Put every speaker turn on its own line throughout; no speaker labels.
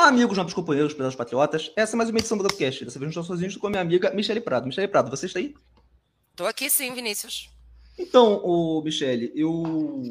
Olá, amigos, novos companheiros, pedaços patriotas. Essa é mais uma edição do Podcast. Dessa vez não estou sozinho, estou com a minha amiga Michele Prado. Michele Prado, você está aí?
Estou aqui sim, Vinícius.
Então, o Michele, eu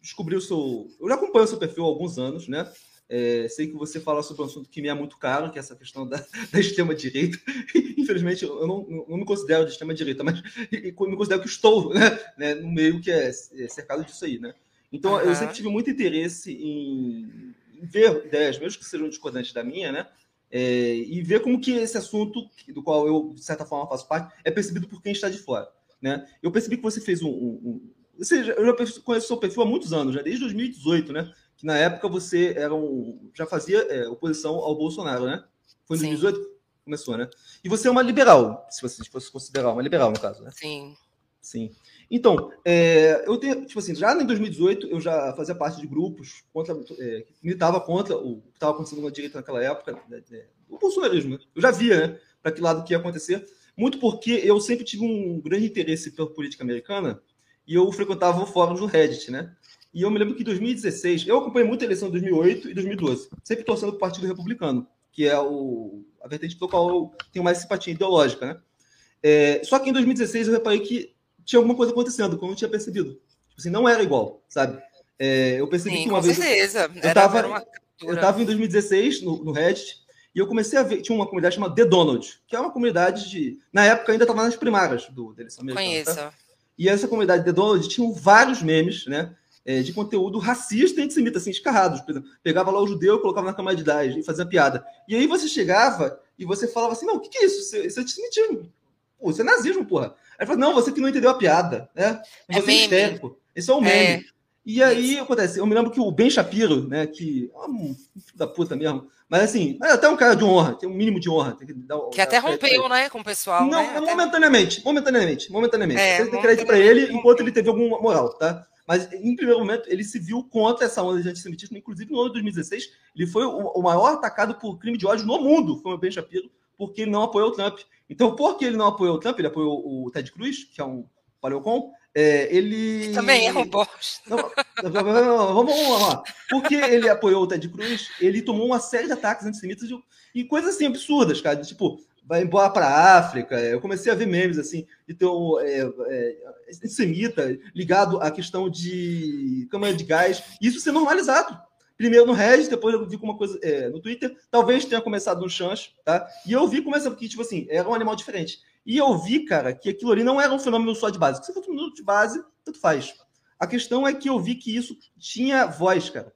descobri o seu. Eu já acompanho o seu perfil há alguns anos, né? É, sei que você fala sobre um assunto que me é muito caro, que é essa questão da, da extrema-direita. Infelizmente, eu não, não, me considero de extrema-direita, mas me considero que estou né, né, no meio que é, é cercado disso aí, né? Então, uhum. eu sempre tive muito interesse em, ver ideias, mesmo que sejam discordantes da minha, né? É, e ver como que esse assunto, do qual eu, de certa forma, faço parte, é percebido por quem está de fora. Né? Eu percebi que você fez um... um, um você, eu já conheço o seu perfil há muitos anos, né? desde 2018, né? que na época você era um, já fazia é, oposição ao Bolsonaro, né? Foi em 2018 que começou, né? E você é uma liberal, se você fosse considerar uma liberal, no caso, né?
Sim.
Sim. Então, é, eu tenho, tipo assim, já em 2018 eu já fazia parte de grupos contra, é, que militava contra o que estava acontecendo na direita naquela época, né, né, o bolsonarismo. Né? Eu já via, né, para que lado que ia acontecer, muito porque eu sempre tive um grande interesse pela política americana e eu frequentava o fórum do Reddit, né? E eu me lembro que em 2016, eu acompanhei muito a eleição de 2008 e 2012, sempre torcendo para o Partido Republicano, que é o, a vertente pelo qual eu tenho mais simpatia ideológica, né? É, só que em 2016 eu reparei que tinha alguma coisa acontecendo, que eu não tinha percebido. Tipo assim, não era igual, sabe? É, eu percebi
Sim,
que uma
com
vez.
Certeza.
Eu estava eu tava em 2016 no, no Reddit e eu comecei a ver. Tinha uma comunidade chamada The Donald, que é uma comunidade de. Na época ainda estava nas primárias do, eleição americana.
Conheço.
Tá? E essa comunidade The Donald tinha vários memes, né? é, de conteúdo racista e antissemita, assim, escarrados. Por exemplo, pegava lá o judeu, colocava na cama de idade e fazia piada. E aí você chegava e você falava assim: não, o que, que é isso? Isso é antissemitismo. Pô, isso é nazismo, porra. Aí falou, não, você que não entendeu a piada, né?
É
você é histérico. Esse é o meme. É. E aí isso. acontece, eu me lembro que o Ben Shapiro, né, que é um filho da puta mesmo, mas assim, é até um cara de honra, tem um mínimo de honra. Tem
que, dar, que até rompeu, né, com o pessoal.
Não,
né?
momentaneamente, momentaneamente, momentaneamente. É, tem que dar crédito para ele enquanto ele teve alguma moral, tá? Mas, em primeiro momento, ele se viu contra essa onda de antissemitismo. Inclusive, no ano de 2016, ele foi o, maior atacado por crime de ódio no mundo, foi o Ben Shapiro, porque ele não apoiou o Trump. Então, porque ele não apoiou o Trump, ele apoiou o Ted Cruz, que é um paleocon, é, ele...
Também é um bosta.
vamos, vamos lá. Porque ele apoiou o Ted Cruz, ele tomou uma série de ataques antissemitas e coisas assim absurdas, cara. Tipo, vai embora para a África. Eu comecei a ver memes assim, de ter um é, é, semita ligado à questão de câmara de gás, isso ser normalizado. Primeiro no Reddit, depois eu vi uma coisa é, no Twitter, talvez tenha começado no Chance, tá? E eu vi começando que, tipo assim, era um animal diferente. E eu vi, cara, que aquilo ali não era um fenômeno só de base. Se fosse um fenômeno de base, tanto faz. A questão é que eu vi que isso tinha voz, cara.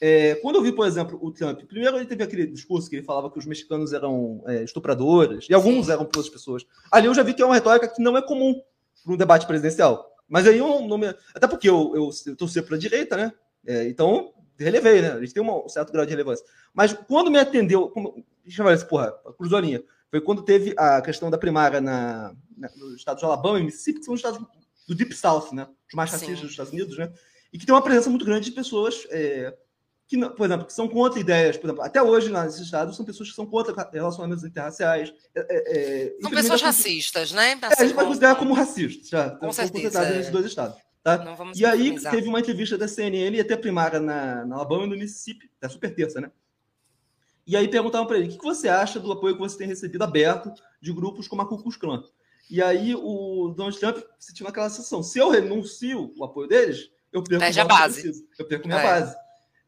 É, quando eu vi, por exemplo, o Trump, primeiro ele teve aquele discurso que ele falava que os mexicanos eram é, estupradores, e alguns Sim. eram para outras pessoas. Ali eu já vi que é uma retórica que não é comum para um debate presidencial. Mas aí eu não me. Até porque eu, eu, eu torci para a direita, né? É, então, relevei, né? A gente tem um certo grau de relevância. Mas quando me atendeu. Como, deixa eu ver, porra, cruzou a linha. Foi quando teve a questão da primária na, na, no estado de Alabama e Mississippi, que são os estados do Deep South, né? Os mais racistas dos Estados Unidos, né? E que tem uma presença muito grande de pessoas. É, que, por exemplo, que são contra ideias, por exemplo, até hoje nesses estados são pessoas que são contra relacionamentos interraciais. É,
é, é são pessoas racistas, né?
Assim, é, a gente pode considerar como racistas, já. Com certeza. É. nesses dois estados. Tá? E aí teve uma entrevista da CNN e até primária na, na Alabama e no Mississippi, da super terça, né? E aí perguntavam para ele, o que você acha do apoio que você tem recebido aberto de grupos como a Ku Klux Klan? E aí o Donald Trump sentiu naquela situação, se eu renuncio o apoio deles, eu perco
a base.
Eu perco minha é. base.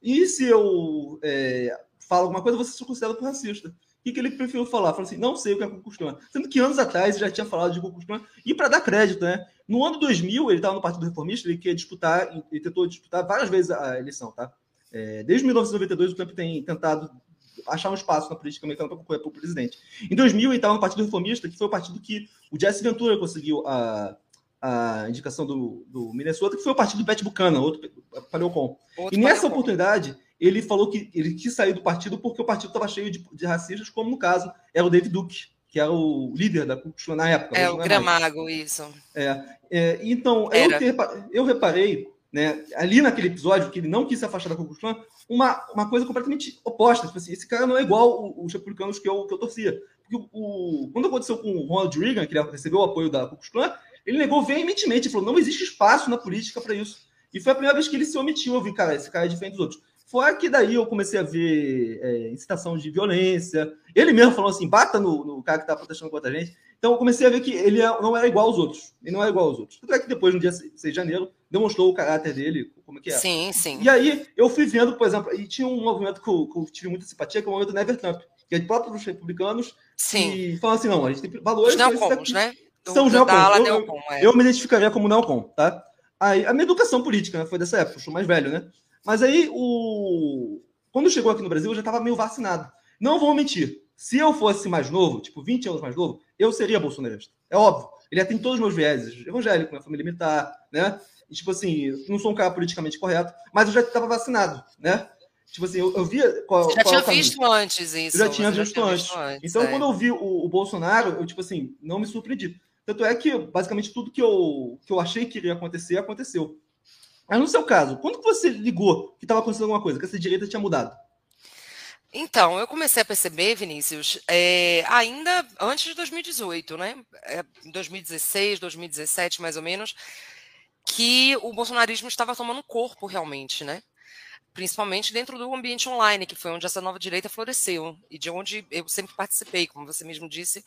E se eu é, falo alguma coisa, você se considera por racista. O que, que ele preferiu falar? Falou assim, não sei o que é Ku Sendo que anos atrás ele já tinha falado de Ku E para dar crédito, né? No ano 2000, ele estava no Partido Reformista, ele queria disputar, ele tentou disputar várias vezes a eleição, tá? É, desde 1992, o Trump tem tentado achar um espaço na política americana para concorrer para o presidente. Em 2000, ele estava no Partido Reformista, que foi o partido que o Jesse Ventura conseguiu a, a indicação do, do Minnesota, que foi o partido do Pat Buchanan, outro paleocon. Outro e nessa oportunidade, ele falou que ele quis sair do partido porque o partido estava cheio de, de, racistas, como no caso era o David Duke, que era o líder da Ku na época.
É, o é Gramago, isso.
É, é então, eu, eu, reparei, né, ali naquele episódio, que ele não quis se afastar da Ku uma, uma coisa completamente oposta. Tipo assim, esse cara não é igual os republicanos que eu, que eu torcia. Porque o, o, quando aconteceu com o Ronald Reagan, que ele recebeu o apoio da Ku ele negou veementemente, falou: não existe espaço na política para isso. E foi a primeira vez que ele se omitiu. Eu vi, cara, esse cara é diferente dos outros. Fora que daí eu comecei a ver é, incitação de violência. Ele mesmo falou assim: bata no, no cara que tá protestando contra a gente. Então eu comecei a ver que ele é, não era igual aos outros. Ele não era igual aos outros. Tanto é que depois, no dia 6 de janeiro, demonstrou o caráter dele, como é que é.
Sim, sim.
E aí eu fui vendo, por exemplo, e tinha um movimento que eu, que eu tive muita simpatia, que é o movimento Never Trump, que é de próprios republicanos.
Sim.
E falam assim: não, a gente tem valores.
Os neocons, né?
São os neocons. Eu, eu, é. eu me identificaria como neocon, tá? Aí, a minha educação política né, foi dessa época, eu sou mais velho, né? Mas aí o quando chegou aqui no Brasil, eu já estava meio vacinado. Não vou mentir. Se eu fosse mais novo, tipo 20 anos mais novo, eu seria bolsonarista. É óbvio. Ele tem todos os meus vieses. Evangélico, minha família militar, né? E, tipo assim, não sou um cara politicamente correto, mas eu já estava vacinado, né? Tipo assim, eu, eu via qual,
Você já
qual
tinha visto antes isso.
Eu já tinha, visto, já antes. visto, antes. Então, é. quando eu vi o, o, Bolsonaro, eu, tipo assim, não me surpreendi. Tanto é que, basicamente, tudo que eu, que eu achei que iria acontecer, aconteceu. Mas no seu caso, quando que você ligou que estava acontecendo alguma coisa, que essa direita tinha mudado?
Então, eu comecei a perceber, Vinícius, é, ainda antes de 2018, né? É, 2016, 2017, mais ou menos, que o bolsonarismo estava tomando corpo realmente, né? Principalmente dentro do ambiente online, que foi onde essa nova direita floresceu e de onde eu sempre participei, como você mesmo disse.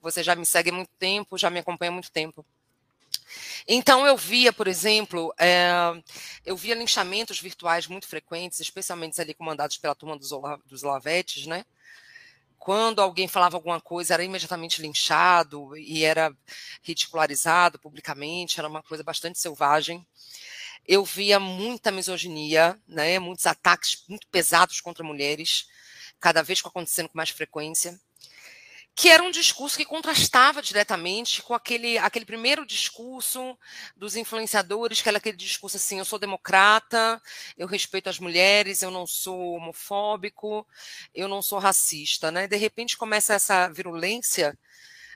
Você já me segue há muito tempo, já me acompanha há muito tempo. Então eu via, por exemplo, é, eu via linchamentos virtuais muito frequentes, especialmente ali comandados pela turma dos, dos Lavetes, né? Quando alguém falava alguma coisa, era imediatamente linchado e era ridicularizado publicamente, era uma coisa bastante selvagem. Eu via muita misoginia, né? Muitos ataques muito pesados contra mulheres, cada vez acontecendo com mais frequência que era um discurso que contrastava diretamente com aquele, aquele primeiro discurso dos influenciadores, que era aquele discurso assim: eu sou democrata, eu respeito as mulheres, eu não sou homofóbico, eu não sou racista. Né? De repente começa essa virulência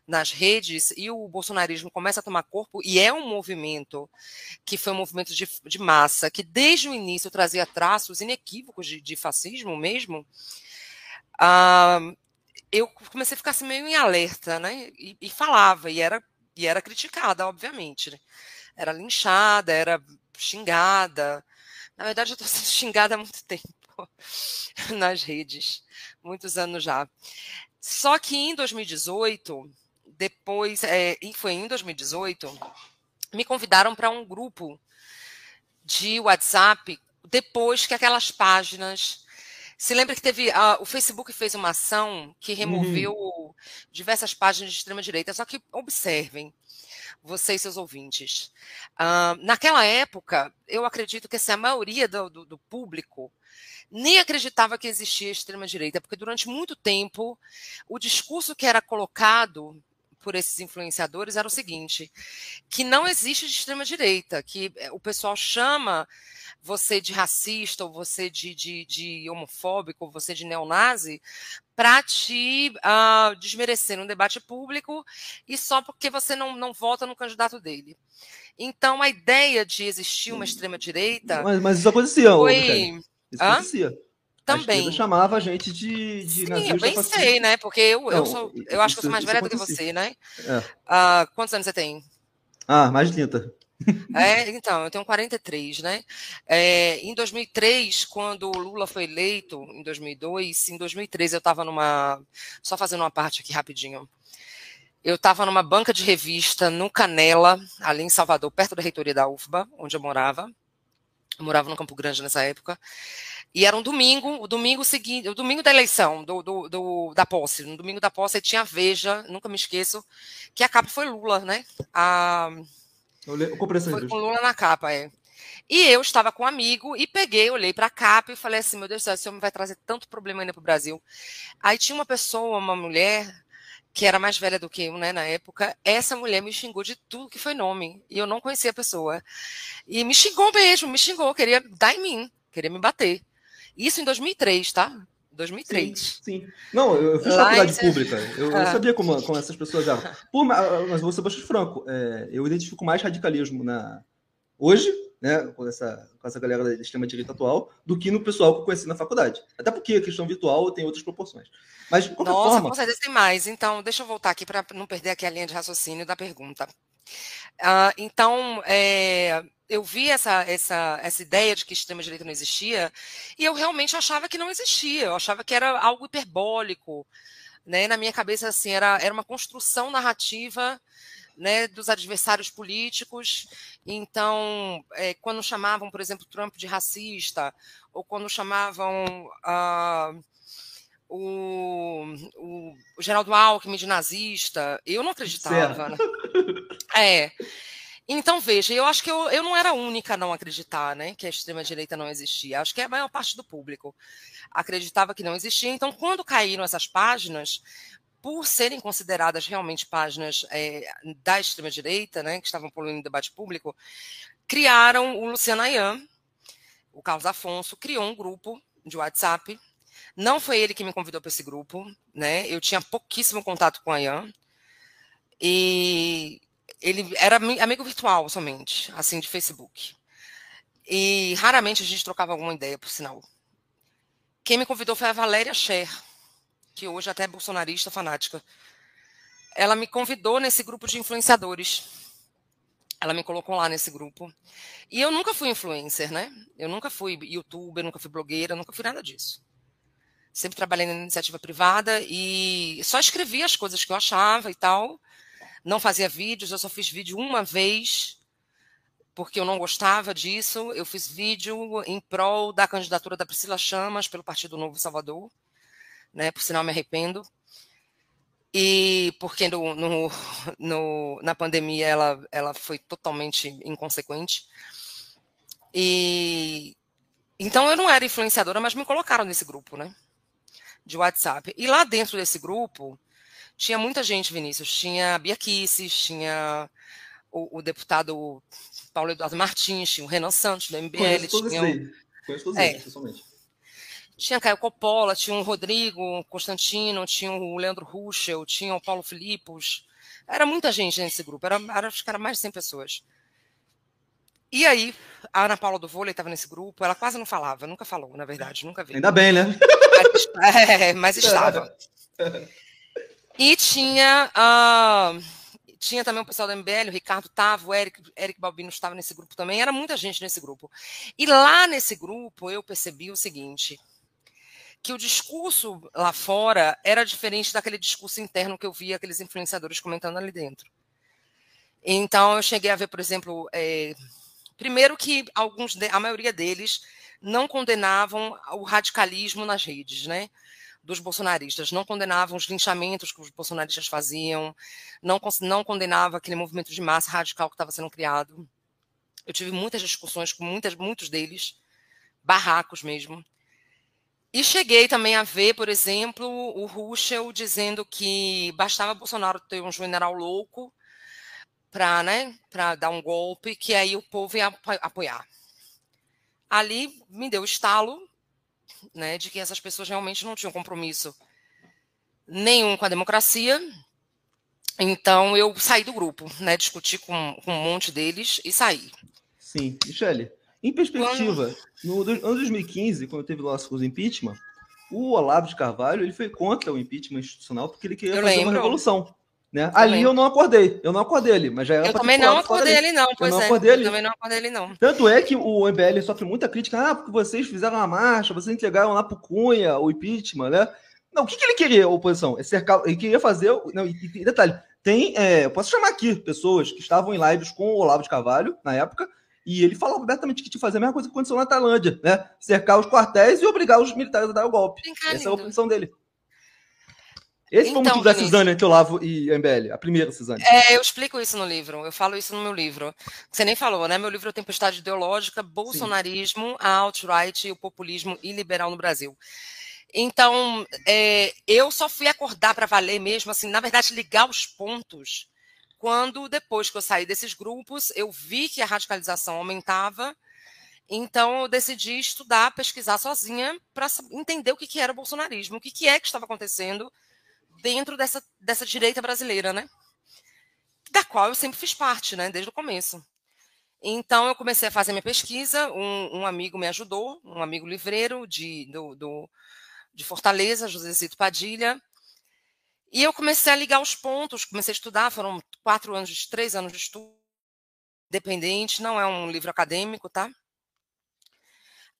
nas redes e o bolsonarismo começa a tomar corpo, e é um movimento que foi um movimento de, de massa, que desde o início trazia traços inequívocos de, de fascismo mesmo. Uh, eu comecei a ficar assim, meio em alerta, né? E, e, falava, e era, e era criticada, obviamente. Né? Era linchada, era xingada. Na verdade, eu estou sendo xingada há muito tempo nas redes, muitos anos já. Só que em 2018, depois, é, e foi em 2018, me convidaram para um grupo de WhatsApp depois que aquelas páginas se lembra que teve. Uh, o Facebook fez uma ação que removeu uhum. diversas páginas de extrema-direita. Só que observem, vocês, seus ouvintes. Uh, naquela época, eu acredito que assim, a maioria do, do, do público nem acreditava que existia extrema-direita, porque durante muito tempo o discurso que era colocado por esses influenciadores era o seguinte: que não existe de extrema direita, que eh, o pessoal chama você de racista, ou você de, de, de homofóbico, ou você de neonazi, para te uh, desmerecer no debate público e só porque você não, não vota no candidato dele. Então, a ideia de existir uma extrema-direita.
Mas, mas, isso acontecia, foi... Isso acontecia. Também. A chamava a gente de, de
Sim, eu bem sei, né? Porque eu, não, eu, sou, eu acho que eu sou mais velha do que você, né? É. Uh, quantos anos você tem?
Ah, mais de 30.
É, então, eu tenho 43, né? É, em 2003, quando o Lula foi eleito, em 2002, em 2003 eu estava numa. Só fazendo uma parte aqui rapidinho. Eu estava numa banca de revista no Canela, ali em Salvador, perto da reitoria da UFBA, onde eu morava. Eu morava no Campo Grande nessa época. E era um domingo, o domingo seguinte, o domingo da eleição, do, do, do, da posse. No domingo da posse tinha Veja, nunca me esqueço, que a capa foi Lula, né? A,
eu comprei essa
Foi com Lula na capa, é. E eu estava com um amigo e peguei, olhei para a capa e falei assim: meu Deus do céu, esse homem vai trazer tanto problema ainda para o Brasil. Aí tinha uma pessoa, uma mulher, que era mais velha do que eu, né, na época. Essa mulher me xingou de tudo que foi nome. E eu não conhecia a pessoa. E me xingou mesmo, me xingou, queria dar em mim, queria me bater. Isso em 2003, tá? 2003.
Sim, sim. Não, eu, fiz Lá faculdade em... pública. Eu, ah. eu, sabia como, como essas pessoas eram. Mas, mas vou ser bastante franco. É, eu identifico mais radicalismo na hoje, né, com essa, com essa galera da extrema-direita atual, do que no pessoal que eu conheci na faculdade. Até porque a questão virtual tem outras proporções. Mas, de qualquer
Nossa,
forma...
com certeza tem mais. Então, deixa eu voltar aqui para não perder aqui a linha de raciocínio da pergunta. Uh, então, é, eu vi essa, essa, essa ideia de que extrema-direita não existia e eu realmente achava que não existia. Eu achava que era algo hiperbólico. Né? Na minha cabeça, assim, era, era uma construção narrativa né, dos adversários políticos. Então, é, quando chamavam, por exemplo, Trump de racista, ou quando chamavam uh, o, o, Geraldo Alckmin de nazista, eu não acreditava. Né? É. Então, veja, eu acho que eu, eu não era a única a não acreditar né, que a extrema-direita não existia. Acho que a maior parte do público acreditava que não existia. Então, quando caíram essas páginas, por serem consideradas realmente páginas é, da extrema-direita, né, que estavam poluindo o debate público, criaram o Luciano Ayan, o Carlos Afonso, criou um grupo de WhatsApp. Não foi ele que me convidou para esse grupo, né? Eu tinha pouquíssimo contato com o Ayan. E ele era amigo virtual somente, assim, de Facebook. E raramente a gente trocava alguma ideia, por sinal. Quem me convidou foi a Valéria Scher, que hoje até é bolsonarista fanática, ela me convidou nesse grupo de influenciadores. Ela me colocou lá nesse grupo. E eu nunca fui influencer, né? Eu nunca fui youtuber, nunca fui blogueira, nunca fui nada disso. Sempre trabalhei na iniciativa privada e só escrevia as coisas que eu achava e tal. Não fazia vídeos, eu só fiz vídeo uma vez, porque eu não gostava disso. Eu fiz vídeo em prol da candidatura da Priscila Chamas pelo Partido Novo Salvador né? Por sinal, me arrependo. E porque no, no, no, na pandemia ela, ela foi totalmente inconsequente. E então eu não era influenciadora, mas me colocaram nesse grupo, né? De WhatsApp. E lá dentro desse grupo tinha muita gente, Vinícius. Tinha Bia Kisses, tinha o, o, deputado Paulo Eduardo Martins, tinha o Renan Santos, do MBL. Conheço todos tinha
o... Conheço todos é, pessoalmente.
Tinha Caio Coppola, tinha o Rodrigo Constantino, tinha o Leandro Ruschel, tinha o Paulo Filipos. Era muita gente nesse grupo, era, era, acho que era mais de 100 pessoas. E aí, a Ana Paula do vôlei estava nesse grupo, ela quase não falava, nunca falou, na verdade, nunca vi.
Ainda bem, né?
Mas, é, mas estava. E tinha, uh, tinha também o pessoal do MBL, o Ricardo estava, o Eric, Eric Balbino estava nesse grupo também, era muita gente nesse grupo. E lá nesse grupo eu percebi o seguinte: que o discurso lá fora era diferente daquele discurso interno que eu via aqueles influenciadores comentando ali dentro. Então, eu cheguei a ver, por exemplo, é, primeiro que alguns, a maioria deles não condenavam o radicalismo nas redes, né? Dos bolsonaristas, não condenavam os linchamentos que os bolsonaristas faziam, não, não condenava aquele movimento de massa radical que estava sendo criado. Eu tive muitas discussões com muitas, muitos deles, barracos mesmo. E cheguei também a ver, por exemplo, o Ruschel dizendo que bastava Bolsonaro ter um general louco para né, dar um golpe, que aí o povo ia apoiar. Ali me deu estalo né, de que essas pessoas realmente não tinham compromisso nenhum com a democracia. Então eu saí do grupo, né, discuti com, com um monte deles e saí.
Sim, Michele, em perspectiva, no ano 2015, quando teve lá os impeachment, o Olavo de Carvalho ele foi contra o impeachment institucional porque ele queria eu fazer lembro. uma revolução. Né? Ali eu não acordei, eu não acordei ali, mas já era
Eu também não acordei ele, não, pois eu não é. Acordei ali. Eu também não acordei ele, não.
Tanto é que o MBL sofre muita crítica, ah, porque vocês fizeram uma marcha, vocês entregaram lá pro Cunha o impeachment, né? Não, o que, que ele queria, a oposição? É cercar, ele queria fazer. Não, e, e detalhe, tem. É, eu posso chamar aqui pessoas que estavam em lives com o Olavo de Carvalho na época, e ele falava abertamente que tinha que fazer a mesma coisa que aconteceu na Tailândia, né? Cercar os quartéis e obrigar os militares a dar o golpe. Essa é a opção dele. Esse então, foi o motivo da Cisane entre Olavo e a MBL, a primeira Cisane.
É, eu explico isso no livro, eu falo isso no meu livro. Você nem falou, né? Meu livro é Tempestade Ideológica, Bolsonarismo, Sim. a alt-right, o populismo iliberal no Brasil. Então, é, eu só fui acordar para valer mesmo, assim, na verdade, ligar os pontos quando, depois que eu saí desses grupos, eu vi que a radicalização aumentava, então eu decidi estudar, pesquisar sozinha para entender o que, que era o bolsonarismo, o que, que é que estava acontecendo dentro dessa, dessa direita brasileira, né? Da qual eu sempre fiz parte, né? Desde o começo. Então eu comecei a fazer minha pesquisa, um, um amigo me ajudou, um amigo livreiro de, do, do de Fortaleza, José Zito Padilha, e eu comecei a ligar os pontos, comecei a estudar, foram quatro anos, três anos de estudo, dependente, não é um livro acadêmico, tá?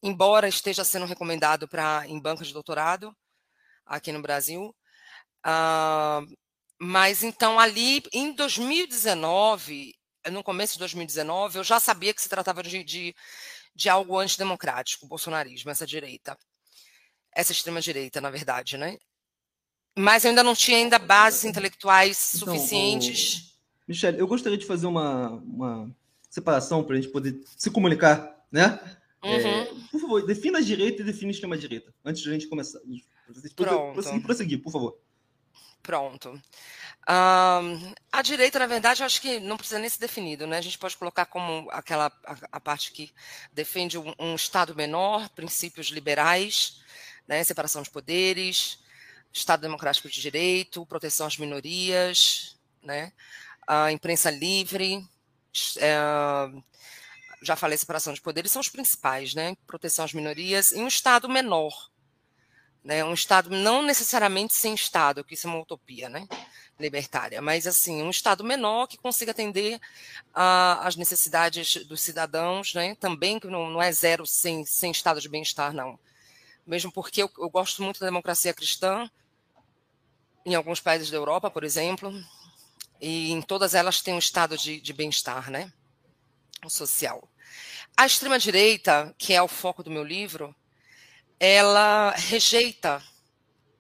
Embora esteja sendo recomendado para em bancas de doutorado aqui no Brasil. Uh, mas então ali em 2019, no começo de 2019, eu já sabia que se tratava de, de, de algo antidemocrático, o bolsonarismo, essa direita. Essa extrema-direita, na verdade, né? Mas eu ainda não tinha ainda bases intelectuais então, suficientes. O...
Michele, eu gostaria de fazer uma, uma separação para a gente poder se comunicar, né? É, uhum. É, por favor, defina a direita e defina a extrema-direita, antes de a gente começar. Pronto. Prosseguir, prosseguir, por favor.
Pronto. Um, a direita, na verdade, eu acho que não precisa nem ser definido, né? A gente pode colocar como aquela a, a parte que defende um, um, Estado menor, princípios liberais, né? separação de poderes, Estado democrático de direito, proteção às minorias, né? a imprensa livre, é, já falei separação de poderes, são os principais, né? Proteção às minorias e um Estado menor, né? Um Estado não necessariamente sem Estado, que isso é uma utopia, né? Libertária, mas assim um Estado menor que consiga atender às necessidades dos cidadãos, né? Também que não, não é zero sem, sem Estado de bem-estar, não. Mesmo porque eu, eu gosto muito da democracia cristã, em alguns países da Europa, por exemplo, e em todas elas tem um estado de, de bem-estar, né? O social. A extrema-direita, que é o foco do meu livro, ela rejeita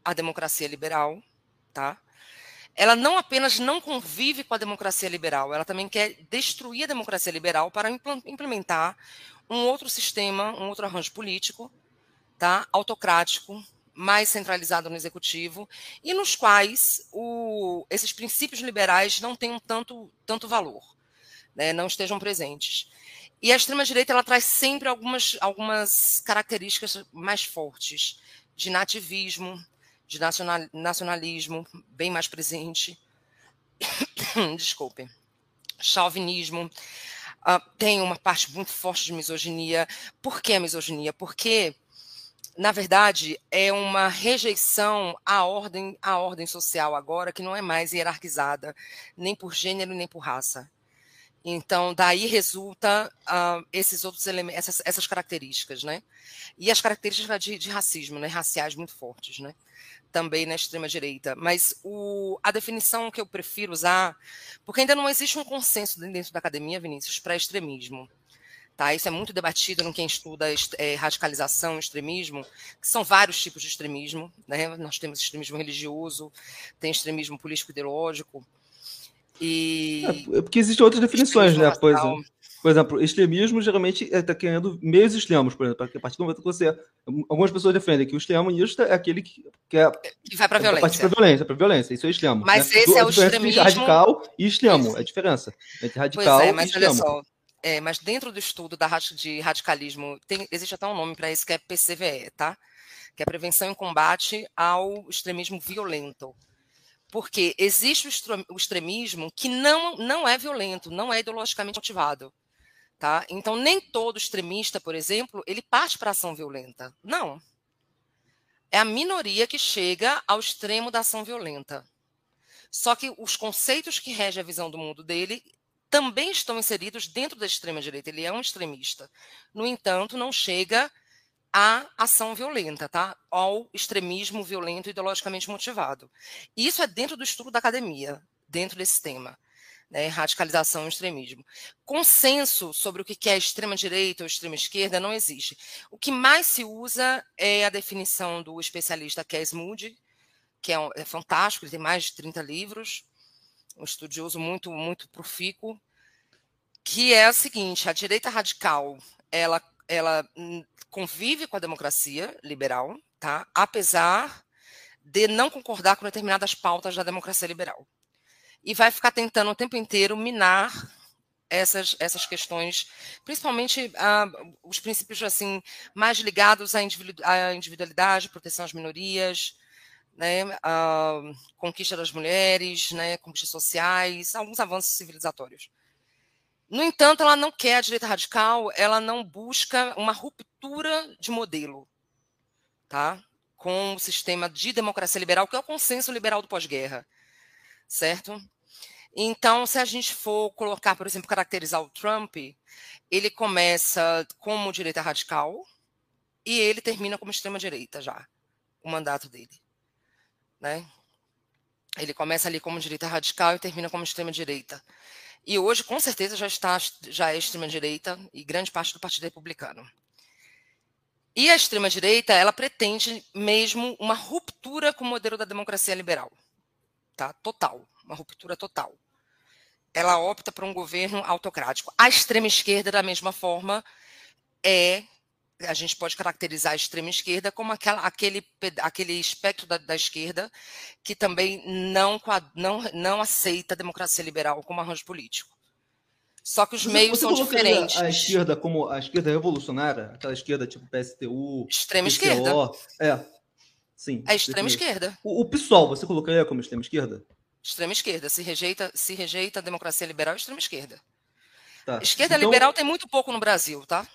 a democracia liberal, tá? Ela não apenas não convive com a democracia liberal, ela também quer destruir a democracia liberal para implementar um outro sistema, um outro arranjo político, tá? Autocrático, mais centralizado no executivo e nos quais o, esses princípios liberais não tenham tanto, tanto valor, né, não estejam presentes. E a extrema-direita ela traz sempre algumas, algumas características mais fortes de nativismo, de nacional, nacionalismo, bem mais presente. Desculpe. Chauvinismo. Uh, tem uma parte muito forte de misoginia. Por que a misoginia? Porque na verdade, é uma rejeição à ordem, à ordem social agora, que não é mais hierarquizada, nem por gênero, nem por raça. Então, daí resulta uh, esses outros elementos, essas, essas, características, né? E as características de, de, racismo, né? Raciais muito fortes, né? Também na extrema-direita. Mas o, a definição que eu prefiro usar, porque ainda não existe um consenso dentro da academia, Vinícius, para extremismo. Tá? Isso é muito debatido no quem estuda é, radicalização, extremismo, que são vários tipos de extremismo. Né? Nós temos extremismo religioso, tem extremismo político-ideológico. E...
É, é porque existem outras definições, né? Pois é. Por exemplo, extremismo geralmente está querendo meios extremos, por exemplo, a partir do momento que você. Algumas pessoas defendem que o extremista é aquele que, que, é,
que vai para a violência.
Para violência, para violência, isso é extremo.
Mas né? esse é o extremismo.
radical e extremo, é a diferença entre radical pois é, mas e extremo. Olha só,
é, mas dentro do estudo da, de radicalismo, tem, existe até um nome para isso que é PCVE, tá? Que é Prevenção e Combate ao Extremismo Violento. Porque existe o extremismo que não, não é violento, não é ideologicamente motivado. Tá? Então, nem todo extremista, por exemplo, ele parte para ação violenta. Não. É a minoria que chega ao extremo da ação violenta. Só que os conceitos que regem a visão do mundo dele também estão inseridos dentro da extrema-direita. Ele é um extremista. No entanto, não chega à ação violenta, tá? Ao extremismo violento ideologicamente motivado. Isso é dentro do estudo da academia, dentro desse tema. Né, radicalização e extremismo. Consenso sobre o que é extrema-direita ou extrema-esquerda não existe. O que mais se usa é a definição do especialista Kes Moody, que é, um, é fantástico, ele tem mais de 30 livros, um estudioso muito, muito profícuo, que é a seguinte: a direita radical ela, ela convive com a democracia liberal, tá? apesar de não concordar com determinadas pautas da democracia liberal. E vai ficar tentando o tempo inteiro minar essas, essas questões, principalmente uh, os princípios assim mais ligados à, individualidade, proteção às minorias, né, a conquista das mulheres, né, conquistas sociais, alguns avanços civilizatórios. No entanto, ela não quer a direita radical, ela não busca uma ruptura de modelo, tá? Com o sistema de democracia liberal, que é o consenso liberal do pós-guerra, certo? Então, se a gente for colocar, por exemplo, caracterizar o Trump, ele começa como direita radical e ele termina como extrema direita já, o mandato dele, né? Ele começa ali como direita radical e termina como extrema direita. E hoje, com certeza, já está já é extrema direita e grande parte do Partido Republicano. E a extrema direita, ela pretende mesmo uma ruptura com o modelo da democracia liberal, tá? Total, uma ruptura total ela opta por um governo autocrático. A extrema esquerda, da mesma forma, é a gente pode caracterizar a extrema esquerda como aquela, aquele, aquele espectro da, da esquerda que também não, não, não aceita a democracia liberal como arranjo político. Só que os
você,
meios
você
são diferentes.
A esquerda como a esquerda revolucionária, aquela esquerda tipo PSTU,
extrema PCO, esquerda.
É. Sim.
A extrema esquerda.
O, o PSOL, você colocaria como extrema esquerda?
Extrema esquerda. Se rejeita, se rejeita a democracia liberal, extrema esquerda.
Tá.
Esquerda
então,
liberal tem muito pouco no Brasil, tá?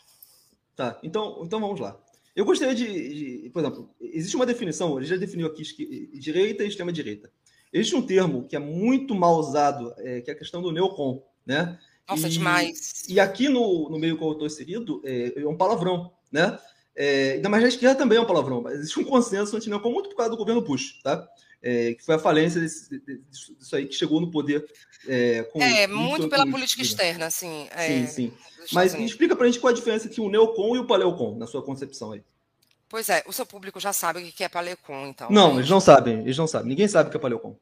Tá. Então, então vamos lá. Eu gostaria de, de, por exemplo, existe uma definição, ele já definiu aqui direita e extrema direita. Existe um termo que é muito mal usado, é, que é a questão do neocon, né?
Nossa,
e,
demais.
E aqui no, no meio que eu estou inserido, é, é um palavrão, né? É, ainda mais na esquerda também é um palavrão, mas existe um consenso anti-neocon muito por causa do governo Bush, tá? É, que foi a falência desse, disso aí que chegou no poder.
É, com, é muito pela política externa, assim.
É, sim, sim. Mas explica para a gente qual a diferença entre o neocon e o paleocon, na sua concepção aí.
Pois é, o seu público já sabe o que é paleocon, então.
Não, eles não sabem, eles não sabem. Ninguém sabe o que é paleocon.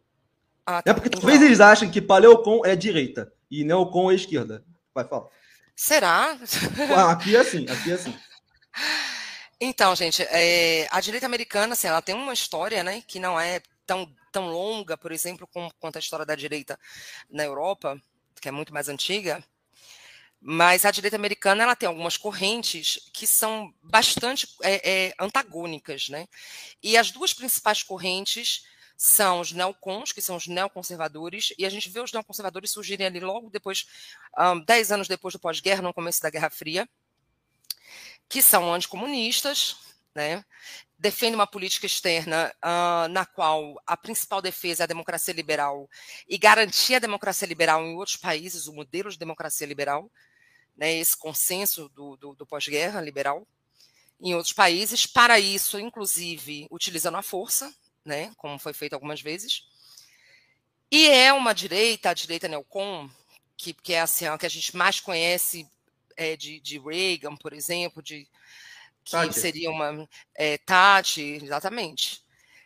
Ah, tá.
É porque talvez então... eles achem que paleocon é direita e neocon é esquerda. Vai, fala.
Será?
Aqui é assim, aqui é assim.
Então, gente, é, a direita americana, assim, ela tem uma história, né, que não é tão, tão longa, por exemplo, como, quanto a história da direita na Europa, que é muito mais antiga, mas a direita americana ela tem algumas correntes que são bastante é, é, antagônicas, né? E as duas principais correntes são os neocons, que são os neoconservadores, e a gente vê os neoconservadores surgirem ali logo depois, um, dez anos depois do pós-guerra, no começo da Guerra Fria, que são anticomunistas, né? Defende uma política externa uh, na qual a principal defesa é a democracia liberal e garantir a democracia liberal em outros países, o modelo de democracia liberal, né, esse consenso do, do, do pós-guerra liberal em outros países, para isso, inclusive, utilizando a força, né, como foi feito algumas vezes. E é uma direita, a direita neocon, que, que é assim, a que a gente mais conhece é, de, de Reagan, por exemplo, de que Tati. seria uma é, Tati, exatamente.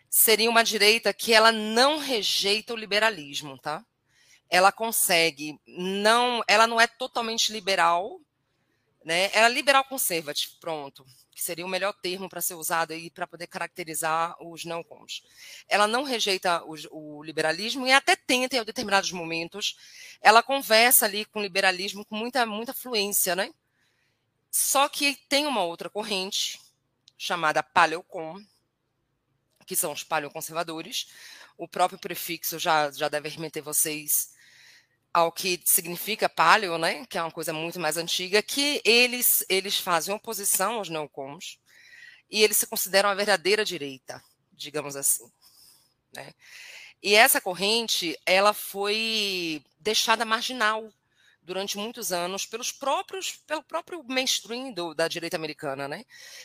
Seria uma direita que ela não rejeita o liberalismo, tá? Ela consegue não, ela não é totalmente liberal, né? Ela é liberal conservative, pronto, que seria o melhor termo para ser usado aí para poder caracterizar os não cons. Ela não rejeita o, o, liberalismo e até tenta em determinados momentos. Ela conversa ali com o liberalismo com muita muita fluência, né? Só que tem uma outra corrente chamada paleocon, que são os paleoconservadores. O próprio prefixo já, já deve remeter vocês ao que significa paleo, né? que é uma coisa muito mais antiga, que eles, eles fazem oposição aos neocons e eles se consideram a verdadeira direita, digamos assim. Né? E essa corrente ela foi deixada marginal durante muitos anos pelos próprios, pelo próprio mainstream do, da direita americana, né?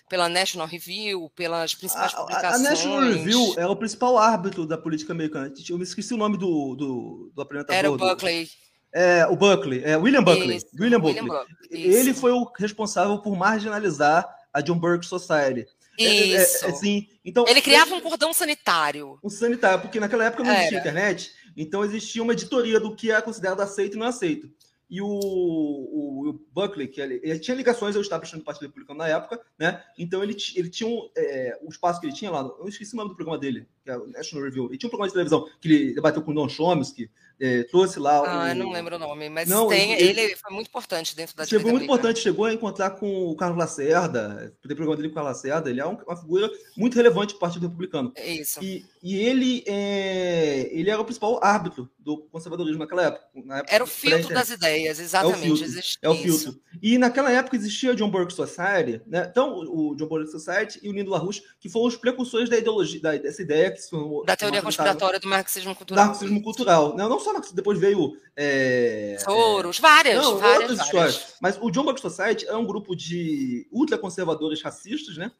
Pela National Review, pelas principais
a,
publicações.
A National Review é o principal árbitro da política americana. Eu me esqueci o nome do, do, do apresentador.
Era o Buckley.
É, o Buckley, é William Buckley.
Isso,
William Buckley. William Buckley. Ele foi o responsável por marginalizar a John Burke Society.
Isso.
É, é, assim, então,
ele criava um cordão sanitário.
Um sanitário, porque naquela época não existia internet, então existia uma editoria do que é considerado aceito e não aceito e o, o, o Buckley, que ele, ele, tinha ligações ao establishment do Partido Republicano na época, né? Então ele, ele tinha um, é, o espaço que ele tinha lá, eu esqueci o nome do programa dele, que é o National Review. Ele tinha um programa de televisão que ele debateu com o Don Chomsky, é, trouxe lá.
Ah,
o...
não lembro o nome, mas não, tem, ele, ele, foi muito importante dentro da
Chegou muito importante, chegou a encontrar com o Carlos Lacerda, tem programa dele com o Carlos Lacerda, ele é uma figura muito relevante do Partido Republicano.
É isso.
E, e ele, é, ele era o principal árbitro do conservadorismo naquela época. Na época
era o filtro das ideias exatamente.
É o filtro. É o filtro. E naquela época existia o John Burke Society, né? Então, o John Burke Society e o Lindo LaRouche, que foram os precursores da ideologia, da, dessa ideia
formou. Da teoria conspiratória do marxismo cultural.
Marxismo cultural. Não, não só marxismo, depois veio. É,
Soros, várias, não, várias, várias. histórias.
Mas o John Burke Society é um grupo de ultraconservadores racistas, né?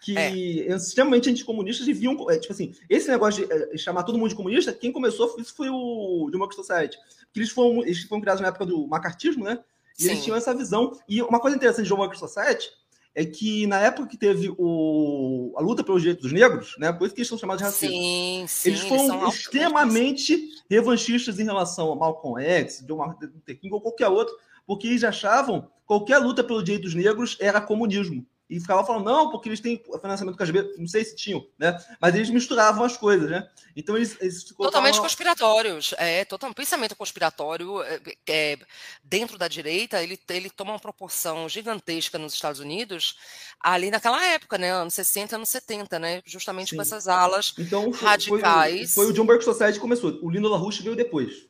que é. extremamente anticomunistas e viam, é, tipo assim, esse negócio de é, chamar todo mundo de comunista, quem começou isso foi o Democracy Society. Que eles foram, eles foram criados na época do macartismo, né? E Sim. eles tinham essa visão. E uma coisa interessante de Democracy Society é que na época que teve o, a luta pelos direitos dos negros, né? Por isso que eles são chamados de racistas. Sim, sim, eles foram eles extremamente revanchistas em relação a Malcolm X, John Martin Luther King ou qualquer outro, porque eles achavam qualquer luta pelo direito dos negros era comunismo e ficava falando, não, porque eles têm financiamento do KGB, não sei se tinham, né? Mas eles misturavam as coisas, né? Então eles. eles
Totalmente conspiratórios. É, total, pensamento conspiratório é, é, dentro da direita, ele, ele toma uma proporção gigantesca nos Estados Unidos, ali naquela época, né? Anos 60, anos 70, né? Justamente Sim. com essas alas então, foi, radicais.
Foi, foi, o John Burke Society que começou. O Lino LaRouche veio depois.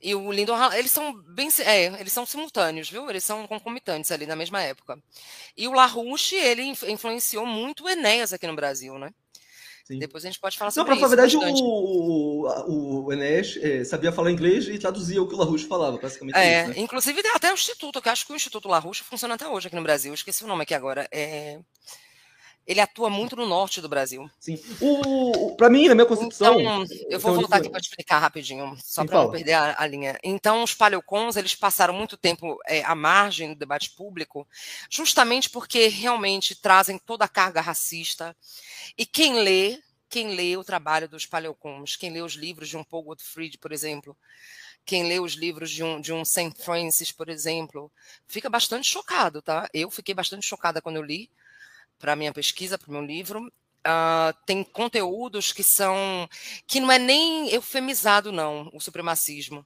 E o Lyndon eles são bem, é, eles são simultâneos, viu? Eles são concomitantes ali na mesma época. E o LaRouche, ele influenciou muito o Enéas aqui no Brasil, né? Sim. Depois a gente pode falar sobre
Não, pra isso. Na verdade, o, o Enéas é, sabia falar inglês e traduzia o que o LaRouche falava, basicamente.
É,
isso, né?
inclusive até o Instituto, que eu acho que o Instituto LaRouche funciona até hoje aqui no Brasil. Esqueci o nome aqui agora. É ele atua muito no norte do Brasil.
Sim. O, para mim, na minha concepção. Então,
eu vou então, voltar aqui para explicar rapidinho, só para não perder a, a, linha. Então, os paleocons, eles passaram muito tempo é, à margem do debate público, justamente porque realmente trazem toda a carga racista. E quem lê, quem lê o trabalho dos paleocons, quem lê os livros de um Paul Gottfried, por exemplo, quem lê os livros de um, de um St. Francis, por exemplo, fica bastante chocado, tá? Eu fiquei bastante chocada quando eu li para minha pesquisa, para o meu livro. Uh, tem conteúdos que são que não é nem eufemizado não o supremacismo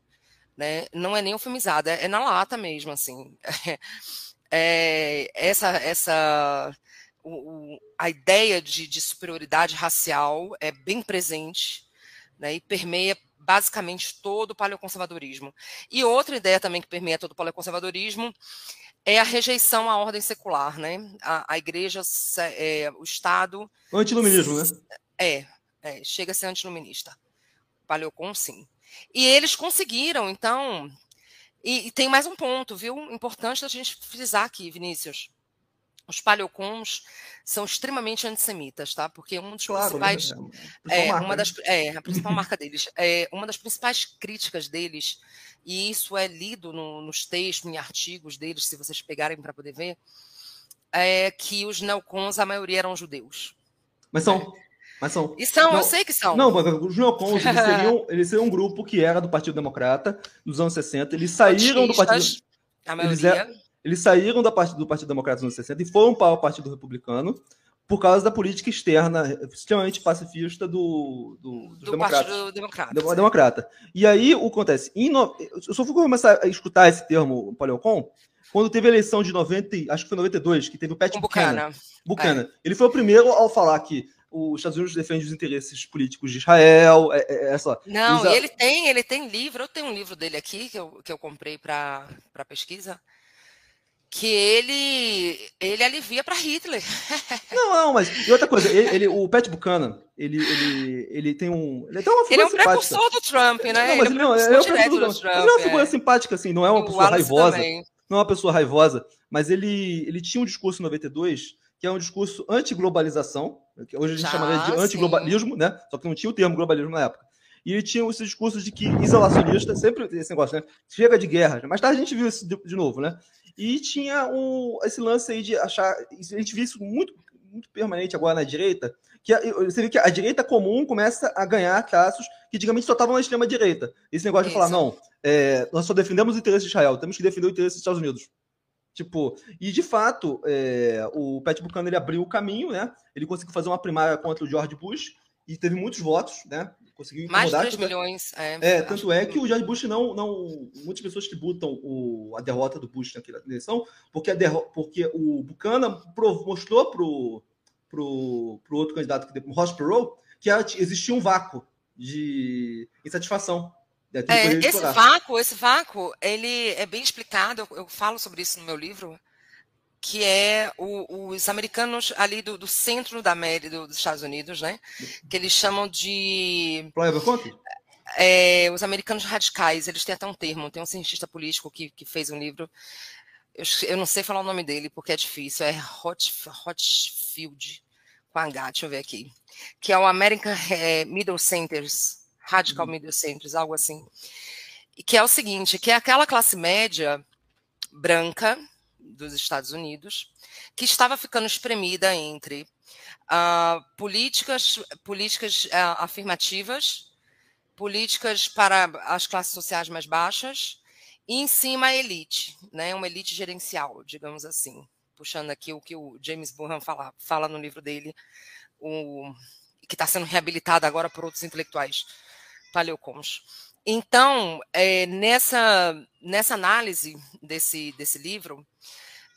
né? Não é nem eufemizado é, é na lata mesmo assim. É, essa essa o, o, a ideia de, de, superioridade racial é bem presente né, e permeia basicamente todo o paleoconservadorismo. E outra ideia também que permeia todo o paleoconservadorismo é a rejeição à ordem secular, né? A, a igreja, é, o Estado.
O antiluminismo, né?
É, é, chega a ser antiluminista. Paleocon, sim. E eles conseguiram, então. E, e, tem mais um ponto, viu? Importante a gente frisar aqui, Vinícius. Os paleocons são extremamente antissemitas, tá? Porque um dos claro, né? principais. Né? É, uma né? das, é, a principal marca deles. É, uma das principais críticas deles e isso é lido no, nos textos, em artigos deles, se vocês pegarem para poder ver, é que os neocons, a maioria eram judeus.
Mas são. Mas são.
E são, não, eu sei que são.
Não, os neocons, eles seriam, eles seriam um grupo que era do Partido Democrata, dos anos 60. Eles saíram do Partido.
A maioria.
Eles, eles saíram da parte, do Partido Democrata nos anos 60 e foram para o Partido Republicano por causa da política externa extremamente pacifista do, do,
do Partido Democrata.
Democrata. E aí o que acontece? No... Eu só fui começar a escutar esse termo paleocon quando teve a eleição de 90, acho que foi 92, que teve o Pat Buchanan. Buchanan. É. Ele foi o primeiro ao falar que os Estados Unidos defendem os interesses políticos de Israel. É, é, essa,
Não, usa... ele tem, ele tem livro. Eu tenho um livro dele aqui que eu, que eu comprei para pesquisa que ele ele alivia para Hitler.
Não, não, mas e outra coisa, ele, ele, o Pat Buchanan, ele, ele, ele tem um ele tem uma
figura Ele é um simpática. precursor do Trump, né?
Não, mas ele, não, ele é, um precursor do Trump. Ele é uma figura é. simpática assim, não é uma pessoa raivosa. Também. Não é uma pessoa raivosa, mas ele ele tinha um discurso em 92 que é um discurso anti-globalização, que hoje a gente Já, chamaria de anti-globalismo, né? Só que não tinha o termo globalismo na época. E ele tinha esse discurso de que isolacionista, sempre esse negócio, né? Chega de guerra. Mais tarde a gente viu isso de, de novo, né? E tinha um, esse lance aí de achar. A gente viu isso muito, muito permanente agora na direita, que a, você vê que a direita comum começa a ganhar traços que antigamente só estavam na extrema-direita. Esse negócio de falar, não, é, nós só defendemos o interesse de Israel, temos que defender o interesse dos Estados Unidos. Tipo, e de fato, é, o Pat Buchanan ele abriu o caminho, né? Ele conseguiu fazer uma primária contra o George Bush e teve muitos votos, né?
conseguiu. Mais de 3 milhões.
É, é tanto é que o George Bush não, não. Muitas pessoas tributam o, a derrota do Bush naquela eleição, porque, a derro, porque o Buchanan mostrou pro, pro, pro outro candidato, o Ross Perot, que existia um vácuo de insatisfação
É, esse vácuo, esse vácuo, ele é bem explicado, eu, eu falo sobre isso no meu livro, que é o, os americanos ali do, do centro da América, do, dos Estados Unidos, né? Que eles chamam de. É, os americanos radicais, eles têm até um termo, tem um cientista político que, que fez um livro, eu, eu não sei falar o nome dele porque é difícil, é Hot, Hotfield, com H, deixa eu ver aqui, que é o American é, Middle Centers, Radical uhum. Middle Centers, algo assim, que é o seguinte, que é aquela classe média branca dos Estados Unidos que estava ficando espremida entre uh, políticas, políticas uh, afirmativas políticas para as classes sociais mais baixas e em cima a elite, né? uma elite gerencial, digamos assim, puxando aqui o que o James Burham fala, fala no livro dele, o, que está sendo reabilitado agora por outros intelectuais paleocons. Então, é, nessa, nessa análise desse, desse livro,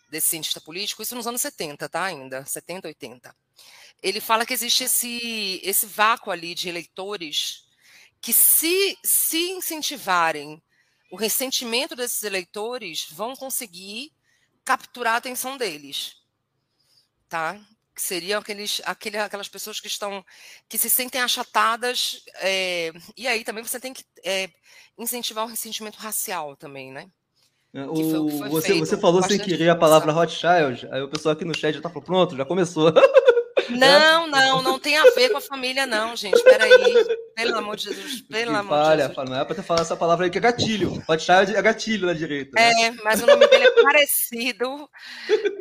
desse cientista político, isso nos anos 70, tá? Ainda, 70, 80. Ele fala que existe esse, esse vácuo ali de eleitores que se, se incentivarem o ressentimento desses eleitores, vão conseguir capturar a atenção deles, tá? Que seriam aqueles, aquele, aquelas pessoas que estão, que se sentem achatadas, é, e aí também você tem que é, incentivar o ressentimento racial também, né?
É, o, você, você falou sem querer a palavra Rothschild, aí o pessoal aqui no chat já tá falando, pronto, já começou.
Não, não, não tem a ver com a família, não, gente. Peraí. Pelo amor de Jesus, pelo que amor falha,
de Jesus. Não é pra ter falado essa palavra aí que é gatilho. Pode estar é gatilho na direita.
Né? É, mas o nome dele é parecido.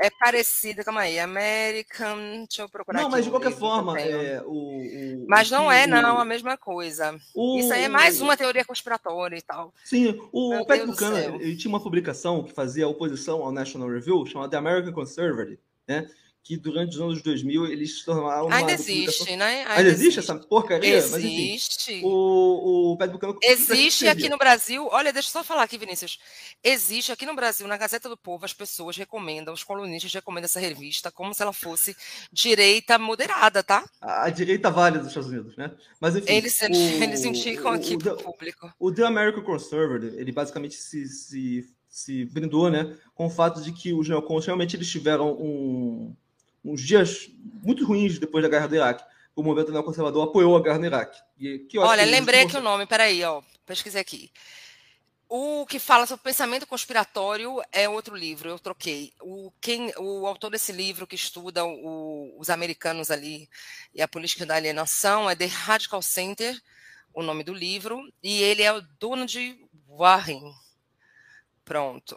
É parecido, calma aí. American. Deixa eu procurar.
Não, mas de qualquer forma, é, o, o,
Mas não é, não, a mesma coisa. O, Isso aí é mais uma teoria conspiratória e tal.
Sim, o Pat Buchanan, ele tinha uma publicação que fazia oposição ao National Review, chamada The American Conservative, né? Que durante os anos 2000 eles se tornaram
Ainda existe, né?
Ainda, Ainda existe, essa porcaria?
Existe.
Mas, enfim, o, o Pé Bucano...
Existe aqui no Brasil, olha, deixa eu só falar aqui, Vinícius. Existe aqui no Brasil, na Gazeta do Povo, as pessoas recomendam, os colunistas recomendam essa revista como se ela fosse direita moderada, tá?
A, a direita válida dos Estados Unidos, né? Mas enfim.
Eles, o, eles indicam o, aqui para o público.
O The American Conservative, ele basicamente se, se, se brindou, né, com o fato de que os neocons realmente eles tiveram um uns dias muito ruins depois da guerra do Iraque. O movimento neoconservador apoiou a guerra no Iraque.
E, Olha, lembrei aqui o nome, peraí, ó, pesquisei aqui. O que fala sobre pensamento conspiratório é outro livro, eu troquei. O, quem, o autor desse livro que estuda o, os americanos ali e a política da alienação é The Radical Center, o nome do livro, e ele é o dono de Warren. Pronto.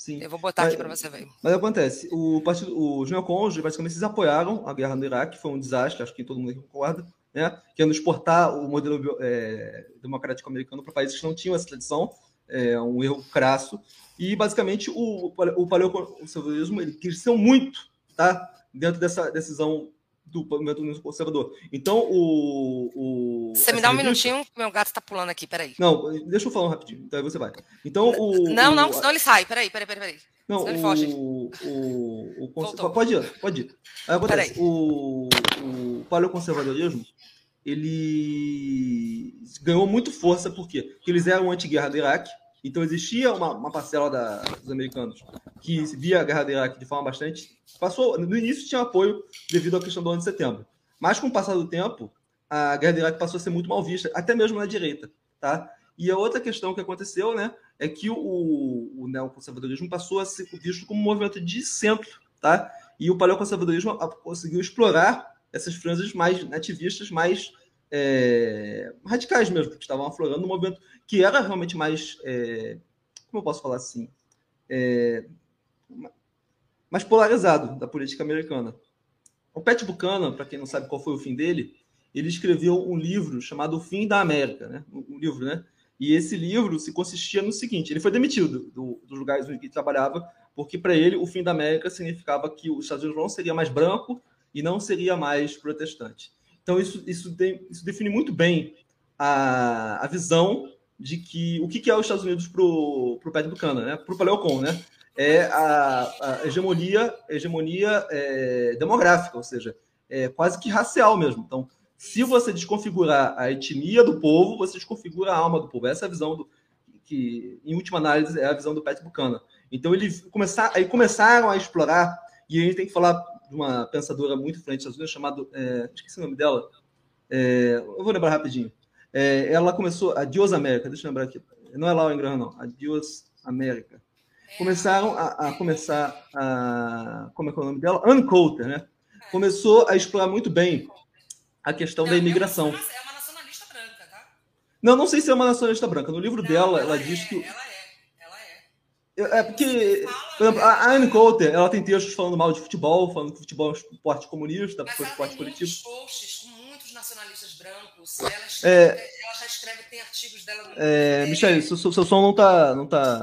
Sim. Eu vou botar mas, aqui para você ver.
Mas acontece, o partido, os neocons, basicamente, eles apoiaram a guerra no Iraque, foi um desastre, acho que todo mundo concorda, né? Querendo exportar o modelo é, democrático americano para países que não tinham essa tradição, é um erro crasso. E, basicamente, o, o paleoconservadorismo, ele cresceu muito, tá? Dentro dessa decisão do movimento conservador. Então, o. o
você me dá um revista... minutinho, meu gato está pulando aqui, peraí.
Não, deixa eu falar um rapidinho, então aí você vai. Então, o.
Não,
o,
não, senão ele sai, peraí, peraí, peraí.
Não, senão ele foge. O, o, o, pode ir, pode ir. Aí acontece, o, o paleoconservadorismo, ele ganhou muito força, por quê? Porque eles eram anti-guerra do Iraque, então existia uma, uma parcela da, dos americanos que via a guerra do Iraque de forma bastante. Passou, no início tinha apoio devido à questão do ano de setembro. Mas com o passar do tempo, a guerra do Iraque passou a ser muito mal vista, até mesmo na direita. Tá? E a outra questão que aconteceu né, é que o, o neoconservadorismo passou a ser visto como um movimento de centro. Tá? E o paleoconservadorismo conseguiu explorar essas franjas mais nativistas, mais é, radicais mesmo, que estavam aflorando no movimento que era realmente mais, é, como eu posso falar assim, é, mais polarizado da política americana. O Pat Buchanan, para quem não sabe qual foi o fim dele, ele escreveu um livro chamado O Fim da América, né? um livro, né? E esse livro se consistia no seguinte: ele foi demitido do, dos lugares onde ele trabalhava, porque para ele o fim da América significava que os Estados Unidos não seria mais branco e não seria mais protestante. Então, isso, isso, isso define muito bem a, a visão de que o que, que é os Estados Unidos para o Pat Buchanan, né? para o Paleocon, né? é a, a hegemonia, hegemonia é, demográfica, ou seja, é quase que racial mesmo. Então, Se você desconfigurar a etnia do povo, você desconfigura a alma do povo. Essa é a visão do, que, em última análise, é a visão do Pat Buchanan. Então, ele começar, aí começaram a explorar, e a gente tem que falar de uma pensadora muito frente às Unidos, chamada, é, esqueci o nome dela, é, eu vou lembrar rapidinho. É, ela começou, a Dios América, deixa eu lembrar aqui, não é Laura Ingraham, não, a Dios América. Começaram a, a começar a, como é que é o nome dela? Ann Coulter, né? Começou a explorar muito bem a questão não, da imigração. É uma, é uma nacionalista branca, tá? Não, não sei se é uma nacionalista branca. No livro não, dela, ela, ela diz é, que. Ela é, ela é. É porque, por exemplo, a Anne Coulter, ela tem textos falando mal de futebol, falando que o futebol é um esporte comunista, Mas esporte coletivo.
posts com muitos nacionalistas brancos. Ela, escreve, é, ela já escreve, tem artigos dela no
é, Michelle, seu, seu, seu som não tá, não tá,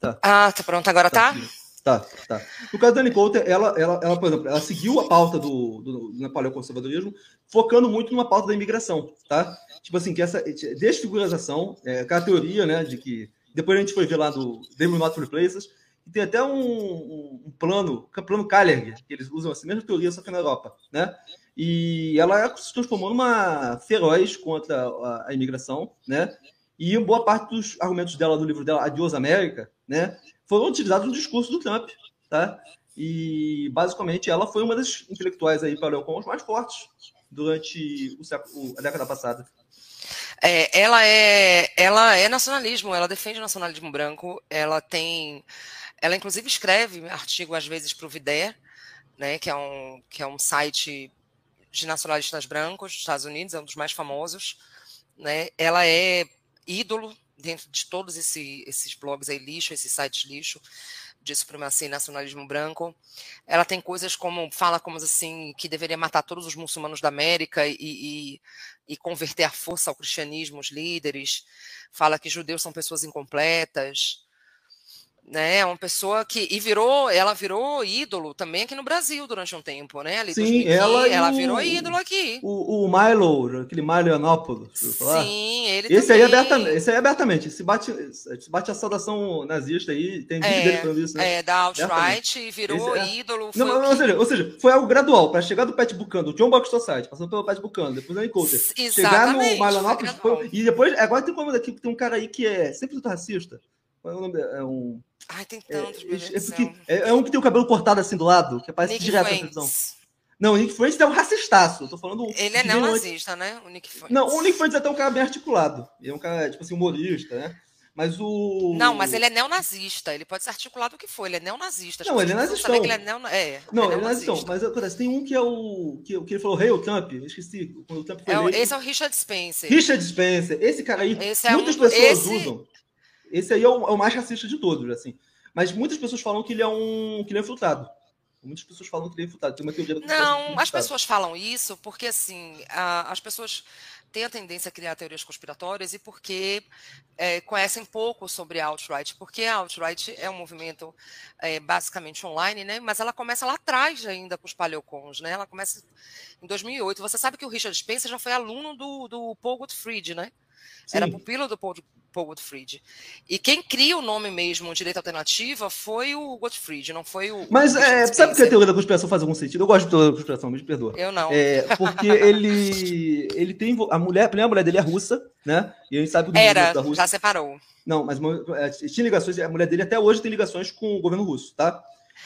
tá. Ah, tá pronto, agora tá? tá?
Tá, tá. No caso da Anne Coulter, ela, ela, ela, por exemplo, ela seguiu a pauta do, do, do paleoconservadorismo, focando muito numa pauta da imigração, tá? Tipo assim, que essa desfigurização, é, aquela teoria, né, de que depois a gente foi ver lá do Demon Not Replaces, e tem até um, um, um plano, um plano Kalerg, que eles usam essa mesma teoria, só que na Europa, né? E ela se transformou numa feroz contra a, a imigração, né? E boa parte dos argumentos dela no livro dela, Adios América, né? foram utilizados no discurso do Trump, tá? E basicamente ela foi uma das intelectuais aí para os mais fortes durante o século, a década passada.
É, ela é, ela é nacionalismo, ela defende o nacionalismo branco, ela tem, ela inclusive escreve artigo às vezes para o Vider, né, que é um que é um site de nacionalistas brancos dos Estados Unidos, é um dos mais famosos, né? Ela é ídolo dentro de todos esse, esses blogs aí lixo, esses sites lixo de supremacia e nacionalismo branco. Ela tem coisas como fala como assim que deveria matar todos os muçulmanos da América e, e, e converter à força ao cristianismo os líderes. Fala que judeus são pessoas incompletas né? É uma pessoa que e virou, ela virou ídolo também aqui no Brasil durante um tempo, né?
Ali, Sim, 2015, ela,
ela virou ídolo aqui.
O, o Milo, aquele Milo Anópolis.
Sim, ele
esse também. aí abertamente, esse aí abertamente, se bate, se bate a saudação nazista aí, tem vídeo é, dele falando isso, né?
É, da alt-right, virou é... ídolo.
Não, ou, seja, ou seja, foi algo gradual, para chegar do Pat Buchanan, do John Box Society, passando pelo Pat Buchanan, depois da Coulter, chegar no Milo Anópolis, foi, e depois, agora tem como daqui, tem um cara aí que é sempre racista, é o nome? É um
Ai, tem tantos,
é, é, porque, é, é, um que tem o cabelo cortado assim do lado, que aparece Nick direto na televisão. Não, o Nick Fuentes é um racistaço. Eu tô falando.
Ele é neonazista, né? O Nick Fuentes.
Não, o Nick Fuentes é até um cara bem articulado. Ele é um cara, tipo assim, humorista, né? Mas o.
Não, mas ele é neonazista. Ele pode ser articulado o que for. Ele é neonazista.
não, ele é nazista.
Ele é neo... é,
não, ele é, é nazista. Mas acontece, tem um que é o. Que, que ele falou, Rei, hey, o Trump. Eu esqueci. Quando o Trump foi
é, eleito. Esse é o Richard Spencer.
Richard Spencer. Esse cara aí, esse é muitas um... pessoas esse... usam. Esse aí é o, é o mais racista de todos, assim. Mas muitas pessoas falam que ele é um que ele é infiltrado. Muitas pessoas falam que ele é infiltrado. Tem uma teoria
da Não, as pessoas falam isso porque assim, a, as pessoas têm a tendência a criar teorias conspiratórias e porque é, conhecem pouco sobre a alt-right, porque a alt-right é um movimento é, basicamente online, né? Mas ela começa lá atrás ainda com os paleocons, né? Ela começa em 2008. Você sabe que o Richard Spencer já foi aluno do, do Paul Gottfried, né? Sim. Era pupilo do Paul, Paul Gottfried. E quem cria o nome mesmo, Direito Alternativa, foi o Gottfried, não foi o.
Mas é, sabe que a teoria da conspiração faz algum sentido? Eu gosto de teoria da conspiração, me perdoa.
Eu não.
É, porque ele, ele tem. A mulher, a primeira mulher dele é russa, né? E a gente sabe
que o Era, da Rússia... já separou.
Não, mas é, tinha ligações, a mulher dele até hoje tem ligações com o governo russo, tá?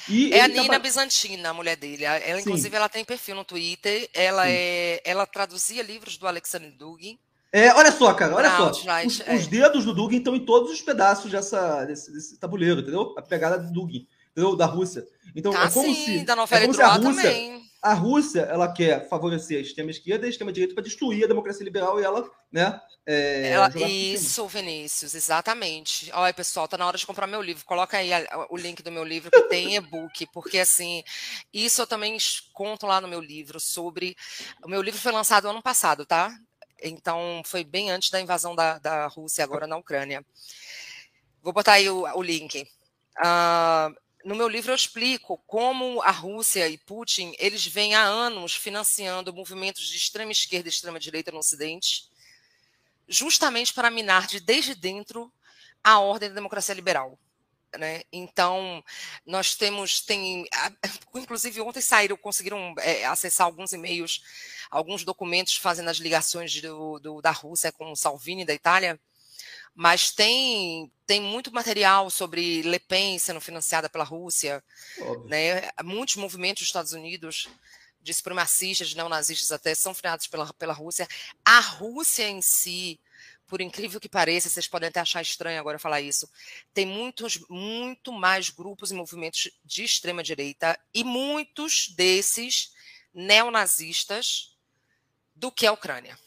E é a Nina tava... Bizantina, a mulher dele. Ela, inclusive, ela tem perfil no Twitter. Ela, é, ela traduzia livros do Alexander Dugin.
É, olha só, cara, olha não, só. os, é. os, dedos do Dugin estão em todos os pedaços dessa, desse, desse tabuleiro, entendeu? A pegada do Dugin, entendeu? Da Rússia. Então,
tá,
é como
sim,
se.
Da novela é como se a Rússia, também.
A Rússia, ela quer favorecer a extrema-esquerda e a extrema-direita para destruir a democracia liberal e ela, né?
É, ela, isso, Vinícius, exatamente. Olha, pessoal, tá na hora de comprar meu livro. Coloca aí a, o link do meu livro que tem e-book, porque assim, isso eu também conto lá no meu livro sobre. O meu livro foi lançado ano passado, tá? Então, foi bem antes da invasão da, da Rússia, agora na Ucrânia. Vou botar aí o, o link. Uh, no meu livro eu explico como a Rússia e Putin eles vêm há anos financiando movimentos de extrema esquerda e extrema direita no Ocidente, justamente para minar de desde dentro a ordem da democracia liberal. Né? Então, nós temos, tem, inclusive ontem saíram, conseguiram é, acessar alguns e-mails, alguns documentos fazendo as ligações do, do, da Rússia com o Salvini da Itália, mas tem, tem muito material sobre Le Pen sendo financiada pela Rússia, né? muitos movimentos dos Estados Unidos de supremacistas, de neonazistas até, são financiados pela, pela Rússia. A Rússia em si, por incrível que pareça, vocês podem até achar estranho agora falar isso, tem muitos, muito mais grupos e movimentos de extrema direita e muitos desses neonazistas do que a Ucrânia.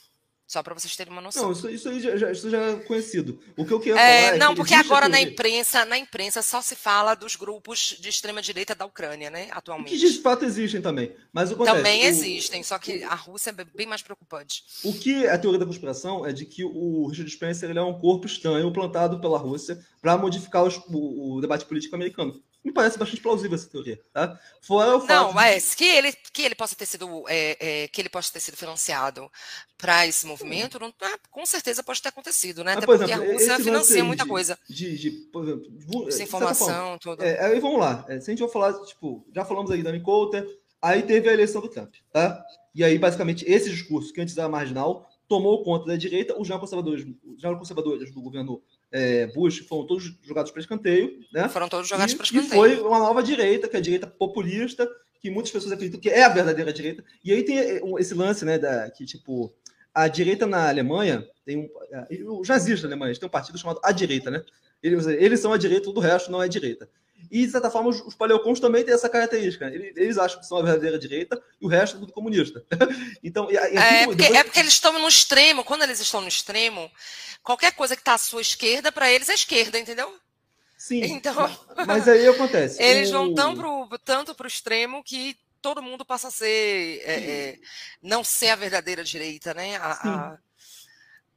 Só para vocês terem uma noção.
Não, isso, isso aí já, já, isso já é conhecido. O que eu queria
é,
falar
é Não, porque agora na imprensa, na imprensa só se fala dos grupos de extrema-direita da Ucrânia, né? Atualmente.
Que de fato existem também. Mas acontece,
também o, existem, só que a Rússia é bem mais preocupante.
O que é a teoria da conspiração é de que o Richard Spencer ele é um corpo estranho plantado pela Rússia para modificar os, o, o debate político americano. Me parece bastante plausível essa teoria, tá?
Fora o fato Não, mas que ele que ele possa ter sido é, é, que ele possa ter sido financiado para esse movimento, não, ah, com certeza pode ter acontecido, né? Até porque exemplo, a Rússia financia muita
de,
coisa.
De, de, por exemplo,
desinformação, tudo.
É, aí vamos lá. É, se a gente for falar, tipo, já falamos aí da Amy Coulter, aí teve a eleição do Trump, tá? E aí, basicamente, esse discurso que antes era marginal tomou conta da direita, os conservadores, os conservadores do governo é, Bush foram todos jogados para escanteio. Né?
Foram todos jogados para
escanteio. E foi uma nova direita, que é a direita populista, que muitas pessoas acreditam que é a verdadeira direita. E aí tem é, esse lance, né, da, que tipo, a direita na Alemanha, tem um, é, os nazistas na Alemanha, tem um partido chamado A Direita, né? Eles, eles são a direita, todo o resto não é direita. E, de certa forma, os, os paleocons também têm essa característica. Eles, eles, acham que são a verdadeira direita e o resto é tudo comunista. então, e, e,
é, porque, depois... é porque eles estão no extremo. Quando eles estão no extremo, qualquer coisa que está à sua esquerda, para eles é esquerda, entendeu?
Sim. Então... Mas aí acontece.
Eles vão tão pro, tanto para o extremo que todo mundo passa a ser. É, é, não ser a verdadeira direita, né? A, a,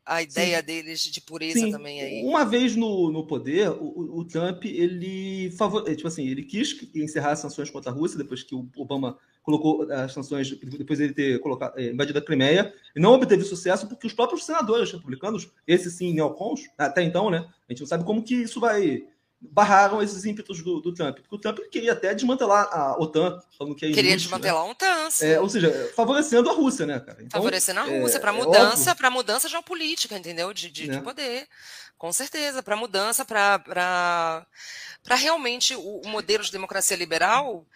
a ideia Sim. deles de pureza Sim. também aí.
Uma vez no, no poder, o, o Trump ele favor, tipo assim, ele quis encerrar as sanções contra a Rússia depois que o Obama colocou as sanções depois ele ter colocado, eh, invadido a Crimeia, e não obteve sucesso porque os próprios senadores republicanos, esses sim neocons, até então, né? A gente não sabe como que isso vai barraram esses ímpetos do, do, Trump. Porque o Trump queria até desmantelar a OTAN, falando que é
Queria inútil, desmantelar né? a OTAN,
sim. É, ou seja, favorecendo a Rússia, né, cara?
Então, favorecendo a Rússia, é, para é mudança, é para mudança geopolítica, entendeu? De, de, de né? poder. Com certeza, para mudança, para realmente o, o, modelo de democracia liberal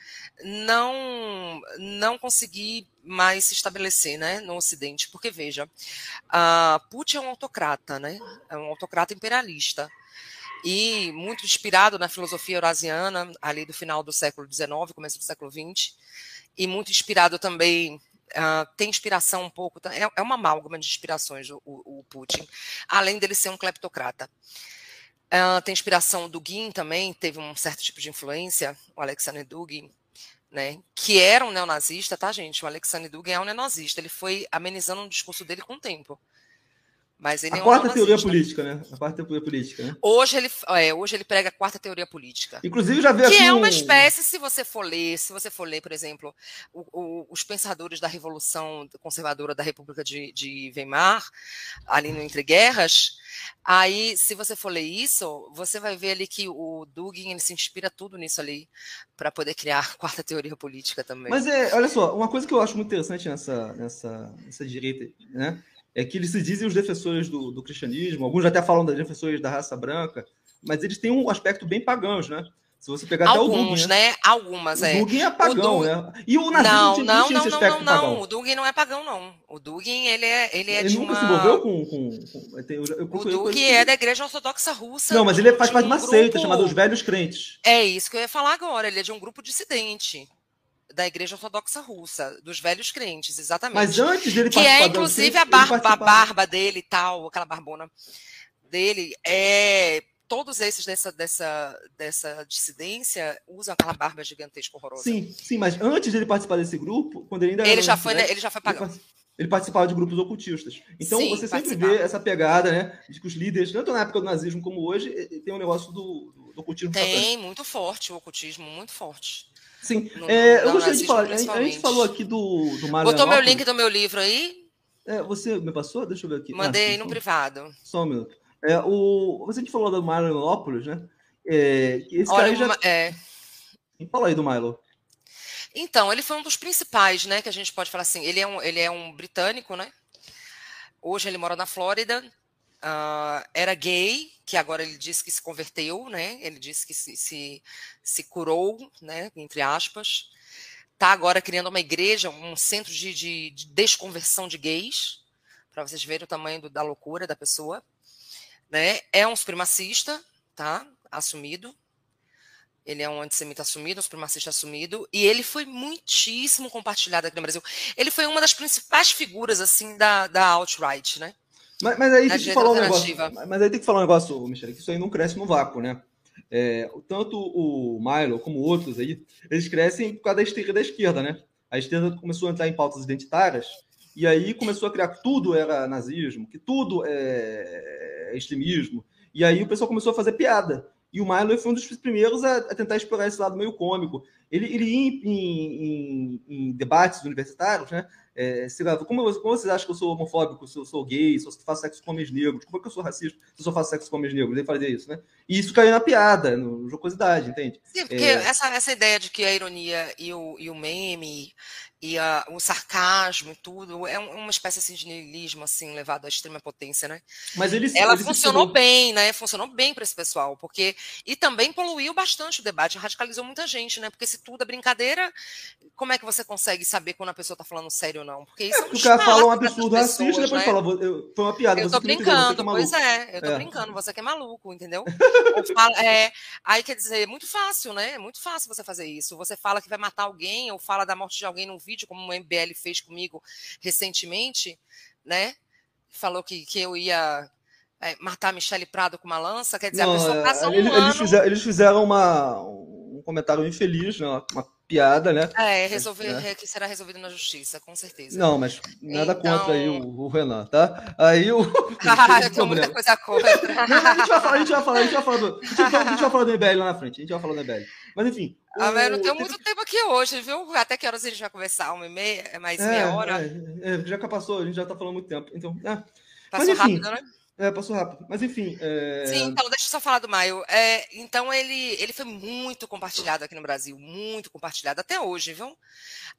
não, não conseguir mais se estabelecer né, no Ocidente. Porque, veja, a Putin é um autocrata, né? É um autocrata imperialista e muito inspirado na filosofia eurasiana, ali do final do século XIX, começo do século XX, e muito inspirado também, uh, tem inspiração um pouco, é, é, uma amálgama de inspirações o, o, Putin, além dele ser um cleptocrata. Uh, tem inspiração do Dugin também, teve um certo tipo de influência, o Alexander Dugin, né, que era um neonazista, tá, gente? O Alexander Dugin é um neonazista, ele foi amenizando o discurso dele com o tempo. Mas ele
a
é um
quarta teoria política, né? A quarta teoria política, né?
Hoje ele, é, hoje ele prega a quarta teoria política.
Inclusive já veio
que é uma
um...
espécie, se você for ler, se você for ler, por exemplo, o, o, os pensadores da Revolução Conservadora da República de, de Weimar, ali no Entre Guerras, aí, se você for ler isso, você vai ver ali que o Dugin ele se inspira tudo nisso ali para poder criar a quarta teoria política também.
Mas é, olha só, uma coisa que eu acho muito interessante nessa, nessa, nessa direita, né? É que eles se dizem os defensores do, do cristianismo, alguns até falam dos defensores da raça branca, mas eles têm um aspecto bem pagãos, né? Se você pegar
Alguns,
até o Dugin, né?
Algumas,
o
é.
Dugin é pagão, Dugin... né? E o nazismo
não, tinha, não, tinha não, esse aspecto não, não, pagão. O Dugin não é pagão, não. O Dugin, ele é, ele é
ele
de
nunca
uma...
se envolveu com... com, com eu, eu,
o Dugin é da Igreja Ortodoxa Russa.
Não, mas ele faz parte de uma grupo... seita chamada Os Velhos Crentes.
É isso que eu ia falar agora. Ele é de um grupo dissidente da Igreja Ortodoxa Russa, dos velhos crentes, exatamente.
Mas antes dele
Que é, inclusive, a barba, a barba dele e tal, aquela barbona dele, é. Todos esses dessa, dessa, dessa dissidência usam aquela barba gigantesca horrorosa.
Sim, sim, mas antes dele participar desse grupo, quando ele ainda
ele já foi, né, ele já foi pagão.
Ele participava de grupos ocultistas. Então Sim, você sempre vê essa pegada, né? De que os líderes, tanto na época do nazismo como hoje, tem um negócio do, do ocultismo.
Tem, muito forte o ocultismo, muito forte.
Sim. No, é, eu gostaria de falar. A gente falou aqui do, do
Botou meu link do meu livro aí?
É, você me passou? Deixa eu ver aqui.
Mandei ah, no privado.
Só um minuto. É, o, você a gente falou do Marianópolis, né? É, esse
Olha,
cara já...
é...
Fala aí do Milo.
Então, ele foi um dos principais, né? Que a gente pode falar assim. Ele é um, ele é um britânico, né? Hoje ele mora na Flórida. Uh, era gay, que agora ele diz que se converteu, né? Ele disse que se, se, se curou, né? Entre aspas. Está agora criando uma igreja, um centro de, de, de desconversão de gays, para vocês verem o tamanho do, da loucura da pessoa. Né? É um supremacista, tá? Assumido. Ele é um antissemita assumido, um supremacista assumido, e ele foi muitíssimo compartilhado aqui no Brasil. Ele foi uma das principais figuras, assim, da, da alt-right, né?
Mas, mas aí tem que falar um negócio. Mas aí tem que falar um negócio, Michele, que isso aí não cresce no vácuo, né? É, tanto o Milo como outros aí, eles crescem por causa da esteira da esquerda, né? A esquerda começou a entrar em pautas identitárias e aí começou a criar que tudo era nazismo, que tudo é extremismo. E aí o pessoal começou a fazer piada. E o Milo foi um dos primeiros a, a tentar explorar esse lado meio cômico. Ele, ele ia em, em, em, em debates universitários, né? É, como, como vocês acham que eu sou homofóbico, se eu sou gay, se eu faço sexo com homens negros? Como é que eu sou racista se eu só faço sexo com homens negros? Ele fazia isso, né? E isso caiu na piada, no jocosidade, entende?
Sim, porque é... essa, essa ideia de que a ironia e o, e o meme e a, o sarcasmo e tudo é uma espécie assim, de niilismo assim levado à extrema potência, né?
Mas ele,
ela
ele
funcionou bem, né? Funcionou bem para esse pessoal, porque e também poluiu bastante o debate, radicalizou muita gente, né? Porque se tudo é brincadeira, como é que você consegue saber quando a pessoa está falando sério ou não?
Porque isso é, é um o cara fala um absurdo racista, depois né? fala, foi uma piada.
Eu tô brincando, é pois é, eu tô é. brincando, você que é maluco, entendeu? fala, é, aí quer dizer, é muito fácil, né? É muito fácil você fazer isso. Você fala que vai matar alguém ou fala da morte de alguém num vídeo vídeo, como o MBL fez comigo recentemente, né? Falou que, que eu ia é, matar a Michele Prado com uma lança, quer dizer, Não, a pessoa passa um
eles,
ano...
Eles fizeram, eles fizeram uma, um comentário infeliz, né? uma piada, né?
É, resolver, né? que será resolvido na justiça, com certeza.
Não, mas nada então... contra aí o, o, Renan, tá? Aí o.
Ah, eu tenho muita coisa contra.
Não, a gente vai falar, a gente vai falar, a gente vai falar do, a gente vai falar do MBL lá na frente, a gente vai falar do MBL. Mas enfim.
Ah, mas eu não tenho muito tempo aqui hoje, viu? Até que horas a gente vai conversar? Uma e meia? É mais é, meia hora?
É, é, já passou, a gente já tá falando muito tempo. Então, é.
Passou mas, enfim, rápido, né?
É, passou rápido. Mas enfim. É...
Sim, então deixa eu só falar do Maio. É, então ele, ele foi muito compartilhado aqui no Brasil, muito compartilhado até hoje, viu?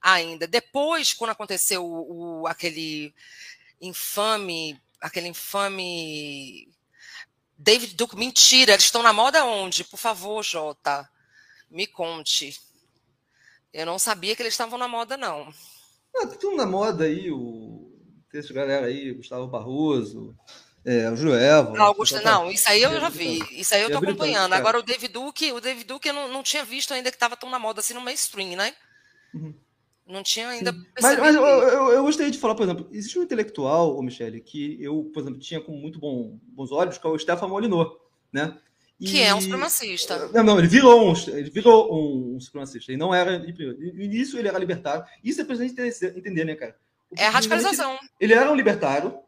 Ainda. Depois, quando aconteceu o, o aquele infame, aquele infame David Duke, mentira, eles estão na moda onde? Por favor, Jota, me conte. Eu não sabia que eles estavam na moda, não.
Ah, tá tudo na moda aí, o. Essa galera aí, Gustavo Barroso, é, o Joel.
Augusto, não, isso aí eu já vi. Isso aí eu tô acompanhando. Agora o David Duke, o David Duke eu não, não tinha visto ainda que estava tão na moda assim no mainstream, né? Uhum. Não tinha ainda
Mas, mas eu, eu, eu, gostaria de falar, por exemplo, existe um intelectual, ô Michele, que eu, por exemplo, tinha com muito bom, bons olhos, que é o Stefan Molinot, né?
E... Que é um supremacista.
Não, não, ele virou um, ele virou um, um supremacista. Ele não era. No início ele era libertário. Isso é pra gente entender, né, cara?
é a radicalização.
Ele era um libertário,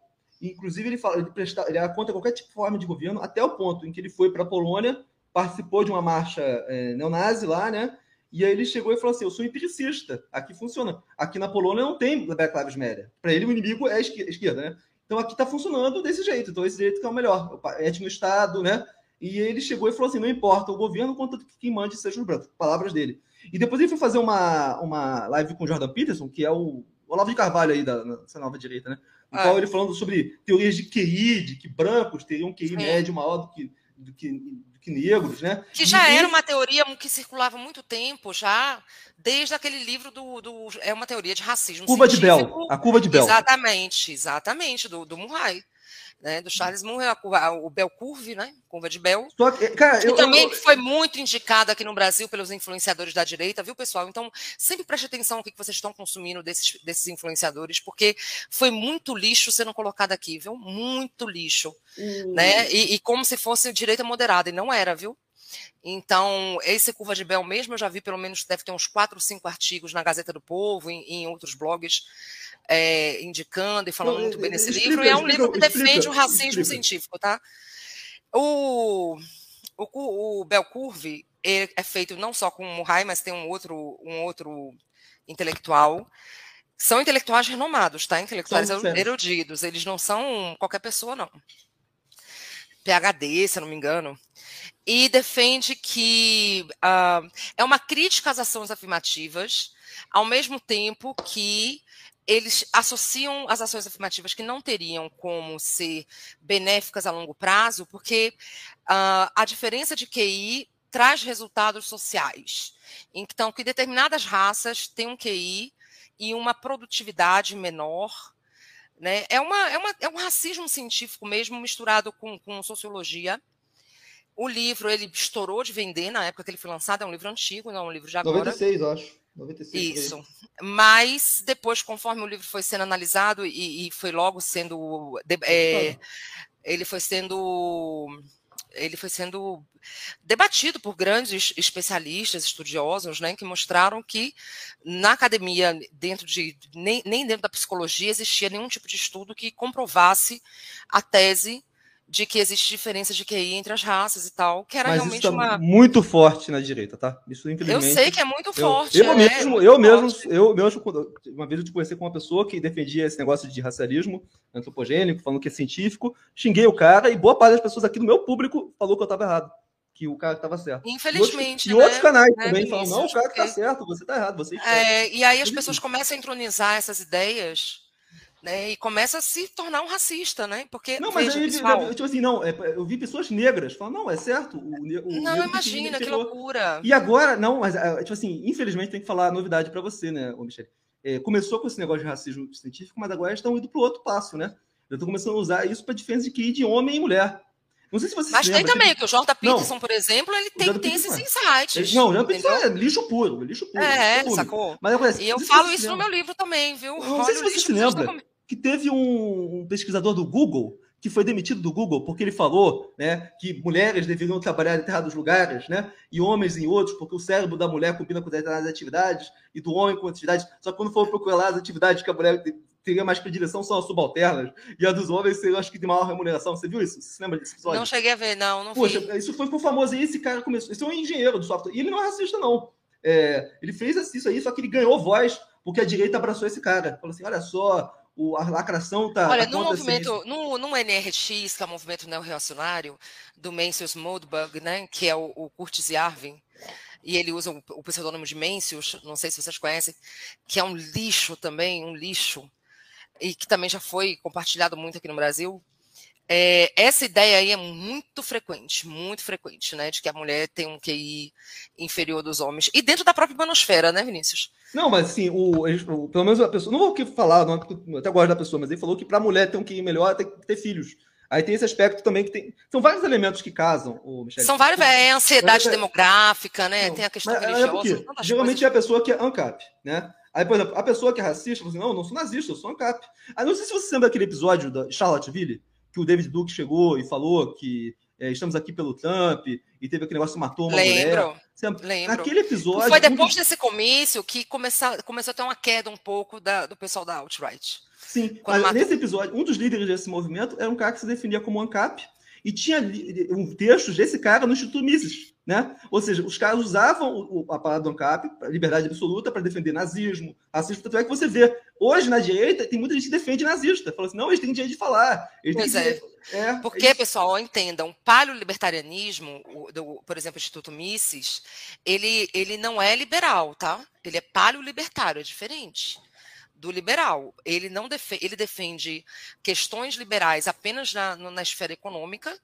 Inclusive, ele, fala, ele, presta, ele era contra qualquer tipo de forma de governo, até o ponto em que ele foi para a Polônia, participou de uma marcha é, neonazi lá, né? E aí ele chegou e falou assim: Eu sou empiricista, aqui funciona. Aqui na Polônia não tem Black Lives Matter. Para ele, o inimigo é a esquerda, né? Então aqui está funcionando desse jeito. Então esse jeito que é o melhor. Ético no Estado, né? E ele chegou e falou assim: Não importa o governo, contanto que quem mande seja os brancos. Palavras dele. E depois ele foi fazer uma, uma live com o Jordan Peterson, que é o Olavo de Carvalho aí da, da nova direita, né? No ah. qual ele falando sobre teorias de QI, de que brancos teriam QI médio maior do que, do que, do que negros, né?
Que já e era uma teoria que circulava há muito tempo, já desde aquele livro do, do é uma teoria de racismo
curva de Bell, a curva de Bell.
Exatamente, exatamente do, do Murray né, do Charles Moore, a, o Bell Curve, né, curva de Bell. Que, cara, eu, também eu, foi muito indicado aqui no Brasil pelos influenciadores da direita, viu, pessoal? Então, sempre preste atenção no que vocês estão consumindo desses, desses influenciadores, porque foi muito lixo sendo colocado aqui, viu? Muito lixo, hum. né? E, e como se fosse direita moderada, e não era, viu? Então, esse Curva de Bell mesmo, eu já vi pelo menos, deve ter uns quatro ou cinco artigos na Gazeta do Povo, em, em outros blogs, é, indicando e falando muito bem desse livro, e é um livro que defende o racismo científico, tá? O, o, o Bell Curve é feito não só com o Murray, mas tem um outro, um outro intelectual. São intelectuais renomados, tá? Intelectuais erudidos. Eles não são qualquer pessoa, não. PhD, se eu não me engano, e defende que uh, é uma crítica às ações afirmativas, ao mesmo tempo que eles associam as ações afirmativas que não teriam como ser benéficas a longo prazo, porque uh, a diferença de QI traz resultados sociais. Então, que determinadas raças têm um QI e uma produtividade menor. Né? É, uma, é, uma, é um racismo científico mesmo misturado com, com sociologia. O livro ele estourou de vender na época que ele foi lançado, é um livro antigo, não é um livro de agora.
96, acho. 96,
Isso. Mas depois, conforme o livro foi sendo analisado e, e foi logo sendo. É, ele foi sendo ele foi sendo debatido por grandes especialistas, estudiosos, né, que mostraram que na academia, dentro de nem, nem dentro da psicologia existia nenhum tipo de estudo que comprovasse a tese de que existe diferença de QI entre as raças e tal, que era
Mas
realmente
isso tá
uma.
muito forte na direita, tá? Isso, infelizmente.
Eu sei que é muito forte.
Eu, eu
é,
mesmo,
muito
eu mesmo,
forte.
eu mesmo, uma vez eu te conheci com uma pessoa que defendia esse negócio de racialismo antropogênico, falando que é científico, xinguei o cara e boa parte das pessoas aqui do meu público falou que eu estava errado, que o cara estava certo.
Infelizmente.
E outros,
né?
e outros canais
né,
também falam, não, o cara que tá certo, você tá errado, você está
É, e aí as pessoas começam a entronizar essas ideias. Né, e começa a se tornar um racista, né? Porque
Não, mas
veja,
aí,
pessoal,
tipo assim, não, é, eu vi pessoas negras falando, não, é certo. O, o
não
que
imagina que loucura.
E agora, não, mas, é, tipo assim, infelizmente tem que falar a novidade para você, né, ô Michele? É, começou com esse negócio de racismo científico, mas agora estão indo para o outro passo, né? Eu estou começando a usar isso para defesa de QI de homem e mulher. Não sei se você
Mas
se
tem
lembra,
também,
tipo,
que o Jordan
Não.
Peterson, por exemplo, ele tem,
Jordan
tem
Peterson
esses insights.
Não, já pensou,
entendeu?
é lixo puro, lixo puro.
É,
lixo puro.
sacou?
Mas acontece,
E eu
não
falo isso no meu livro também, viu?
Eu não sei se
o
você se
que
lembra. Que teve um, um pesquisador do Google que foi demitido do Google porque ele falou né, que mulheres deveriam trabalhar em determinados lugares né, e homens em outros, porque o cérebro da mulher combina com determinadas atividades e do homem com atividades. Só que quando for procurar as atividades que a mulher te- teria mais predileção são as subalternas e a dos homens seriam as que têm maior remuneração. Você viu isso? Você se lembra desse episódio?
Não cheguei a ver, não, não
Poxa,
vi.
isso foi por famoso. E esse cara começou. Esse é um engenheiro do software. E ele não é racista, não. É, ele fez isso aí, só que ele ganhou voz porque a direita abraçou esse cara. Falou assim: olha só, o, a lacração tá.
Olha,
tá
no movimento, no, no NRX, que é o movimento neorreacionário, do Mencius Moldbug, né, que é o, o Curtis Yarvin, e ele usa o, o pseudônimo de Mencius, não sei se vocês conhecem, que é um lixo também, um lixo, e que também já foi compartilhado muito aqui no Brasil. É, essa ideia aí é muito frequente, muito frequente, né, de que a mulher tem um QI inferior dos homens, e dentro da própria manosfera, né, Vinícius?
Não, mas assim, o, o- pelo menos a pessoa. Não vou aqui falar, não, porque eu até gosto da pessoa, mas ele falou que para a mulher ter um QI melhor tem que ter filhos. Aí tem esse aspecto também que tem. São vários elementos que casam, o Michel.
São vários, é ansiedade
Mas é-
demográfica, né,
Não,
tem a questão
mas é
religiosa,
porque,
são tantas
geralmente
coisas.
é a pessoa que é ANCAP, né? Aí, por exemplo, a pessoa que é racista fala assim: não, eu não sou nazista, eu sou ANCAP. Aí não sei se você lembra daquele episódio da Charlottesville, que o David Duke chegou e falou que é, estamos aqui pelo Trump, e teve aquele negócio que matou uma mulher.
Lembro,
Você lembra?
lembro.
Naquele episódio.
Foi depois
dos-
desse comício que começou, começou a ter uma queda um pouco da- do pessoal da alt-right.
Sim, mas
matou.
nesse episódio, um dos líderes desse movimento era um cara que se definia como ANCAP e tinha um texto desse cara no Instituto Mises, né? Ou seja, os caras usavam a palavra do ANCAP, liberdade absoluta, para defender nazismo, racismo. Tanto é que você vê, hoje na direita, tem muita gente que defende nazista. Fala assim, não, eles têm direito de falar.
Pois é.
direito- é.
Porque,
eles-
pessoal, entendam, o paleolibertarianismo, o- do- por exemplo, o Instituto Mises, ele, ele não é liberal, tá? Ele é paleolibertário, é diferente do liberal. Ele não defe- ele defende questões liberais apenas na, na esfera econômica,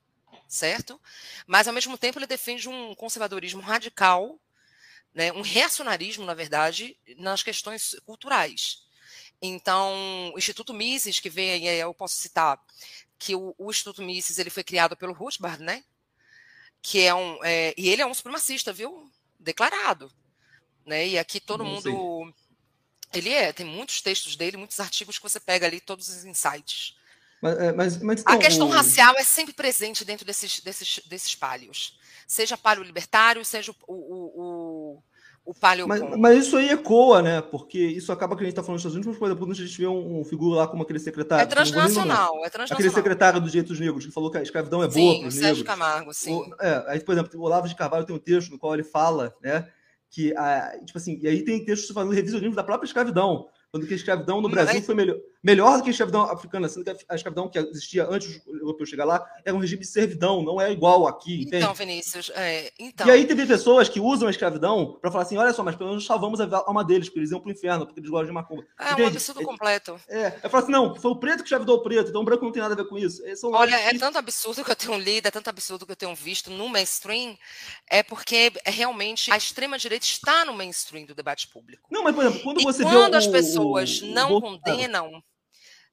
certo? Mas, ao mesmo tempo, ele defende um conservadorismo radical, né? um reacionarismo, na verdade, nas questões culturais. Então, o Instituto Mises, que vem aí, eu posso citar que o, o Instituto Mises ele foi criado pelo Rothbard, né? Que é um é, e ele é um supremacista, viu? Declarado, né? E aqui todo
Não
mundo ele é, tem muitos textos dele, muitos artigos que você pega ali todos os insights.
Mas, é, mas, mas,
A
então,
questão
o-
racial é sempre presente dentro desses desses desses palhos, seja palio libertário, seja o o, o, o palio
Mas, mas isso aí ecoa, né? Porque isso acaba que a gente está falando dos Estados Unidos, mas, por exemplo, quando a gente vê um, um figura lá como aquele secretário.
é transnacional, é
Aquele
transnacional.
secretário dos direitos negros que falou que a escravidão é boa
Sim,
para
o
os
Sérgio
negros.
Camargo, sim.
O- é, aí, por exemplo, o Olavo de Carvalho tem um texto no qual ele fala, né, que, a, tipo assim, e aí tem textos falando do revisionismo da própria escravidão, quando que a escravidão no
Hum,
Brasil
é-
foi melhor, melhor do que a escravidão africana, sendo que a escravidão que existia antes do europeu chegar lá era um regime de servidão, não é igual aqui.
Então, entende? Vinícius, é, então.
E aí teve pessoas que usam a escravidão para falar assim: olha só, mas pelo menos salvamos a alma deles, porque eles iam pro inferno, porque eles gostam de macumba.
É entende? um absurdo é, completo.
É, eu falo assim: não, foi o preto que escravidou o preto, então o branco não tem nada a ver com isso.
olha, é tanto absurdo que eu tenho lido, é tanto absurdo que eu tenho visto no mainstream, é porque é realmente a extrema-direita está no mainstream do debate público.
Não, mas, por exemplo, quando você
e
vê.
Quando as pessoas o, não o condenam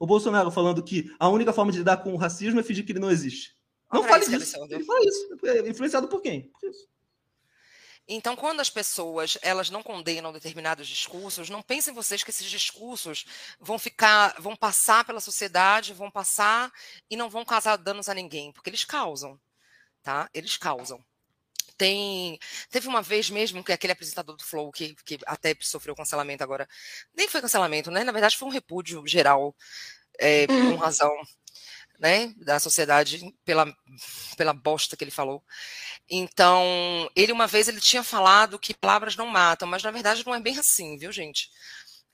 o Bolsonaro falando que a única forma de lidar com o racismo é fingir que ele não existe. Não fale disso. Ele fala isso. É influenciado por quem? Por isso.
Então, quando as pessoas elas não condenam determinados discursos, não pensem vocês que esses discursos vão ficar, vão passar pela sociedade, vão passar e não vão causar danos a ninguém, porque eles causam, tá? Eles causam. Tem, teve uma vez mesmo que aquele apresentador do Flow, que, que até sofreu cancelamento agora, nem foi cancelamento, né? Na verdade, foi um repúdio geral, é, por hum. razão né, da sociedade pela, pela bosta que ele falou. Então, ele uma vez ele tinha falado que palavras não matam, mas na verdade não é bem assim, viu, gente?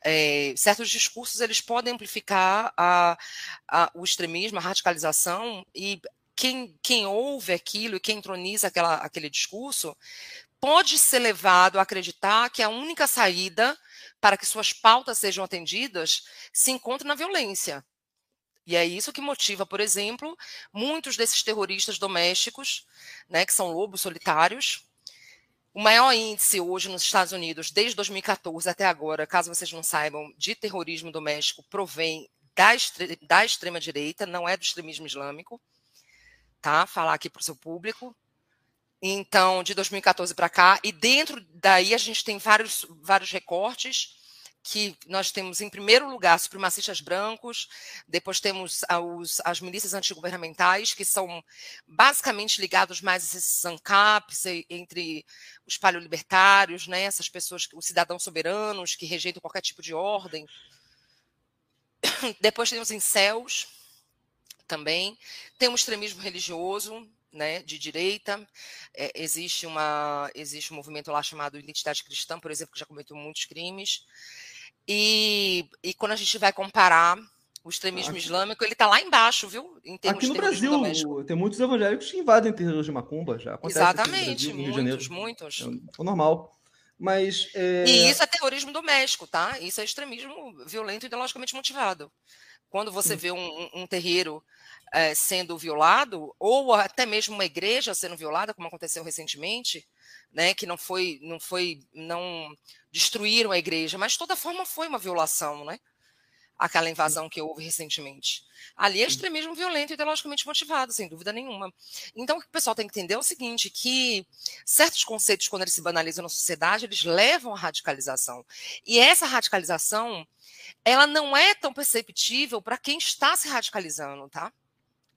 É, certos discursos eles podem amplificar a, a, o extremismo, a radicalização e quem, quem ouve aquilo e quem entroniza aquela, aquele discurso pode ser levado a acreditar que a única saída para que suas pautas sejam atendidas se encontra na violência. E é isso que motiva, por exemplo, muitos desses terroristas domésticos, né, que são lobos solitários. O maior índice hoje nos Estados Unidos, desde 2014 até agora, caso vocês não saibam, de terrorismo doméstico provém da, da extrema-direita, não é do extremismo islâmico tá? Falar aqui para o seu público. Então, de 2014 para cá, e dentro daí a gente tem vários, vários recortes que nós temos, em primeiro lugar, supremacistas brancos, depois temos os, as milícias antigovernamentais, que são basicamente ligados mais a esses ANCAPs, entre os paleolibertários, né, essas pessoas, os cidadãos soberanos, que rejeitam qualquer tipo de ordem. Depois temos incels, também. Tem um extremismo religioso, né, de direita. É, existe, uma, existe um movimento lá chamado Identidade Cristã, por exemplo, que já cometeu muitos crimes. E, e quando a gente vai comparar o extremismo aqui, islâmico, ele está lá embaixo, viu?
aqui no Brasil, doméstico. tem muitos evangélicos que invadem terreiros de macumba, já acontece
Exatamente, Brasil, muitos, muitos.
É normal. Mas, é...
E isso é terrorismo doméstico, tá? Isso é extremismo violento e ideologicamente motivado. Quando você vê um, um terreiro é, sendo violado, ou até mesmo uma igreja sendo violada, como aconteceu recentemente, né, que não foi, não foi, não destruíram a igreja, mas de toda forma foi uma violação, né? Aquela invasão que houve recentemente. Ali é extremismo violento e ideologicamente motivado, sem dúvida nenhuma. Então, o que o pessoal tem que entender é o seguinte, que certos conceitos, quando eles se banalizam na sociedade, eles levam à radicalização. E essa radicalização, ela não é tão perceptível para quem está se radicalizando, tá?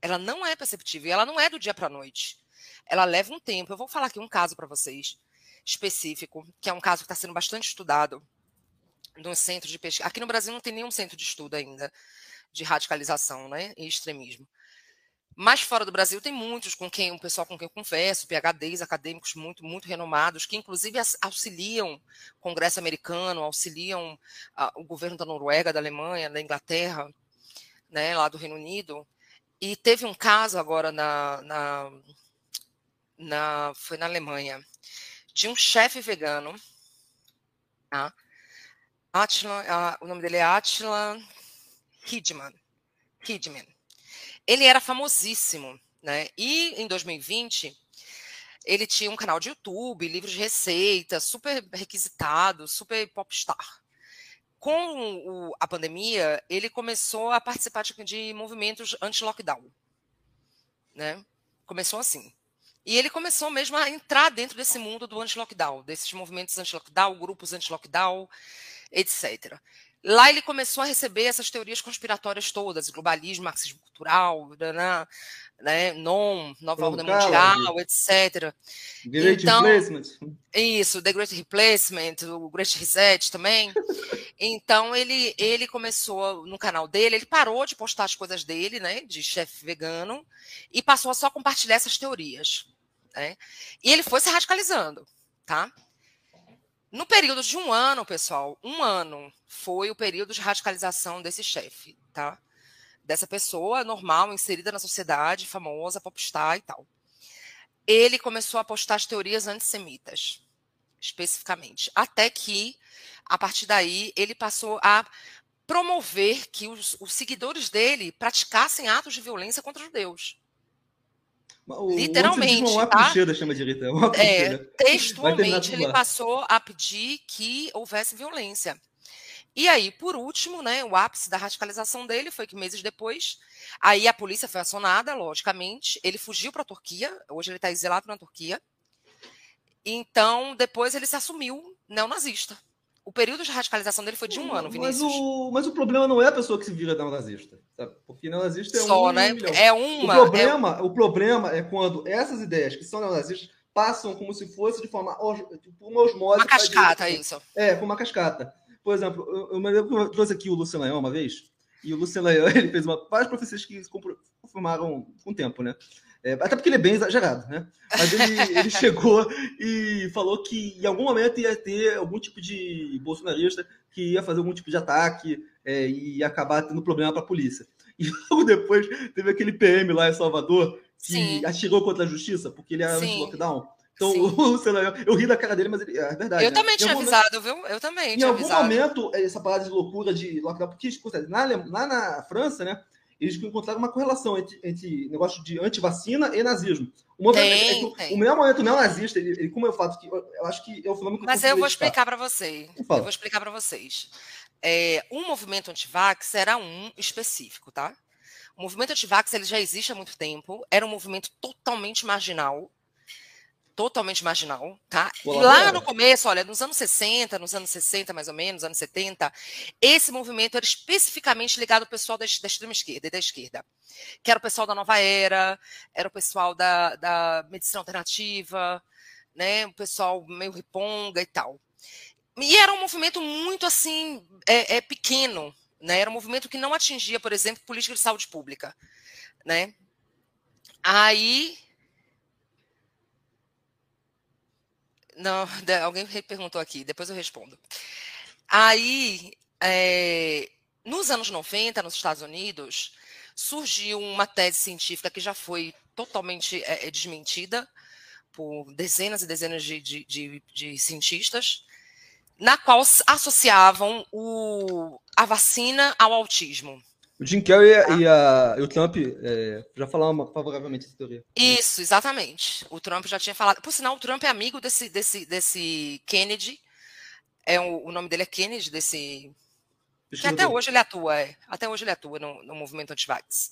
Ela não é perceptível, ela não é do dia para a noite. Ela leva um tempo. Eu vou falar aqui um caso para vocês específico, que é um caso que está sendo bastante estudado no centro de pesquisa. Aqui no Brasil não tem nenhum centro de estudo ainda de radicalização, né, e extremismo. Mas fora do Brasil tem muitos com quem o pessoal com quem eu converso, PhDs acadêmicos muito muito renomados, que inclusive auxiliam o Congresso americano, auxiliam a, o governo da Noruega, da Alemanha, da Inglaterra, né, lá do Reino Unido, e teve um caso agora na, na, na foi na Alemanha, de um chefe vegano, tá? Atila, o nome dele é Atila Hidman. Hidman. Ele era famosíssimo, né? E em 2020 ele tinha um canal de YouTube, livros de receita, super requisitado, super popstar com o, a pandemia, ele começou a participar de, de movimentos anti-lockdown. Né? Começou assim. E ele começou mesmo a entrar dentro desse mundo do anti-lockdown, desses movimentos anti-lockdown, grupos anti-lockdown, etc. Lá ele começou a receber essas teorias conspiratórias todas, globalismo, marxismo cultural, né, NOM, Nova Ordem Mundial, etc.
Great então, Replacement.
Isso, The Great Replacement, o Great Reset também. então ele, ele começou no canal dele, ele parou de postar as coisas dele, né, de chefe vegano, e passou a só compartilhar essas teorias. Né? E ele foi se radicalizando, tá? No período de um ano, pessoal, um ano foi o período de radicalização desse chefe, tá? Dessa pessoa normal, inserida na sociedade, famosa, popstar e tal. Ele começou a postar as teorias antissemitas, especificamente. Até que, a partir daí, ele passou a promover que os, os seguidores dele praticassem atos de violência contra judeus.
O,
Literalmente.
Uma
tá?
clichê chama de Rita. Uma
É, textualmente, ele passou a pedir que houvesse violência. E aí, por último, né, o ápice da radicalização dele foi que meses depois, aí a polícia foi acionada, logicamente, ele fugiu para a Turquia, hoje ele está exilado na Turquia. Então, depois ele se assumiu neonazista. O período de radicalização dele foi de um ano,
mas
Vinícius.
o, mas o problema não é a pessoa que se vira neonazista. Sabe? Porque neonazista é
Só,
um
né?
milhão.
É
O
uma. é-
problema, o problema é quando essas ideias que são neonazistas passam como se fosse de forma tipo, uma osmose.
uma cascata,
direita.
isso.
É, com uma cascata. Por exemplo, eu, eu eu trouxe aqui o Luciano Leão uma vez, e o Luciano Leão ele fez uma, várias profecias que se confirmaram com o tempo, né? É, até porque ele é bem exagerado, né? Mas ele, ele chegou e falou que em algum momento ia ter algum tipo de bolsonarista que ia fazer algum tipo de ataque é, e ia acabar tendo problema para a polícia. E logo depois teve aquele PM lá em Salvador que
Sim.
atirou contra a justiça porque ele era anti-lockdown. Então, o Leão, eu ri da cara dele, mas ele, é verdade.
Eu
né?
também tinha
momento-
avisado, viu? Eu também
em algum
avisado.
momento, essa parada de loucura de lockdown, porque escuta, na, lá na França, né, eles encontraram uma correlação entre, entre negócio de antivacina e nazismo. O, movimento,
Tem,
é o-
tem.
o melhor momento neonazista, ele, ele, como eu fato que eu, acho que é o fenômeno que
Mas eu vou explicar para vocês.
Fala.
Eu vou explicar para vocês. É, um movimento antivax era um específico, tá? O movimento antivax ele já existe há muito tempo. Era um movimento totalmente marginal. Totalmente marginal, tá? E
Pô,
lá no começo, olha, nos anos 60, nos anos 60 mais ou menos, anos 70, esse movimento era especificamente ligado ao pessoal da, da extrema esquerda e da esquerda. Que era o pessoal da Nova Era, era o pessoal da, da medicina alternativa, né? O pessoal meio riponga e tal. E era um movimento muito assim, é, é, pequeno, né? Era um movimento que não atingia, por exemplo, política de saúde pública, né? Aí. Não, alguém perguntou aqui, depois eu respondo. Aí, é, nos anos 90, nos Estados Unidos, surgiu uma tese científica que já foi totalmente é, é, desmentida por dezenas e dezenas de, de, de, de cientistas, na qual associavam o, a vacina ao autismo.
O Jim Carrey
Tá.
e, a- e o Trump é, já falaram favoravelmente dessa teoria.
Isso, exatamente. O Trump já tinha falado. Por sinal, o Trump é amigo desse, desse, desse Kennedy. É o, o nome dele é Kennedy, desse. Que até hoje ele atua, é. Até hoje ele atua no, no movimento antivax.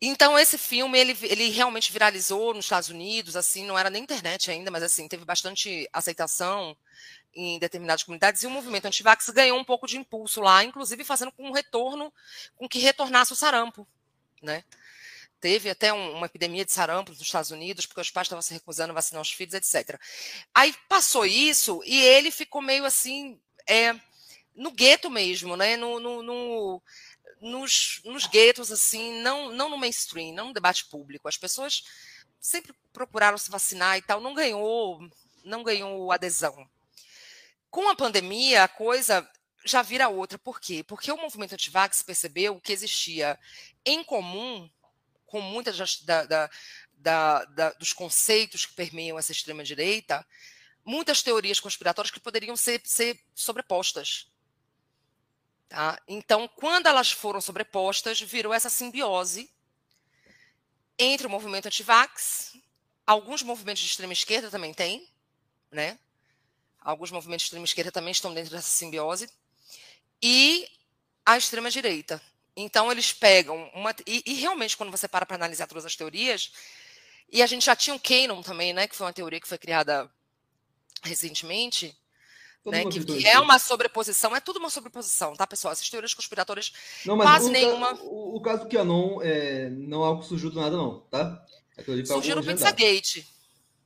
Então, esse filme, ele, ele realmente viralizou nos Estados Unidos, assim, não era nem internet ainda, mas assim, teve bastante aceitação em determinadas comunidades, e o movimento antivax ganhou um pouco de impulso lá, inclusive fazendo com um retorno, com que retornasse o sarampo, né? Teve até um- uma epidemia de sarampo nos Estados Unidos, porque os pais estavam se recusando a vacinar os filhos, etc. Aí passou isso e ele ficou meio assim, é, no gueto mesmo, né? No, no- no- nos, nos guetos, assim, não, não no mainstream, não no debate público. As pessoas sempre procuraram se vacinar e tal, não ganhou, não ganhou adesão. Com a pandemia, a coisa já vira outra. Por quê? Porque o movimento antivax percebeu que existia em comum com muitas da, da, da, dos conceitos que permeiam essa extrema-direita, muitas teorias conspiratórias que poderiam ser, ser sobrepostas. Tá? Então, quando elas foram sobrepostas, virou essa simbiose entre o movimento antivax, alguns movimentos de extrema esquerda também têm, né? Alguns movimentos de extrema esquerda também estão dentro dessa simbiose, e a extrema direita. Então, eles pegam uma. E, e realmente, quando você para para analisar todas as teorias, e a gente já tinha o Canon também, né? Que foi uma teoria que foi criada recentemente, né, que, que é uma sobreposição, é tudo uma sobreposição, tá, pessoal? Essas teorias conspiratórias,
Não, mas
quase
o, ca-
nenhuma.
O, o caso do Qanon é, não é algo que surgiu do nada, não, tá?
Surgiu no. Pizzagate.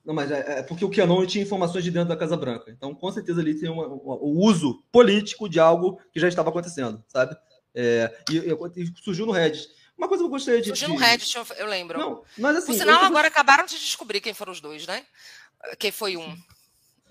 Não, mas é, é porque o Qanon tinha informações de dentro da Casa Branca. Então, com certeza, ali tem uma- uma- o uso político de algo que já estava acontecendo, sabe? É, e, e- surgiu no Reddit. Uma coisa que eu gostaria de.
Surgiu no Reddit, eu- eu lembro.
Não, mas assim.
Por sinal,
eu-
agora acabaram de descobrir quem foram os dois, né? Quem foi um.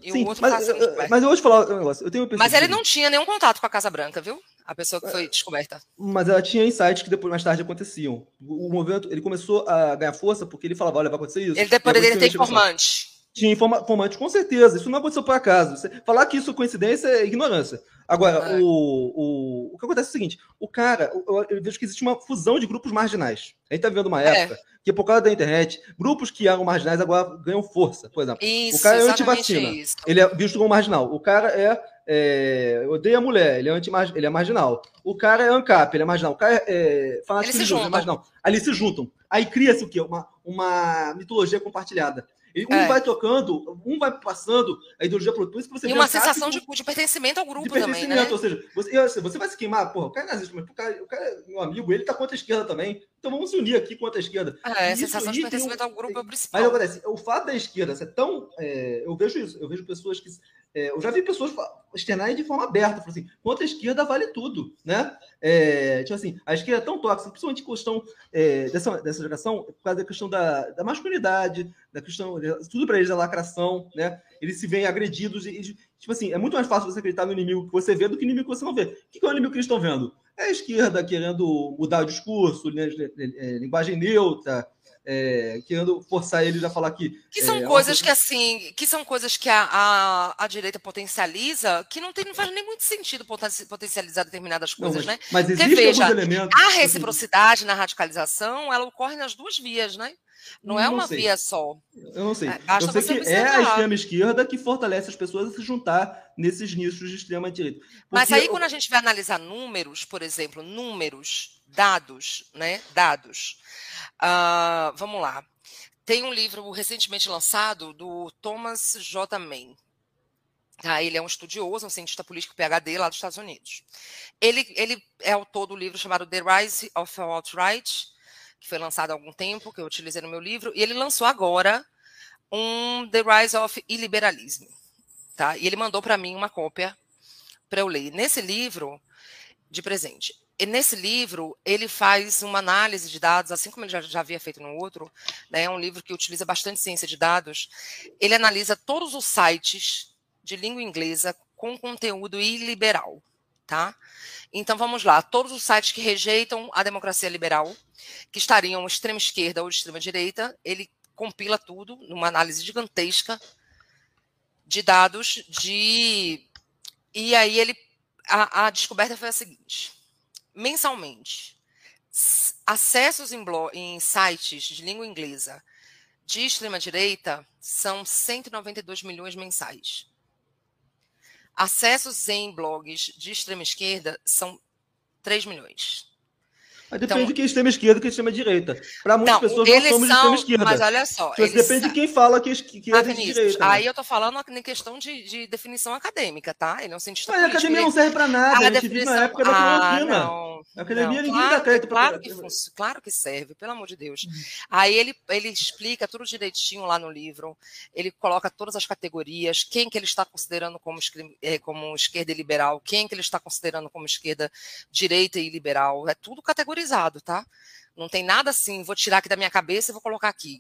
E
Sim,
o outro
mas, mas eu vou te falar um negócio. Eu tenho
Mas ele não tinha nenhum contato com a Casa Branca, viu? A pessoa que
É.
foi descoberta.
Mas ela tinha insights que depois, mais tarde, aconteciam. O, o movimento, ele começou a ganhar força porque ele falava, olha, vai acontecer isso.
Ele depois dele ter informante.
Tinha informa- informante, com certeza. Isso não aconteceu por acaso. Falar que isso é coincidência é ignorância. Agora,
É.
o, o, o que acontece é o seguinte: o cara, eu, eu vejo que existe uma fusão de grupos marginais. A gente tá vivendo uma
É.
época que, por causa da internet, grupos que eram marginais agora ganham força. Por exemplo,
Isso,
cara é antivacina.
isso.
ele é visto como marginal. O cara é, é odeia a mulher, ele é, anti ele é marginal. O cara é ANCAP, ele é marginal. O cara é, é fanático religioso, ele é marginal. Aí eles se juntam. Aí cria-se o quê? Uma, uma mitologia compartilhada. E um
É.
vai tocando, um vai passando a ideologia pro outro. Por isso que você
E uma sensação de, de pertencimento ao
de
grupo também,
pertencimento.
né?
Ou seja, você, eu- você vai se queimar, porra, o cara é nazista, mas o cara, o cara é meu amigo, ele tá contra a esquerda também. Então vamos se unir aqui contra a esquerda.
É, a
Isso
sensação de
tem um-
pertencimento ao grupo é o
Mas
principal.
acontece, o fato da esquerda ser tão. é, eu vejo isso, eu vejo pessoas que. É, eu já vi pessoas externarem de forma aberta, falando assim, contra a esquerda vale tudo, né? É, tipo assim, a esquerda é tão tóxica, principalmente questão é, dessa, dessa geração, por causa da questão da, da masculinidade, da questão. Tudo para eles é lacração, né? Eles se veem agredidos e, tipo assim, é muito mais fácil você acreditar no inimigo que você vê do que no inimigo que você não vê. O que que é o inimigo que eles estão vendo? É a esquerda querendo mudar o discurso, né, é, linguagem neutra, é, querendo forçar eles a falar que.
Que são
é,
coisas
uma-
que, assim, que são coisas que a, a, a direita potencializa, que não, tem, não faz nem muito sentido potenci- potencializar determinadas
Não,
coisas,
mas,
né?
mas
Porque, veja,
alguns elementos.
A reciprocidade na radicalização, ela ocorre nas duas vias, né? Não é
Não
uma
sei.
via só.
Eu não sei.
É, basta
eu sei que é a extrema esquerda que fortalece as pessoas a se juntar nesses nichos de extrema direita.
Mas
Porque
aí, quando a gente vai analisar números, por exemplo, números, dados, né? Dados. Ah, vamos lá. Tem um livro recentemente lançado do Thomas J. Mann. Tá? Ele é um estudioso, um cientista político PhD lá dos Estados Unidos. Ele, ele é autor do livro chamado The Rise of the Alt-Right, que foi lançado há algum tempo, que eu utilizei no meu livro, e ele lançou agora um The Rise of Illiberalism. Tá? E ele mandou para mim uma cópia para eu ler. Nesse livro, de presente, nesse livro, ele faz uma análise de dados, assim como ele já, já havia feito no outro, né? é um livro que utiliza bastante ciência de dados. Ele analisa todos os sites de língua inglesa com conteúdo iliberal. Tá? Então vamos lá, todos os sites que rejeitam a democracia liberal, que estariam extrema esquerda ou extrema direita, ele compila tudo numa análise gigantesca de dados de e aí ele a, a descoberta foi a seguinte: mensalmente, acessos em, blo- em sites de língua inglesa de extrema direita são 192 milhões mensais. Acessos em blogs de extrema esquerda são 3 milhões.
Mas depende
então-
de quem é extrema esquerda e quem é extrema direita. Para muitas
Não,
pessoas, nós somos
são,
extrema esquerda.
mas olha só,
Tipo, depende de quem fala que, é que
Ah,
é
Vinícius,
direita. né?
aí eu tô falando em questão de, de definição acadêmica, tá? Ele é um cientista
Mas a
político.
academia
ele-
não serve para nada.
Ah,
a gente vive na época da
ah, não.
A academia
Não,
ninguém dá
claro,
crédito
que,
pra-
claro, que, fun- claro que serve, pelo amor de Deus. Aí ele, ele explica tudo direitinho lá no livro, ele coloca todas as categorias, quem que ele está considerando como, eh, como esquerda e liberal, quem que ele está considerando como esquerda direita e liberal, é tudo categorizado, tá? Não tem nada assim, vou tirar aqui da minha cabeça e vou colocar aqui.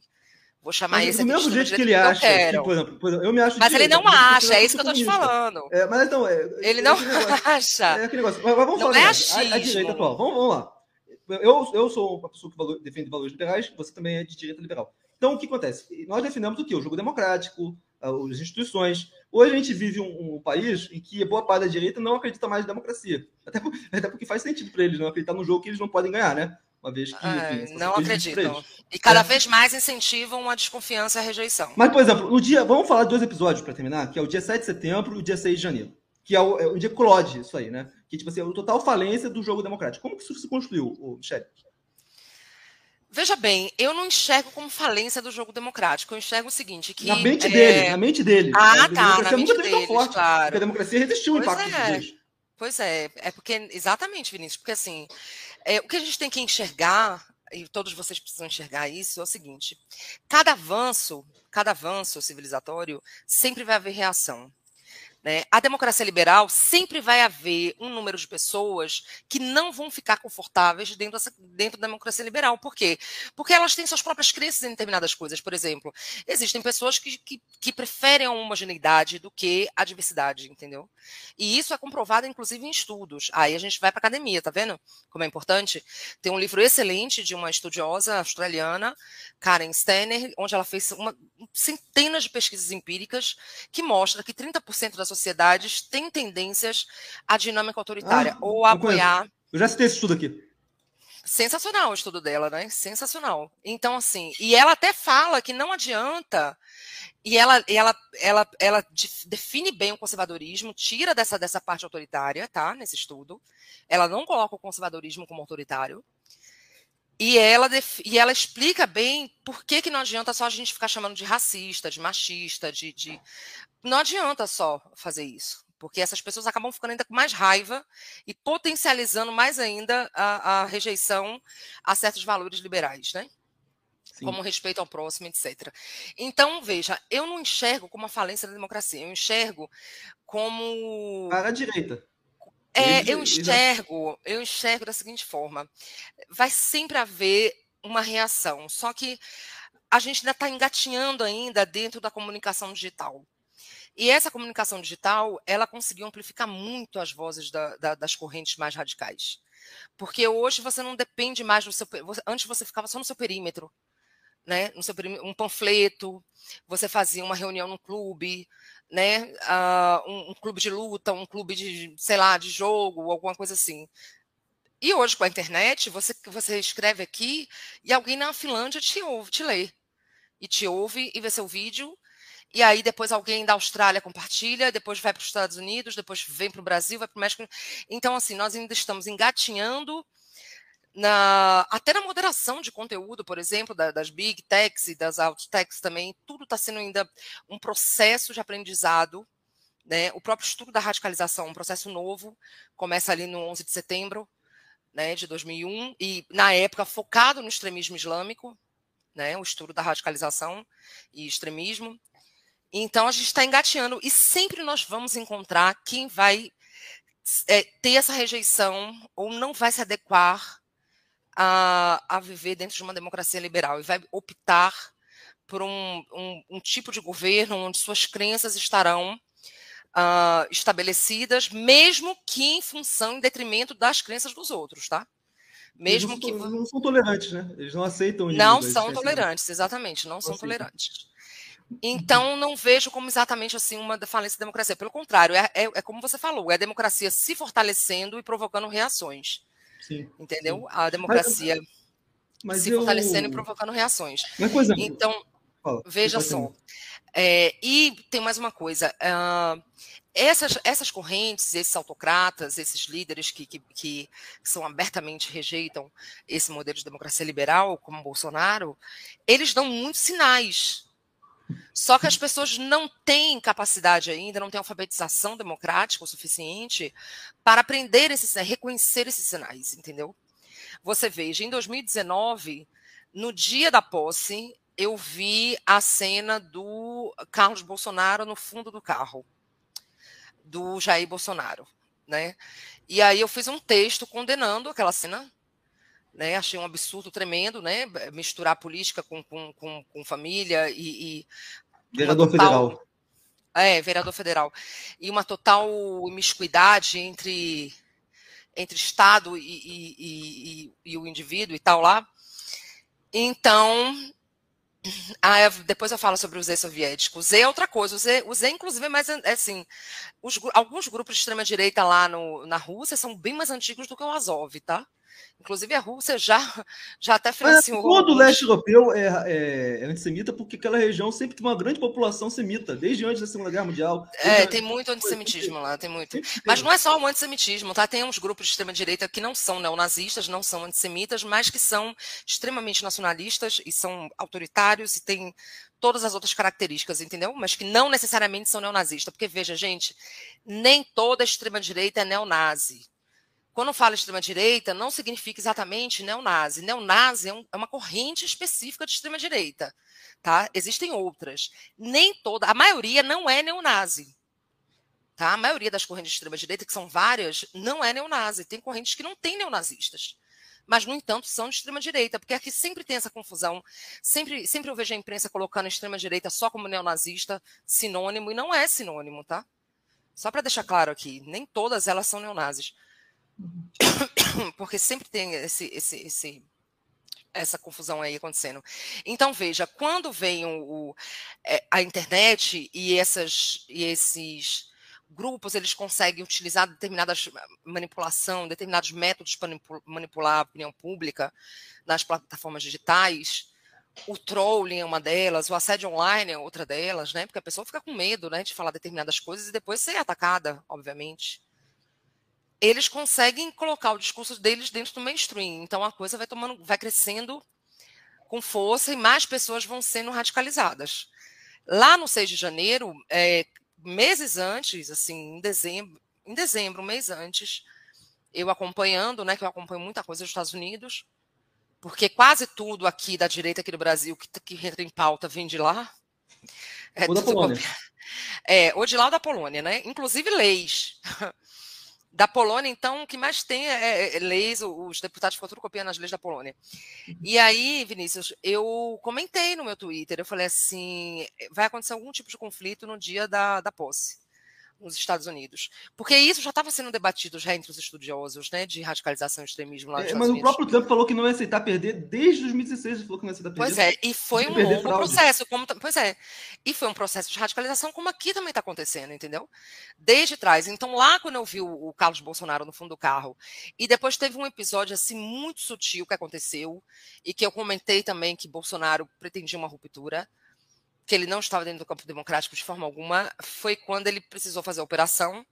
Vou chamar
Mas
esse
do mesmo jeito que ele acha, que,
quero.
por exemplo, por exemplo, eu me acho
Mas ele
direita,
não acha, é isso que eu tô te falando.
É, mas então, é,
Ele
é
não acha.
É aquele negócio. Mas, mas vamos
Não
falar.
é
a, a
achismo.
direita atual. Vamos, vamos lá. Eu, eu sou uma pessoa que valor- defende valores liberais, você também é de direita liberal. Então, o que acontece? Nós defendemos o quê? O jogo democrático, as instituições. Hoje a gente vive um, um país em que boa parte da direita não acredita mais em democracia. Até, até porque faz sentido para eles não acreditar num jogo que eles não podem ganhar, né? Uma vez que.
É,
enfim,
não
difícil pra
acreditam. E cada
É.
vez mais incentivam a desconfiança e a rejeição.
Mas, por exemplo, no dia. Vamos falar de dois episódios para terminar, que é o dia 7 de setembro e o dia 6 de janeiro. Que é o, é o dia que isso aí, né? Que, tipo assim, é o total falência do jogo democrático. Como que isso se construiu, Michele?
Veja bem, eu não enxergo como falência do jogo democrático. Eu enxergo o seguinte, que...
Na mente
é,
dele, na mente dele.
Ah,
a
tá, na mente deles,
forte.
claro.
Porque a democracia resistiu ao
Pois
impacto
é.
dos.
Pois é, é porque... Exatamente, Vinícius, porque assim, é, o que a gente tem que enxergar, e todos vocês precisam enxergar isso, é o seguinte. Cada avanço, cada avanço civilizatório, sempre vai haver reação. Né? A democracia liberal sempre vai haver um número de pessoas que não vão ficar confortáveis dentro, dessa, dentro da democracia liberal. Por quê? Porque elas têm suas próprias crenças em determinadas coisas. Por exemplo, existem pessoas que, que, que preferem a homogeneidade do que a diversidade, entendeu? E isso é comprovado, inclusive, em estudos. Aí a gente vai para academia, tá vendo como é importante? Tem um livro excelente de uma estudiosa australiana, Karen Stenner, onde ela fez uma, centenas de pesquisas empíricas que mostra que 30% das sociedades têm tendências à dinâmica autoritária ah, ou a apoiar.
Eu já citei esse estudo aqui.
Sensacional o estudo dela, né? Sensacional. Então, assim, e ela até fala que não adianta, e ela, ela, ela, ela define bem o conservadorismo, tira dessa, dessa parte autoritária, tá? Nesse estudo. Ela não coloca o conservadorismo como autoritário. E ela, e ela explica bem por que, que não adianta só a gente ficar chamando de racista, de machista, de, de. Não adianta só fazer isso porque essas pessoas acabam ficando ainda com mais raiva e potencializando mais ainda a, a rejeição a certos valores liberais, né? Sim. Como respeito ao próximo, etc. Então, veja, eu não enxergo como uma falência da democracia, eu enxergo como.
Para a direita.
É, eu enxergo, eu enxergo da seguinte forma: vai sempre haver uma reação, só que a gente ainda está engatinhando ainda dentro da comunicação digital. E essa comunicação digital, ela conseguiu amplificar muito as vozes da, da, das correntes mais radicais. Porque hoje você não depende mais do seu. Antes você ficava só no seu perímetro. Né? No seu perímetro, um panfleto, você fazia uma reunião no clube, né? Uh, um, um clube de luta, um clube de, sei lá, de jogo, alguma coisa assim. E hoje, com a internet, você, você escreve aqui e alguém na Finlândia te ouve, te lê. E te ouve e vê seu vídeo e aí depois alguém da Austrália compartilha, depois vai para os Estados Unidos, depois vem para o Brasil, vai para o México. Então, assim, nós ainda estamos engatinhando na, até na moderação de conteúdo, por exemplo, da, das big techs e das alt techs também, tudo está sendo ainda um processo de aprendizado. Né? O próprio estudo da radicalização, um processo novo, começa ali no 11 de setembro né, de 2001, e na época focado no extremismo islâmico, né, o estudo da radicalização e extremismo. Então a gente está engateando e sempre nós vamos encontrar quem vai é, ter essa rejeição ou não vai se adequar a, a viver dentro de uma democracia liberal e vai optar por um, um, um tipo de governo onde suas crenças estarão uh, estabelecidas, mesmo que em função, em detrimento das crenças dos outros, tá?
Mesmo Eles não, que não são tolerantes, né? Eles não aceitam.
Não são tolerantes, exatamente, não, não são aceitam. tolerantes. Então, não vejo como exatamente assim uma falência da democracia. Pelo contrário, é, é, é, como você falou, é a democracia se fortalecendo e provocando reações. Sim, Entendeu? A democracia mas, mas se eu... fortalecendo e provocando reações. Mas, exemplo, então, fala, veja só. É, e tem mais uma coisa. Uh, essas, essas correntes, esses autocratas, esses líderes que, que, que, são abertamente rejeitam esse modelo de democracia liberal, como Bolsonaro, eles dão muitos sinais só que as pessoas não têm capacidade ainda, não têm alfabetização democrática o suficiente para aprender esses reconhecer esses sinais, entendeu? Você veja, em 2019, no dia da posse, eu vi a cena do Carlos Bolsonaro no fundo do carro, do Jair Bolsonaro, né? E aí eu fiz um texto condenando aquela cena, né? Achei um absurdo tremendo, né? Misturar política com, com, com, com família e, e
vereador total, federal.
É, vereador federal. E uma total imiscuidade entre entre Estado e, e, e, e o indivíduo e tal lá. Então, ah, depois eu falo sobre o Z soviético. O Z é outra coisa. O Z, o Z inclusive, é mais é assim. Os, alguns grupos de extrema-direita lá no, na Rússia são bem mais antigos do que o Azov, tá? Inclusive, a Rússia já, já até financiou.
todo o leste europeu é, é, é, antissemita porque aquela região sempre tem uma grande população semita, desde antes da Segunda Guerra Mundial.
É, tem muito antissemitismo lá, tem muito. Mas não é só o antissemitismo, tá? Tem uns grupos de extrema-direita que não são neonazistas, não são antissemitas, mas que são extremamente nacionalistas e são autoritários e têm todas as outras características, entendeu? Mas que não necessariamente são neonazistas. Porque, veja, gente, nem toda extrema-direita é neonazi quando fala extrema-direita, não significa exatamente neonazi. Neonazi é, um, é uma corrente específica de extrema-direita. Tá? Existem outras. Nem toda, a maioria não é neonazi. Tá? A maioria das correntes de extrema-direita, que são várias, não é neonazi. Tem correntes que não têm neonazistas. Mas, no entanto, são de extrema-direita, porque aqui sempre tem essa confusão. Sempre, sempre eu vejo a imprensa colocando extrema-direita só como neonazista, sinônimo, e não é sinônimo, tá? Só para deixar claro aqui, nem todas elas são neonazis. Uhum. Porque sempre tem esse, esse, esse, essa confusão aí acontecendo. Então, veja, quando vem o, é, a internet e, essas, e esses grupos eles conseguem utilizar determinadas manipulação, determinados métodos para manipular a opinião pública nas plataformas digitais. O trolling é uma delas, o assédio online é outra delas, né? Porque a pessoa fica com medo, né, de falar determinadas coisas e depois ser atacada, obviamente. Eles conseguem colocar o discurso deles dentro do mainstream. Então a coisa vai tomando, vai crescendo com força e mais pessoas vão sendo radicalizadas. Lá no 6 de janeiro, é, meses antes, assim, em dezembro, em dezembro, um mês antes, eu acompanhando, né, que eu acompanho muita coisa dos Estados Unidos, porque quase tudo aqui da direita aqui do Brasil que, que entra em pauta vem de lá.
É, ou da Polônia.
É, ou de lá da Polônia, né? Inclusive leis. Da Polônia, então, o que mais tem é, é, é leis, os deputados ficam tudo copiando as leis da Polônia. E aí, Vinícius, eu comentei no meu Twitter, eu falei assim, vai acontecer algum tipo de conflito no dia da, da posse nos Estados Unidos. Porque isso já estava sendo debatido já entre os estudiosos, né, de radicalização e extremismo lá nos é,
Estados
Mas
Unidos. o próprio Trump falou que não ia aceitar perder desde 2016, ele falou que não ia aceitar perder.
Pois é, e foi um longo fraude. processo, como, pois é, e foi um processo de radicalização como aqui também está acontecendo, entendeu? Desde trás. Então lá quando eu vi o, o Carlos Bolsonaro no fundo do carro, e depois teve um episódio assim muito sutil que aconteceu, e que eu comentei também que Bolsonaro pretendia uma ruptura, que ele não estava dentro do campo democrático de forma alguma, foi quando ele precisou fazer a operação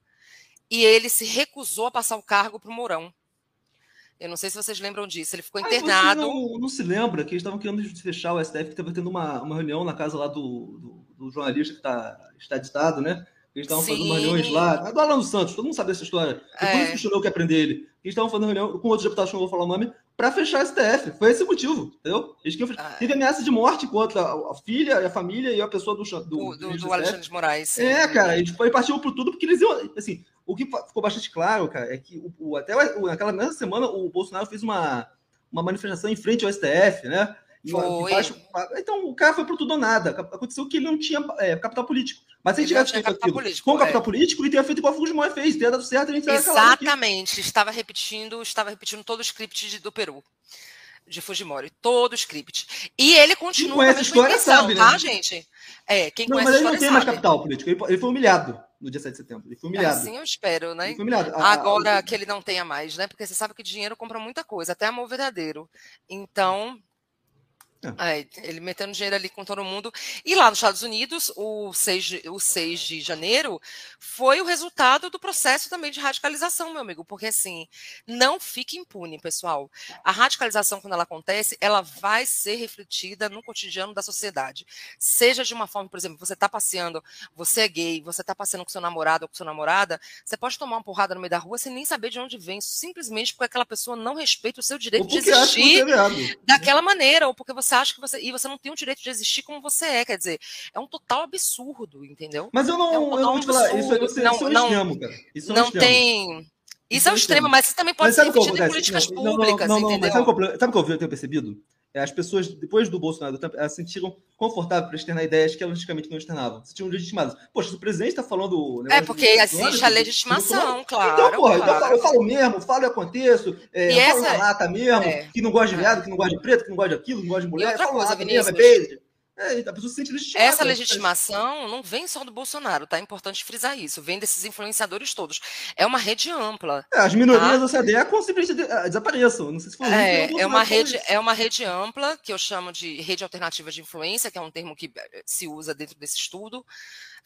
e ele se recusou a passar o cargo para o Mourão. Eu não sei se vocês lembram disso. Ele ficou internado.
Não, não, se lembra que eles estavam querendo fechar o STF, que estava tendo uma, uma reunião na casa lá do, do, do jornalista que tá, está de Estado, né? Eles estavam fazendo reuniões lá. Do Alan Santos, todo mundo sabe dessa história. Depois é. questionou que aprender ele. Eles estavam fazendo reunião com outros deputados, não vou falar o nome, para fechar o STF. Foi esse o motivo, entendeu? Eles queriam ah, Teve ameaça de morte contra a filha, a família e a pessoa do
do, do, do Alexandre de Moraes.
É, cara, eles partiram por tudo porque eles iam. Assim, o que ficou bastante claro, cara, é que o, o até o, naquela mesma semana o Bolsonaro fez uma, uma manifestação em frente ao STF, né?
Foi.
Baixo, então, o cara foi por tudo ou nada. Aconteceu que ele não tinha é, capital político. Mas se ele tivesse feito aquilo político, com é. capital político, ele teria feito igual o Fujimori fez, teria dado certo, a gente
Exatamente. Estava repetindo, estava repetindo todo o script de, do Peru. De Fujimori, todo o script. E ele continua
quem conhece a história intenção, sabe, né?
tá, gente? É, quem
não,
conhece
mas
ele
não tem
sabe.
mais capital político. Ele, ele foi humilhado no dia 7 de setembro. Ele foi humilhado.
Assim eu espero, né?
Ele foi humilhado.
Agora a, a... que ele não tenha mais, né? Porque você sabe que dinheiro compra muita coisa, até amor verdadeiro. Então, é. ele metendo dinheiro ali com todo mundo. E lá nos Estados Unidos, o 6, de, o 6 de janeiro foi o resultado do processo também de radicalização, meu amigo. Porque, assim, não fique impune, pessoal. A radicalização, quando ela acontece, ela vai ser refletida no cotidiano da sociedade. Seja de uma forma, por exemplo, você está passeando, você é gay, você está passeando com seu namorado ou com sua namorada, você pode tomar uma porrada no meio da rua sem nem saber de onde vem, simplesmente porque aquela pessoa não respeita o seu direito de existir é daquela maneira, ou porque você você acha que você. E você não tem o direito de existir como você é. Quer dizer, é um total absurdo, entendeu?
Mas eu não,
é
um eu não te falar, isso, isso, não, isso é extremo, cara. Isso é
não tem. Isso é um extremo, mas isso também pode ser repetido em políticas não, públicas, não, não, entendeu?
Mas sabe o que eu tenho percebido? É, as pessoas, depois do Bolsonaro, elas se sentiram confortáveis para externar ideias que elas logicamente não externavam. Se tinham legitimadas. Poxa, se o presidente está falando.
É, porque existe a legitimação, claro.
Então, porra,
claro.
Então eu falo mesmo, falo e aconteço, é, e falo essa... na lata mesmo, é. que não gosta de viado, que não gosta de preto, que não gosta de aquilo, que não gosta de mulher. E
outra
falo
coisa,
Vinícius, mesmo, é beijo. É, a pessoa se sente legitimada.
Essa legitimação não vem só do Bolsonaro, tá? É importante frisar isso. Vem desses influenciadores todos. É uma rede ampla.
É, as minorias tá? da CDE simplesmente ah, desapareçam. Não sei se foi
é, é uma rede É uma rede ampla, que eu chamo de rede alternativa de influência, que é um termo que eh, se usa dentro desse estudo,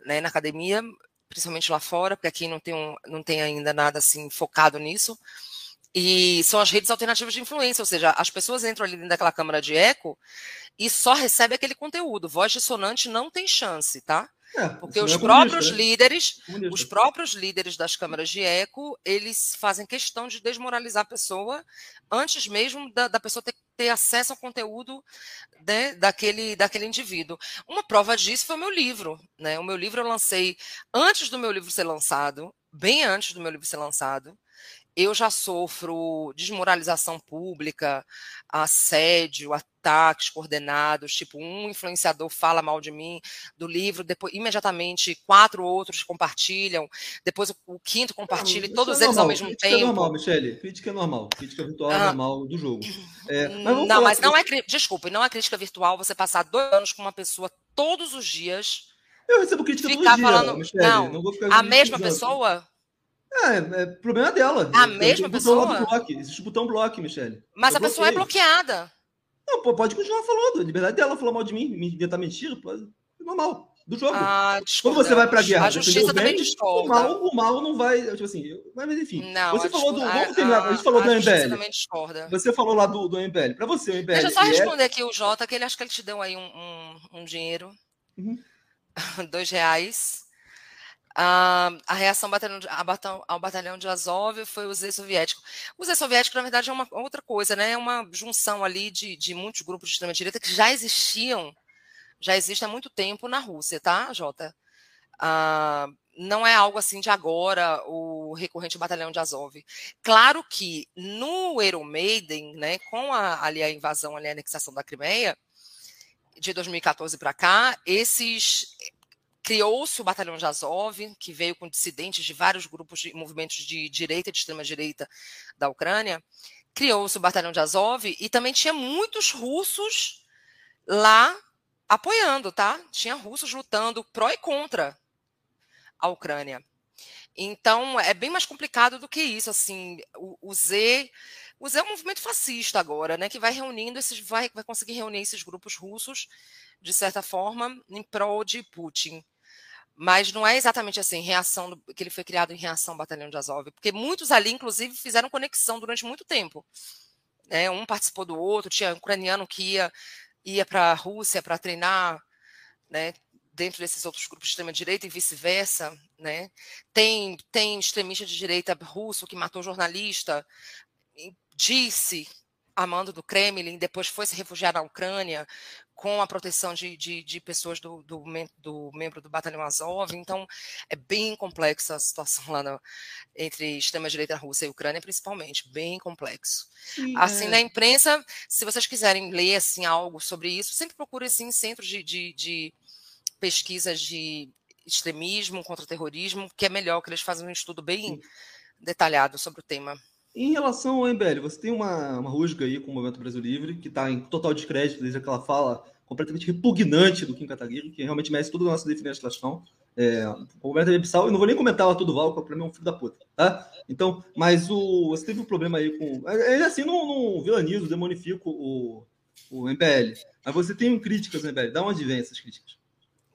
né, na academia, principalmente lá fora, porque aqui não tem, um, não tem ainda nada assim focado nisso. E são as redes alternativas de influência, ou seja, as pessoas entram ali dentro daquela câmara de eco e só recebe aquele conteúdo. Voz dissonante não tem chance, tá? É, Porque os é próprios né? líderes, os próprios líderes das câmaras de eco, eles fazem questão de desmoralizar a pessoa antes mesmo da, da pessoa ter ter acesso ao conteúdo né, daquele, daquele indivíduo. Uma prova disso foi o meu livro. Né? O meu livro eu lancei antes do meu livro ser lançado, bem antes do meu livro ser lançado eu já sofro desmoralização pública, assédio, ataques coordenados, tipo, um influenciador fala mal de mim do livro, depois imediatamente quatro outros compartilham, depois o, o quinto compartilha, e todos é eles ao mesmo
crítica
tempo.
É normal, Michele, crítica é normal, crítica virtual é ah, normal do jogo. É,
mas não, mas não é, desculpe, não é crítica virtual você passar dois anos com uma pessoa todos os dias.
Eu recebo crítica todos os dias,
falando,
Michele,
não, não a mesma pessoa?
É, é problema dela.
A mesma pessoa?
Bloque. Existe o botão bloque, Michele.
Mas eu a bloqueio. pessoa é bloqueada.
Não, pode continuar falando. A liberdade dela falar mal de mim, me inventar mentira, é normal. Do jogo.
Ah,
Quando você vai pra guerra,
a justiça também discorda.
O mal, o mal não vai. Tipo assim, mas enfim.
Não,
você falou
do.
Vamos terminar. A, gente falou
a
do MBL.
também discorda.
Você falou lá do, do MBL. Pra você, o MBL.
Deixa eu só responder é... aqui o Jota, que ele acha que ele te deu aí um, um, um dinheiro. Uhum. Dois reais. Uh, a reação ao batalhão de Azov foi o Z soviético. O Z soviético, na verdade, é uma outra coisa, né? É uma junção ali de, de muitos grupos de extrema-direita que já existiam, já existem há muito tempo na Rússia, tá, Jota? Uh, não é algo assim de agora, o recorrente batalhão de Azov. Claro que no Euromaidan, né, com a, ali a invasão, ali a anexação da Crimeia, de 2014 para cá, esses Criou-se o Batalhão de Azov, que veio com dissidentes de vários grupos de movimentos de direita e de extrema-direita da Ucrânia. Criou-se o Batalhão de Azov e também tinha muitos russos lá apoiando, tá? Tinha russos lutando pró e contra a Ucrânia. Então, é bem mais complicado do que isso, assim, o, o Z, o Z é um movimento fascista agora, né, que vai reunindo esses, vai, vai conseguir reunir esses grupos russos, de certa forma, em prol de Putin. Mas não é exatamente assim, reação do, que ele foi criado em reação ao Batalhão de Azov, porque muitos ali, inclusive, fizeram conexão durante muito tempo. Né? Um participou do outro, tinha um ucraniano que ia, ia para a Rússia para treinar né, dentro desses outros grupos de extrema-direita e vice-versa. Né? Tem, tem extremista de direita russo que matou jornalista, disse amando do Kremlin, depois foi se refugiar na Ucrânia com a proteção de, de, de pessoas do, do, do, membro do Batalhão Azov. Então, é bem complexa a situação lá no, entre extrema-direita Rússia e Ucrânia, principalmente, bem complexo. Sim, assim, é. na imprensa, se vocês quiserem ler assim, algo sobre isso, sempre procure assim, centros de, de, de pesquisas de extremismo contra terrorismo, que é melhor, que eles fazem um estudo bem Sim. detalhado sobre o tema.
Em relação ao MBL, você tem uma, uma rusga aí com o Movimento Brasil Livre, que está em total descrédito desde aquela fala completamente repugnante do Kim Kataguiri, que realmente merece toda a nossa defenestração. É, o Movimento Abissal, eu não vou nem comentar lá tudo Val, porque para mim é um filho da puta, tá? Então, mas o, você teve um problema aí com... Ele assim não, não vilanizo, demonifico o, o MBL, mas você tem críticas ao MBL, da onde vem essas críticas?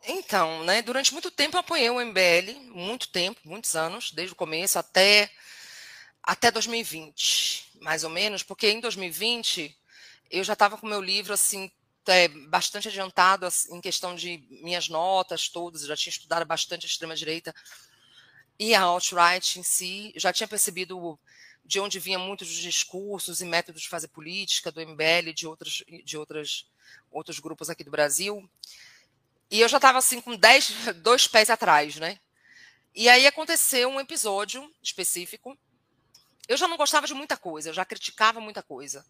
Então, né, durante muito tempo eu apoiei o MBL, muito tempo, muitos anos, desde o começo até até 2020, mais ou menos, porque em 2020 eu já estava com meu livro assim é, bastante adiantado em questão de minhas notas todas, já tinha estudado bastante a extrema-direita e a alt-right em si, já tinha percebido de onde vinha muitos dos discursos e métodos de fazer política do MBL e de outros, de outras, outros grupos aqui do Brasil. E eu já estava assim com dez, dois pés atrás, né? E aí aconteceu um episódio específico eu já não gostava de muita coisa, eu já criticava muita coisa.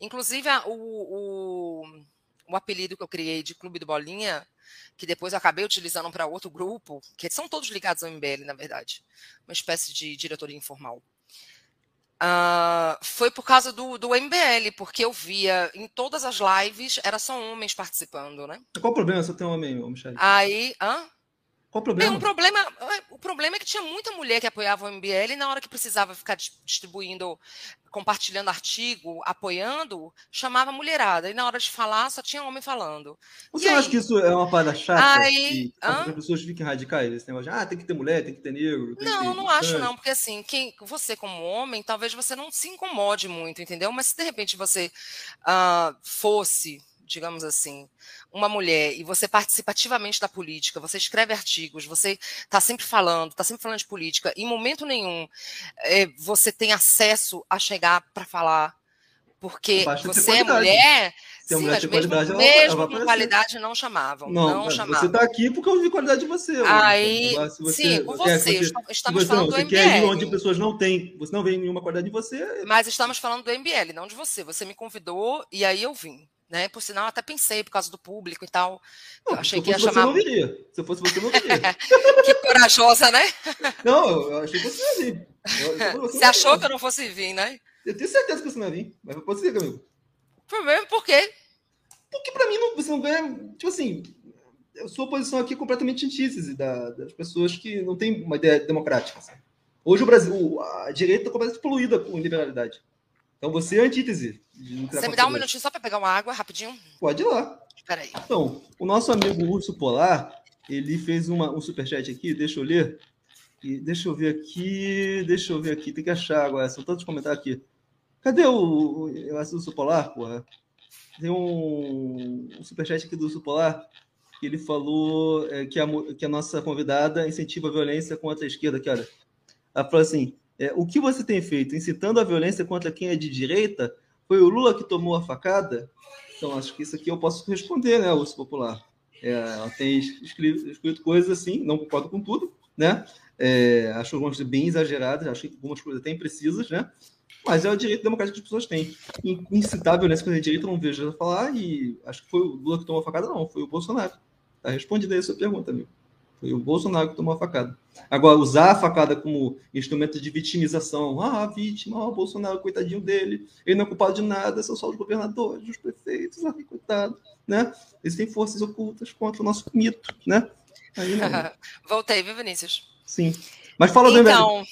Inclusive, a, o, o, o, apelido que eu criei de Clube do Bolinha, que depois eu acabei utilizando para outro grupo, que são todos ligados ao MBL, na verdade, uma espécie de diretoria informal. Uh, foi por causa do, do MBL, porque eu via em todas as lives, era só homens participando, né?
Qual o problema se eu tenho um homem, Michel?
Aí, hã?
Qual o problema?
Um problema? O problema é que tinha muita mulher que apoiava o MBL e na hora que precisava ficar distribuindo, compartilhando artigo, apoiando, chamava mulherada. E na hora de falar, só tinha homem falando.
Você acha que isso é uma parada chata? Aí, as pessoas fiquem radicais? Esse negócio de, ah, tem que ter mulher, tem que ter negro.
não, ter não acho não, porque assim, quem, você como homem, talvez você não se incomode muito, entendeu? Mas se de repente você uh, fosse digamos assim, uma mulher e você participa ativamente da política, você escreve artigos, você está sempre falando, está sempre falando de política, em momento nenhum é, você tem acesso a chegar para falar Porque você é mulher, se sim, mas mesmo, ela, mesmo com qualidade não chamavam. Não, não chamavam.
Você está aqui porque eu vi qualidade de você.
Aí, você, sim, com você. você estamos você, falando não, do MBL. Quer ir
onde pessoas não têm, você não vê nenhuma qualidade de você.
Mas estamos falando do MBL, não de você. Você me convidou e aí eu vim. Né? Por sinal, até pensei por causa do público e tal.
Não, achei que ia você, chamar. Não viria. Se eu fosse você, não viria.
que corajosa, né?
Não, eu achei que você ia vir.
Você achou que eu não fosse vir, né?
Eu tenho certeza que você não ia vir, mas pode ser comigo.
Problema, por quê?
Porque para mim não, você não ganha. Tipo assim, a sua posição aqui é completamente antítese da, das pessoas que não têm uma ideia democrática. Assim. Hoje o Brasil, a direita está completamente poluída com liberalidade. Então você é antítese.
Você me dá um minutinho só para pegar uma água rapidinho?
Pode ir lá.
Espera aí.
Então, o nosso amigo Urso Polar, ele fez uma, um superchat aqui, deixa eu ler. E deixa eu ver aqui, deixa eu ver aqui, tem que achar agora, são tantos comentários aqui. Cadê o, o, o Urso Polar, porra? Tem um, um superchat aqui do Urso Polar, que ele falou é, que, a, que a nossa convidada incentiva a violência contra a esquerda, que olha, ela falou assim, é, o que você tem feito incitando a violência contra quem é de direita? Foi o Lula que tomou a facada? Então, acho que isso aqui eu posso responder, né, Urso Popular. É, ela tem escrito, escrito, coisas assim, não concordo com tudo, né? É, acho algumas bem exageradas, acho que algumas coisas até imprecisas, né? Mas é o direito democrático que as pessoas têm. Incitar a violência contra a direita, não vejo falar, e acho que foi o Lula que tomou a facada, não, foi o Bolsonaro. Tá respondida aí a sua pergunta, amigo. Foi o Bolsonaro que tomou a facada. Agora, usar a facada como instrumento de vitimização. Ah, vítima, o Bolsonaro, coitadinho dele, ele não é culpado de nada, são só os governadores, os prefeitos, ah, coitado, né? Eles têm forças ocultas contra o nosso mito, né?
Aí não. Voltei, viu, Vinícius?
Sim. Mas fala
do Então,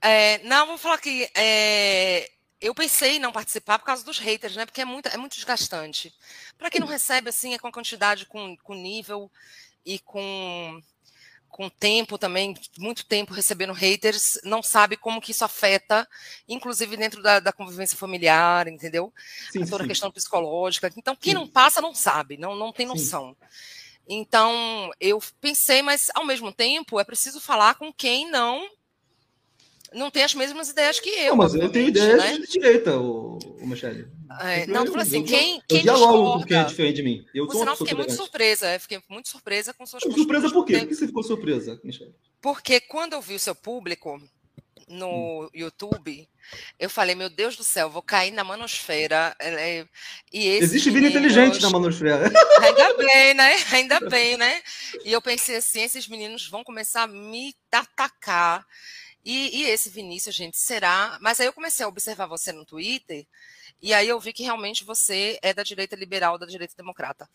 é, não, vou falar que é, eu pensei em não participar por causa dos haters, né? Porque é muito, é muito desgastante. Para quem não recebe, assim, é com quantidade, com, com nível e com com tempo também, muito tempo recebendo haters, não sabe como que isso afeta, inclusive dentro da, da convivência familiar, entendeu? Sim, toda sim. a questão psicológica. Então, quem sim. não passa não sabe, não, não tem noção. Então, eu pensei, mas ao mesmo tempo é preciso falar com quem não não tem as mesmas ideias que eu. Não,
mas eu tenho ideias né? de direita, o, o Michele.
É, não, tu assim, quem,
eu, quem eu dialogo com quem é diferente de mim. Eu
Por sinal, fiquei muito surpresa. Fiquei muito surpresa com suas
Surpresa por quê? Por que você ficou surpresa, Michele?
Porque quando eu vi o seu público no hum. YouTube, eu falei, meu Deus do céu, vou cair na manosfera. É, e
Existe vida inteligente na manosfera.
Ainda bem, né? Ainda bem, né? E eu pensei assim, esses meninos vão começar a me atacar. E, e, esse Vinícius, gente, será. Mas aí eu comecei a observar você no Twitter, e aí eu vi que realmente você é da direita liberal, da direita democrata.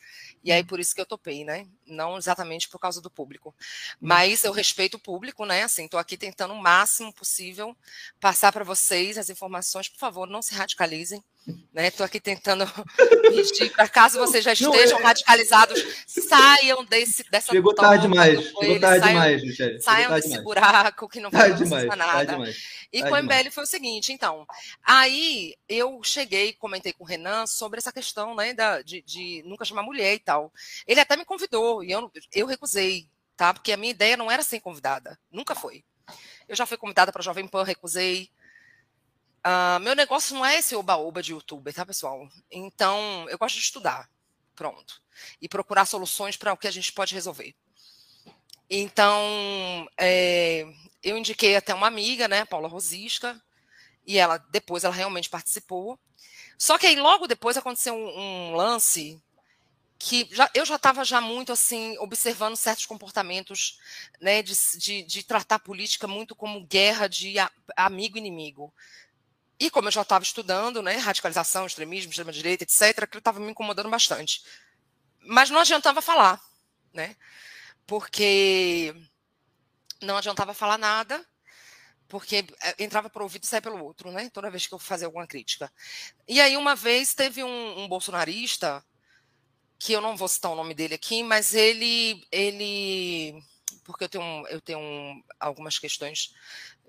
E aí hum. por isso que eu topei, né? Não exatamente por causa do público. Hum. Mas eu respeito o público, né? Assim, estou aqui tentando o máximo possível passar para vocês as informações. Por favor, não se radicalizem. Estou né? aqui tentando pedir para caso vocês já estejam não, é... radicalizados, saiam desse, dessa
Chegou tarde demais. Chegou tarde saiam, demais, Michele.
Saiam desse demais. buraco que não vai funcionar nada. E com o MBL foi o seguinte, então. Aí eu cheguei, comentei com o Renan sobre essa questão né, da, de, de nunca chamar mulher e tal. Ele até me convidou e eu, eu recusei, tá? Porque a minha ideia não era ser convidada. Nunca foi. Eu já fui convidada para Jovem Pan, recusei. Uh, meu negócio não é esse oba-oba de youtuber, tá, pessoal? Então, eu gosto de estudar. Pronto. E procurar soluções para o que a gente pode resolver. Então, é, eu indiquei até uma amiga, né, Paula Rosisca, e ela depois ela realmente participou. Só que aí logo depois aconteceu um, um lance que já, eu já estava já muito assim observando certos comportamentos, né, de, de, de tratar política muito como guerra de amigo inimigo. E como eu já estava estudando, né, radicalização, extremismo, extrema-direita, etc., aquilo estava me incomodando bastante. Mas não adiantava falar, né? Porque não adiantava falar nada, porque eh, entrava para o ouvido e saia pelo outro, né? Toda vez que eu fazia alguma crítica. E aí, uma vez, teve um, um bolsonarista, que eu não vou citar o nome dele aqui, mas ele, ele porque eu tenho, eu tenho algumas questões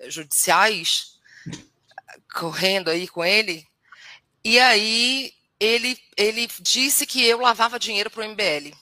judiciais, correndo aí com ele. E aí ele, ele disse que eu lavava dinheiro para o MBL.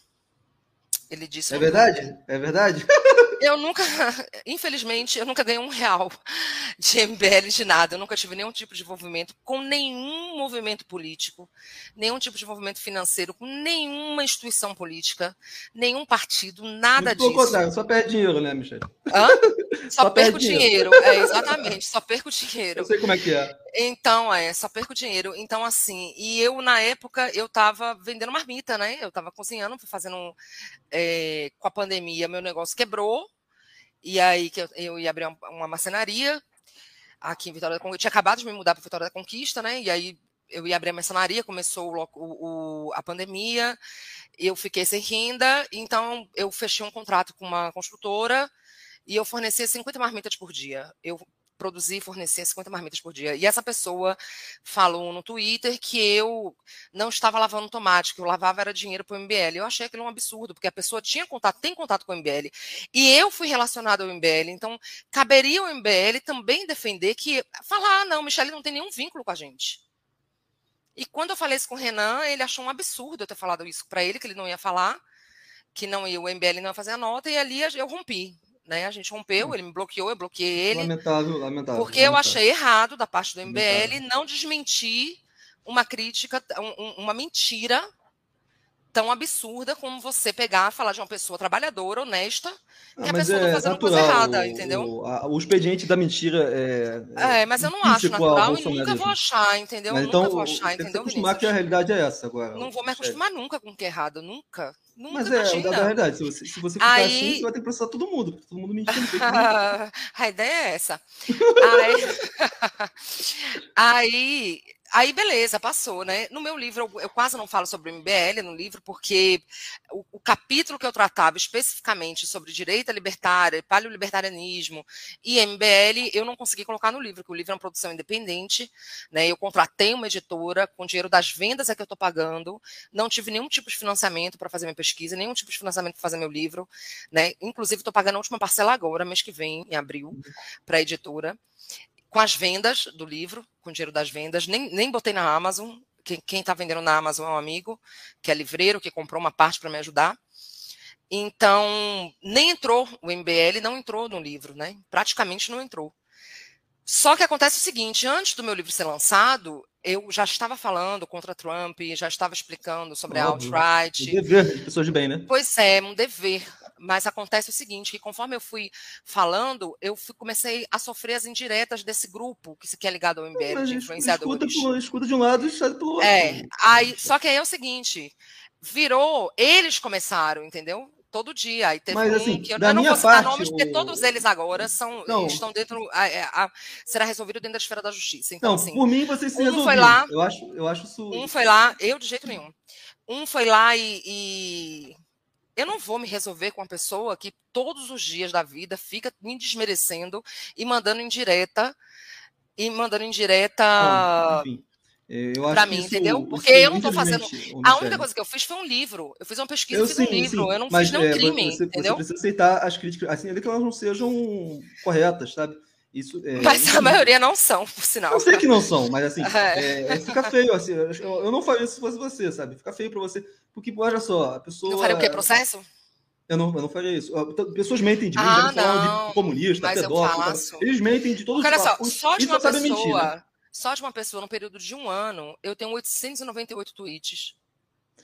Ele disse.
É verdade? É verdade?
eu nunca, infelizmente, eu nunca ganhei um real de MBL de nada. Eu nunca tive nenhum tipo de envolvimento com nenhum movimento político, nenhum tipo de envolvimento financeiro com nenhuma instituição política, nenhum partido, nada disso. Contrário,
só perde dinheiro, né, Michel?
Hã? Só, só perco dinheiro. dinheiro. É, exatamente, só perco dinheiro.
Eu sei como é que é.
Então, é, só perco dinheiro. Então, assim, e eu, na época, eu estava vendendo marmita, né? Eu estava cozinhando, fazendo. É, com a pandemia, meu negócio quebrou. E aí que eu, eu ia abrir uma, marcenaria aqui em Vitória da Conquista. Eu tinha acabado de me mudar para Vitória da Conquista, né? E aí eu ia abrir a marcenaria, começou o, o, a pandemia, eu fiquei sem renda, então eu fechei um contrato com uma construtora e eu fornecia 50 marmitas por dia. Eu produzir e fornecer 50 marmitas por dia. E essa pessoa falou no Twitter que eu não estava lavando tomate, que eu lavava era dinheiro para o MBL. Eu achei aquilo um absurdo, porque a pessoa tinha contato, tem contato com o MBL. E eu fui relacionado ao MBL, então caberia ao MBL também defender que falar, ah, não, Michele não tem nenhum vínculo com a gente. E quando eu falei isso com o Renan, ele achou um absurdo eu ter falado isso para ele, que ele não ia falar, que não ia, o MBL não ia fazer a nota, e ali eu rompi né? A gente rompeu, ele me bloqueou, eu bloqueei ele.
Lamentável, lamentável.
Porque
lamentável.
eu achei errado da parte do MBL lamentável. não desmentir uma crítica, um, uma mentira tão absurda como você pegar e falar de uma pessoa trabalhadora, honesta, ah, que a pessoa está é fazendo natural, coisa errada,
o,
entendeu?
O, a, o, expediente da mentira
é. É, mas eu não acho natural e nunca vou achar, entendeu?
Mas
nunca
então,
vou achar,
entendeu?
Tem que
acostumar que a realidade é essa agora.
Não vou me acostumar nunca com o que é errado, nunca. Nunca
mas é, é da verdade. Se você, se você ficar Aí... assim, você vai ter que processar todo mundo. Todo mundo mentindo.
a ideia é essa. Aí... Aí Aí, beleza, passou, né? No meu livro, eu, eu, quase não falo sobre o MBL no livro, porque o, o, capítulo que eu tratava especificamente sobre direita libertária, paleolibertarianismo e MBL, eu não consegui colocar no livro, porque o livro é uma produção independente, né? Eu contratei uma editora com dinheiro das vendas é que eu estou pagando, não tive nenhum tipo de financiamento para fazer minha pesquisa, nenhum tipo de financiamento para fazer meu livro, né? Inclusive, estou pagando a última parcela agora, mês que vem, em abril, uhum. para a editora com as vendas do livro, com o dinheiro das vendas, nem, nem botei na Amazon. Quem está vendendo na Amazon é um amigo, que é livreiro, que comprou uma parte para me ajudar. Então, nem entrou o MBL, não entrou no livro, né? Praticamente não entrou. Só que acontece o seguinte: antes do meu livro ser lançado, eu já estava falando contra Trump, já estava explicando sobre Óbvio. a alt-right.
Um dever de pessoas de bem, né?
Pois é, um dever mas acontece o seguinte, que conforme eu fui falando, eu fui, comecei a sofrer as indiretas desse grupo que se quer ligado ao MBL de influenciadores.
Escuta, escuta de um lado e sai pelo outro.
É, aí, só que aí é o seguinte, virou, eles começaram, entendeu? todo dia. Aí teve
Mas,
um
assim,
que eu, eu não
minha
vou citar
parte,
nomes, porque todos eles agora são, não. estão dentro. A, a, a, será resolvido dentro da esfera da justiça. Então,
não,
assim,
por mim, vocês se
um foi lá.
Eu acho, eu acho isso.
Um foi lá, eu de jeito nenhum. Um foi lá e, e eu não vou me resolver com uma pessoa que todos os dias da vida fica me desmerecendo e mandando indireta e mandando indireta para mim, isso, entendeu? Porque eu não estou fazendo. A única coisa que eu fiz foi um livro. Eu fiz uma pesquisa, eu fiz sim, um livro. Sim. Eu não Mas, fiz nenhum é, crime,
você,
entendeu?
Você precisa aceitar as críticas, assim, ainda que elas não sejam corretas, sabe? Isso, é,
mas a maioria não são, por sinal.
Eu sei que não são, mas assim, é. É, fica feio. Assim, eu, eu não faria isso se fosse você, sabe? Fica feio para você. Porque, olha só, a pessoa. Não
faria o quê? Processo?
Eu não, eu não faria isso. Pessoas mentem de mim, ah,
não.
de comunista, pedófilo. Eles mentem de todos
os Olha só, só de uma pessoa, mentir, né? só de uma pessoa no período de um ano, eu tenho 898 tweets.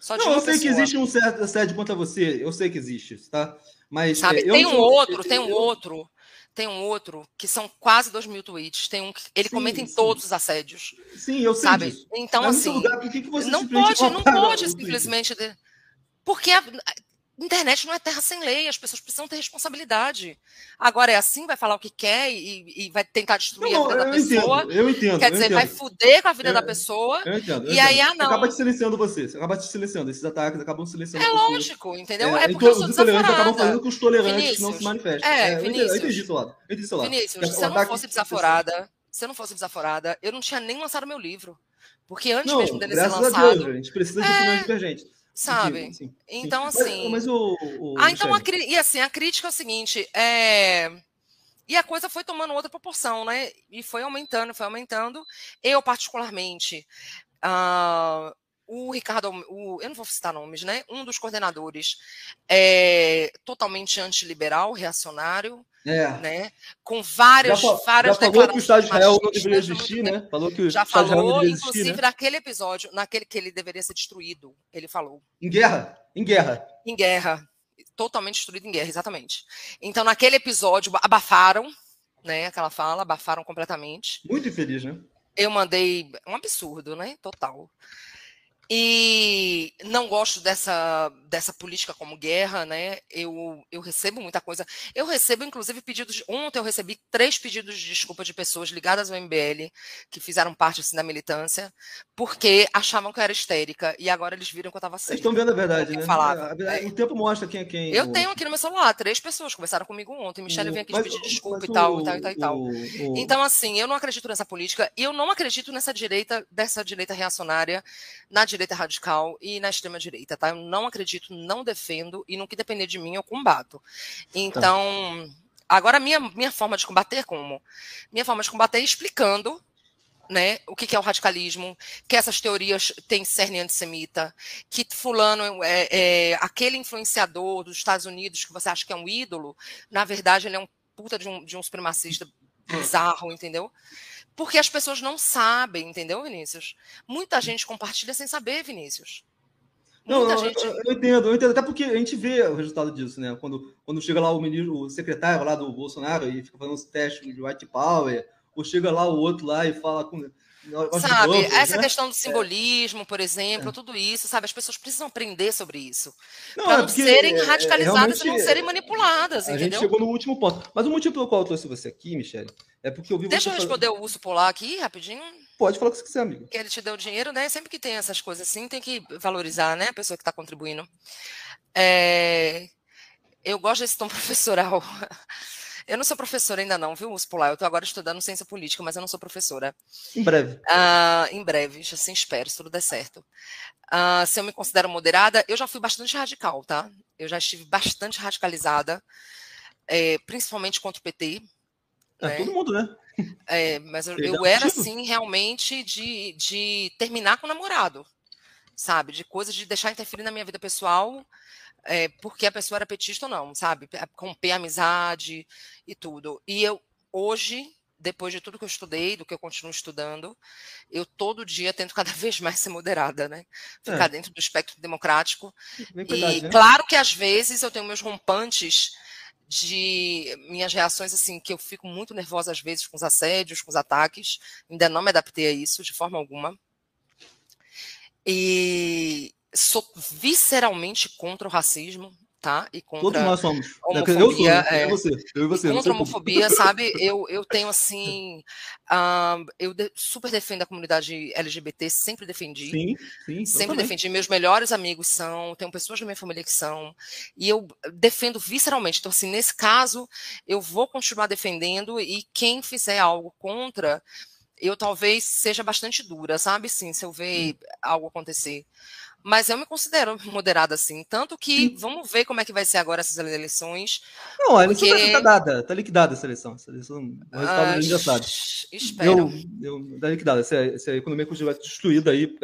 Só de não, eu sei pessoa. que existe um certo assédio contra você, eu sei que existe, tá? Mas
Sabe,
é,
tem um outro, tem um outro tem um outro que são quase dois mil tweets. Tem um ele sim, comenta em sim. todos os assédios.
Sim, eu sei sabe? Disso.
Então Mas assim, lugar, que que não pode, não pode simplesmente porque a... internet não é terra sem lei. As pessoas precisam ter responsabilidade. Agora é assim, vai falar o que quer e, e vai tentar destruir não, a vida da pessoa.
Entendo, eu entendo.
Quer dizer,
entendo.
vai fuder com a vida é, da pessoa.
Eu entendo. Eu
e
entendo.
aí, ah, não.
Acaba te silenciando você. Você acaba te silenciando. Esses ataques acabam silenciando.
É lógico, entendeu? É, é porque eu
os intolerantes acabam fazendo que os tolerantes Vinícius, não se manifestem.
É, é Vinícius, eu
entendi seu lado. Eu entendi seu lado.
Vinícius, se eu não fosse desaforada, se eu não fosse desaforada, eu não tinha nem lançado meu livro. Porque antes
não,
mesmo dele ser lançado.
A, Deus, a gente precisa de opiniões divergentes.
Sabe? Sim, sim. Então, assim.
Mas, mas o, o,
Ah, então a, e assim, a crítica é o seguinte: é. E a coisa foi tomando outra proporção, né? E foi aumentando, foi aumentando. Eu, particularmente, uh, o Ricardo, o, eu não vou citar nomes, né? Um dos coordenadores é totalmente antiliberal, reacionário, é. né? Com várias, já, várias
já falou que o Estado de Israel não deveria existir, né? Falou que
já falou, deveria inclusive existir, né? naquele episódio, naquele que ele deveria ser destruído, ele falou.
Em guerra, em guerra.
Em guerra, totalmente destruído em guerra, exatamente. Então, naquele episódio, abafaram, né? Aquela fala, abafaram completamente.
Muito infeliz, né?
Eu mandei um absurdo, né? Total. E não gosto dessa, dessa política como guerra, né? Eu, eu recebo muita coisa. Eu recebo, inclusive, pedidos. Ontem eu recebi três pedidos de desculpa de pessoas ligadas ao MBL, que fizeram parte assim, da militância, porque achavam que eu era histérica. E agora eles viram que eu estava certa.
Estão vendo a verdade, né? Falava. É. O tempo mostra quem é quem.
Eu o... tenho aqui no meu celular três pessoas conversaram comigo ontem. Michelle veio aqui mas, pedir desculpa e tal, o, e tal, e tal, e tal. O, então, assim, eu não acredito nessa política. E eu não acredito nessa direita, dessa direita reacionária, na direita radical e na extrema direita, tá? Eu não acredito, não defendo e no que depender de mim eu combato. Tá. Então, agora minha minha forma de combater é como? Minha forma de combater é explicando né, o que, é o radicalismo, que essas teorias têm cerne antissemita, que fulano é, é, aquele influenciador dos Estados Unidos que você acha que é um ídolo, na verdade ele é um puta de um, de um supremacista bizarro, entendeu? Porque as pessoas não sabem, entendeu, Vinícius? Muita gente compartilha sem saber, Vinícius.
Não, não gente... eu, eu, entendo, eu entendo, até porque a gente vê o resultado disso, né? Quando, quando chega lá o ministro, o secretário lá do Bolsonaro e fica fazendo os testes de white power, ou chega lá o outro lá e fala com
Sabe, essa né? questão do é. simbolismo, é. por exemplo, é. tudo isso, sabe? As pessoas precisam aprender sobre isso. Para não, é serem é, radicalizadas e não serem manipuladas, a
entendeu? gente chegou no último ponto. Mas o motivo pelo qual eu trouxe você aqui, Michele, é porque eu vi
Deixa eu responder fazer... o Urso Polar aqui, rapidinho.
Pode falar o que você quiser, amigo.
Que ele te deu dinheiro, né? Sempre que tem essas coisas assim, tem que valorizar, né? A pessoa que está contribuindo. É... Eu gosto desse tom professoral. Eu não sou professora ainda não, viu, Muspular? Eu estou agora estudando ciência política, mas eu não sou professora.
Em breve.
Uh, em breve, assim espero, se tudo der certo. Uh, se eu me considero moderada, eu já fui bastante radical, tá? Eu já estive bastante radicalizada, é, principalmente contra o PT.
É, né? todo mundo, né?
É, mas eu, eu era, assim, realmente de, de terminar com o namorado, sabe? De coisas de deixar interferir na minha vida pessoal é, porque a pessoa era petista ou não, sabe? Romper a amizade e tudo. E eu, hoje, depois de tudo que eu estudei, do que eu continuo estudando, eu todo dia tento cada vez mais ser moderada, né? Ficar é. dentro do espectro democrático. Verdade, e né? claro que às vezes eu tenho meus rompantes de minhas reações, assim, que eu fico muito nervosa às vezes com os assédios, com os ataques. Ainda não me adaptei a isso de forma alguma. E, sou visceralmente contra o racismo, tá? E contra
Todos nós somos.
Homofobia, eu sou, é, você, eu e você. Contra a homofobia, sabe? Eu, eu tenho assim, um, eu de, super defendo a comunidade LGBT, sempre defendi.
Sim, sim.
Sempre defendi. Meus melhores amigos são, tenho pessoas da minha família que são, e eu defendo visceralmente. Então, assim, nesse caso, eu vou continuar defendendo e quem fizer algo contra, eu talvez seja bastante dura, sabe? Sim, se eu ver algo acontecer mas eu me considero moderada assim. Tanto que Sim. vamos ver como é que vai ser agora essas eleições.
Não, a eleição porque... tá, dada, tá liquidada essa eleição. Essa eleição o resultado ah, já sabe.
Espero.
Eu, eu, tá liquidada. Essa, essa economia vai destruída aí.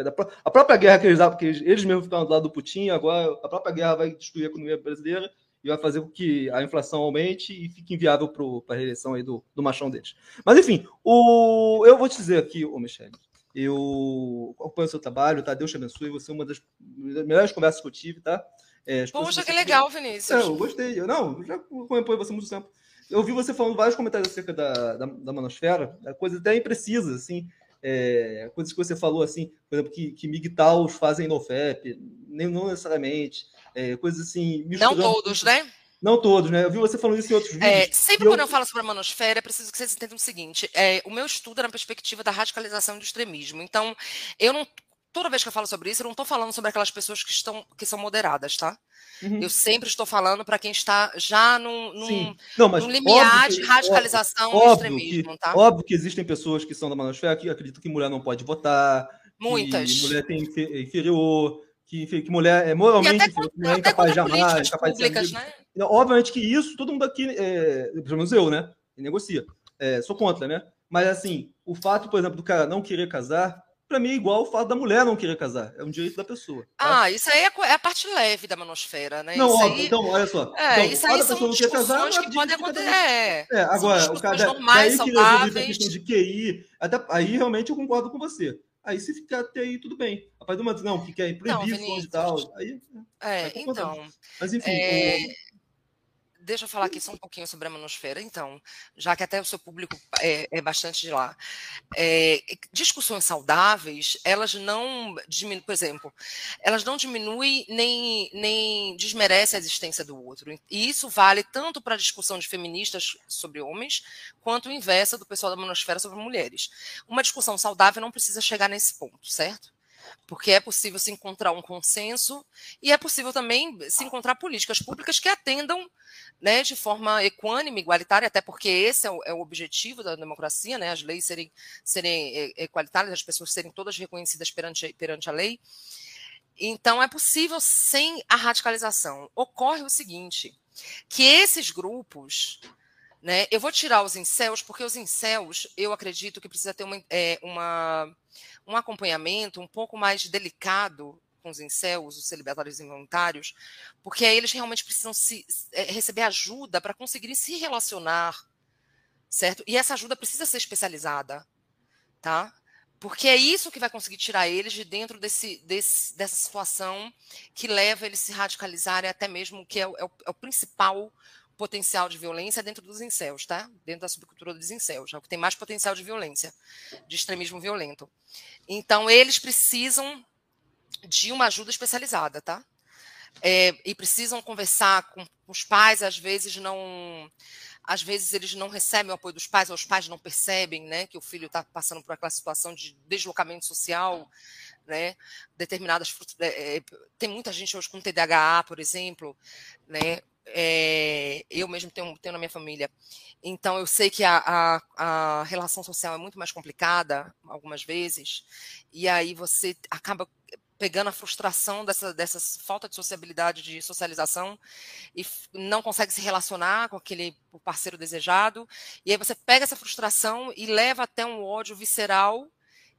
A própria guerra que eles porque eles mesmos ficaram do lado do Putin, agora a própria guerra vai destruir a economia brasileira e vai fazer com que a inflação aumente e fique inviável para a reeleição aí do, do machão deles. Mas enfim, o, eu vou te dizer aqui, ô Michele, eu acompanho o seu trabalho, tá? Deus te abençoe. Você é uma das melhores conversas que eu tive, tá?
É, Poxa, que legal, Vinícius. É,
eu gostei. Eu, não, já acompanho você há muito tempo. Eu vi você falando vários comentários acerca da, da, da manosfera, é coisas até imprecisas, assim. É, coisas que você falou, assim, por exemplo, que, que MGTOWs fazem no FEP, nem, não necessariamente. É, coisas assim.
Não todos, né?
Não todos, né? Eu vi você falando isso em outros
vídeos. É, sempre quando eu... eu... falo sobre a manosfera, é preciso que vocês entendam o seguinte: é, o meu estudo é na perspectiva da radicalização e do extremismo. Então, eu não. Toda vez que eu falo sobre isso, eu não estou falando sobre aquelas pessoas que, estão, que são moderadas, tá? Uhum. Eu sempre estou falando para quem está já num, num, não, num limiar que, de radicalização óbvio, e extremismo,
que,
tá?
Óbvio que existem pessoas que são da manosfera que acreditam que mulher não pode votar.
Muitas.
Que mulher tem inferior que, que mulher é moralmente mulher é incapaz de amar, incapaz públicas, de né? Obviamente que isso, todo mundo aqui, é, pelo menos eu, né? Negocia. É, sou contra, né? Mas assim, o fato, por exemplo, do cara não querer casar para mim é igual o fato da mulher não querer casar. É um direito da pessoa.
Tá? Ah, isso aí é, é a parte leve da manosfera, né?
Não,
isso
óbvio, aí... então, olha só.
É,
então,
isso aí são não quer casar, que podem acontecer. É,
é, agora, o cara
normais, daí que a
questão de QI, até, aí realmente eu concordo com você. Aí se ficar até aí, tudo bem. A do momento não, que quer proibir não, e tal, aí...
É, então...
Mas enfim... É...
O deixa eu falar aqui só um pouquinho sobre a manosfera, então, já que até o seu público é, é bastante de lá. É, discussões saudáveis, elas não diminuem, por exemplo, elas não diminuem nem, nem desmerecem a existência do outro. E isso vale tanto para a discussão de feministas sobre homens, quanto o inverso do pessoal da manosfera sobre mulheres. Uma discussão saudável não precisa chegar nesse ponto, certo? Porque é possível se encontrar um consenso e é possível também se encontrar políticas públicas que atendam né, de forma equânime, igualitária, até porque esse é o, é o objetivo da democracia, né, as leis serem, serem igualitárias, as pessoas serem todas reconhecidas perante, perante a lei. Então, é possível sem a radicalização. Ocorre o seguinte, que esses grupos, né, eu vou tirar os incels, porque os incels, eu acredito que precisa ter uma, é, uma um acompanhamento um pouco mais delicado com os incels, os celibatários involuntários, porque aí eles realmente precisam se, é, receber ajuda para conseguirem se relacionar, certo? E essa ajuda precisa ser especializada, tá? Porque é isso que vai conseguir tirar eles de dentro desse, desse, dessa situação que leva eles a se radicalizarem até mesmo, que é é o, é o principal potencial de violência dentro dos incels, tá? Dentro da subcultura dos incels, é o que tem mais potencial de violência, de extremismo violento. Então, eles precisam de uma ajuda especializada, tá? É, e precisam conversar com os pais, às vezes não às vezes eles não recebem o apoio dos pais, ou os pais não percebem né, que o filho está passando por aquela situação de deslocamento social, né, determinadas. É, tem muita gente hoje com TDAH, por exemplo, né, é, eu mesmo tenho, tenho na minha família. Então, eu sei que a, a, a, relação social é muito mais complicada, algumas vezes, e aí você acaba pegando a frustração dessa, dessa falta de sociabilidade, de socialização, e não consegue se relacionar com aquele parceiro desejado, e aí você pega essa frustração e leva até um ódio visceral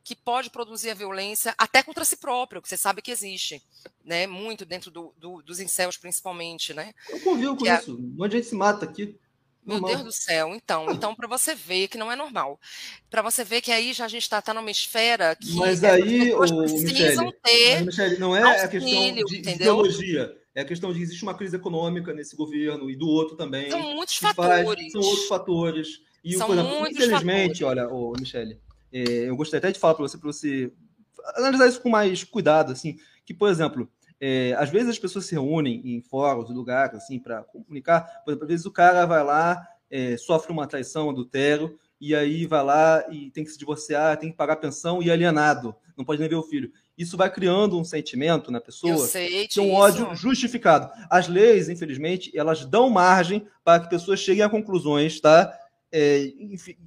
que pode produzir a violência até contra si próprio, que você sabe que existe, né? Muito dentro do, do, dos incels, principalmente, né?
Eu convivo com que isso. Um monte de gente se mata aqui.
Meu Deus do céu, então, então para você ver que não é normal, para você ver que aí já a gente está tá numa esfera que
mas aí
as precisam
Michele,
ter,
Michele, não é auxílio, a questão de entendeu? ideologia, é a questão de existe uma crise econômica nesse governo e do outro também.
São muitos fatores.
Faz, são outros fatores. E,
são
exemplo,
muitos
infelizmente,
fatores.
olha, oh, Michele, é, eu gostaria até de falar para você, para você analisar isso com mais cuidado, assim, que, por exemplo, é, às vezes as pessoas se reúnem em fóruns, lugares, assim, para comunicar. Por exemplo, às vezes o cara vai lá, é, sofre uma traição, adultério, e aí vai lá e tem que se divorciar, tem que pagar pensão e é alienado, não pode nem ver o filho. Isso vai criando um sentimento na pessoa, que é um ódio justificado. As leis, infelizmente, elas dão margem para que pessoas cheguem a conclusões, tá? É,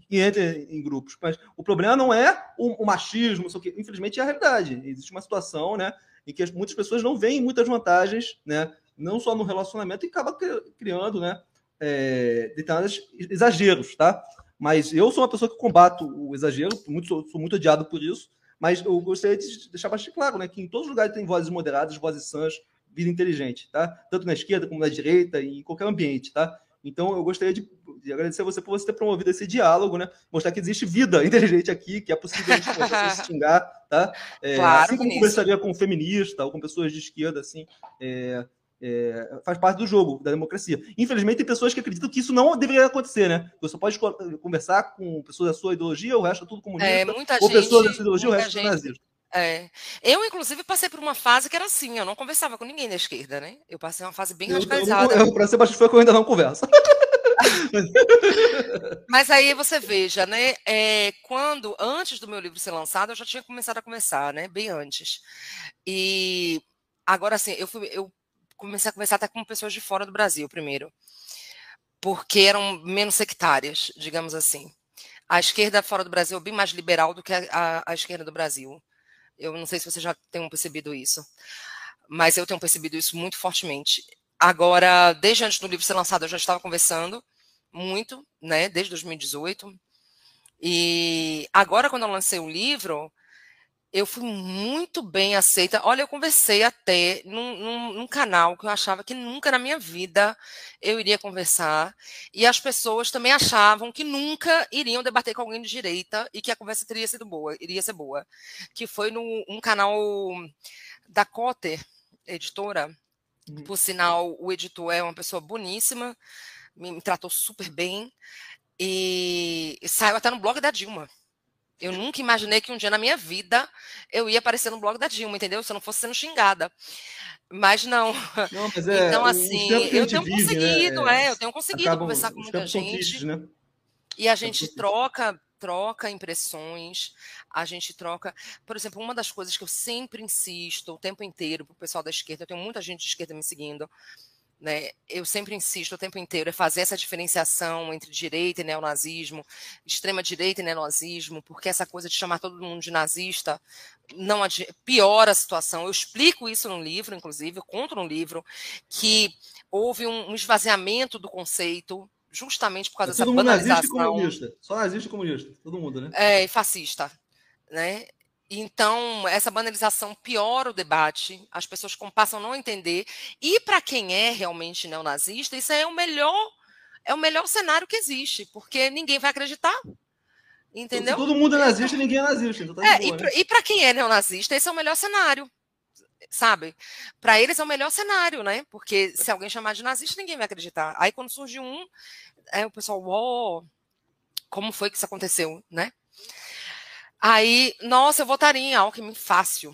que entre em grupos. Mas o problema não é o, o machismo, que, infelizmente é a realidade. Existe uma situação né, em que muitas pessoas não veem muitas vantagens, né, não só no relacionamento, e acaba criando né, é, determinados exageros. Tá? Mas eu sou uma pessoa que combato o exagero, muito, sou, sou muito odiado por isso, mas eu gostaria de deixar bastante claro né, que em todos os lugares tem vozes moderadas, vozes sãs, vida inteligente, tá? Tanto na esquerda como na direita e em qualquer ambiente, tá? Então, eu gostaria de, de, agradecer a você por você ter promovido esse diálogo, né? Mostrar que existe vida inteligente aqui, que é possível a gente se xingar, tá? É,
claro,
assim como conversaria com um feminista ou com pessoas de esquerda, assim, é, é, faz parte do jogo, da democracia. Infelizmente, tem pessoas que acreditam que isso não deveria acontecer, né? Você pode conversar com pessoas da sua ideologia, o resto é tudo comunista,
é, muita
ou
gente,
pessoas da sua ideologia, o resto é nazista.
É. Eu, inclusive, passei por uma fase que era assim, eu não conversava com ninguém da esquerda, né? Eu passei uma fase bem eu, radicalizada.
Eu, eu, pra ser bastante foi que eu ainda não converso.
Mas aí você veja, né? É, quando, antes do meu livro ser lançado, eu já tinha começado a conversar, né? Bem antes. E agora, assim, eu, fui, eu comecei a conversar até com pessoas de fora do Brasil, primeiro. Porque eram menos sectárias, digamos assim. A esquerda fora do Brasil é bem mais liberal do que a, a, a esquerda do Brasil. Eu não sei se vocês já tenham percebido isso, mas eu tenho percebido isso muito fortemente. Agora, desde antes do livro ser lançado, eu já estava conversando muito, né, desde 2018. E agora, quando eu lancei o livro, eu fui muito bem aceita. Olha, eu conversei até num, num, num, canal que eu achava que nunca na minha vida eu iria conversar. E as pessoas também achavam que nunca iriam debater com alguém de direita e que a conversa teria sido boa, iria ser boa. Que foi num um canal da Cotter, editora. Uhum. Por sinal, o editor é uma pessoa boníssima, me, me tratou super bem. E, e saiu até no blog da Dilma. Eu nunca imaginei que um dia na minha vida eu ia aparecer no blog da Dilma, entendeu? Se eu não fosse sendo xingada. Mas não. não mas é, então, assim, eu tenho vive, conseguido, né? é, eu tenho conseguido acabam, conversar com muita gente. Tristes, né? E a gente troca, troca impressões, a gente troca. Por exemplo, uma das coisas que eu sempre insisto o tempo inteiro para o pessoal da esquerda, eu tenho muita gente de esquerda me seguindo né, eu sempre insisto o tempo inteiro é fazer essa diferenciação entre direita e neonazismo, extrema direita e neonazismo, porque essa coisa de chamar todo mundo de nazista não piora a situação. Eu explico isso no livro, inclusive, eu conto no livro que houve um, um esvaziamento do conceito justamente por causa é dessa banalização. Nazista e
comunista. Só nazista e comunista, todo mundo, né?
É, fascista. Né? Então, essa banalização piora o debate, as pessoas passam a não entender. E para quem é realmente neonazista, isso é o melhor é o melhor cenário que existe, porque ninguém vai acreditar. Entendeu?
Todo mundo é nazista, ninguém é nazista. Então tá
é, boa, né? E para quem é neonazista, esse é o melhor cenário. Sabe? Para eles é o melhor cenário, né? Porque se alguém chamar de nazista, ninguém vai acreditar. Aí quando surge um, é o pessoal, uou, como foi que isso aconteceu, né? Aí, nossa, eu votaria em Alckmin fácil.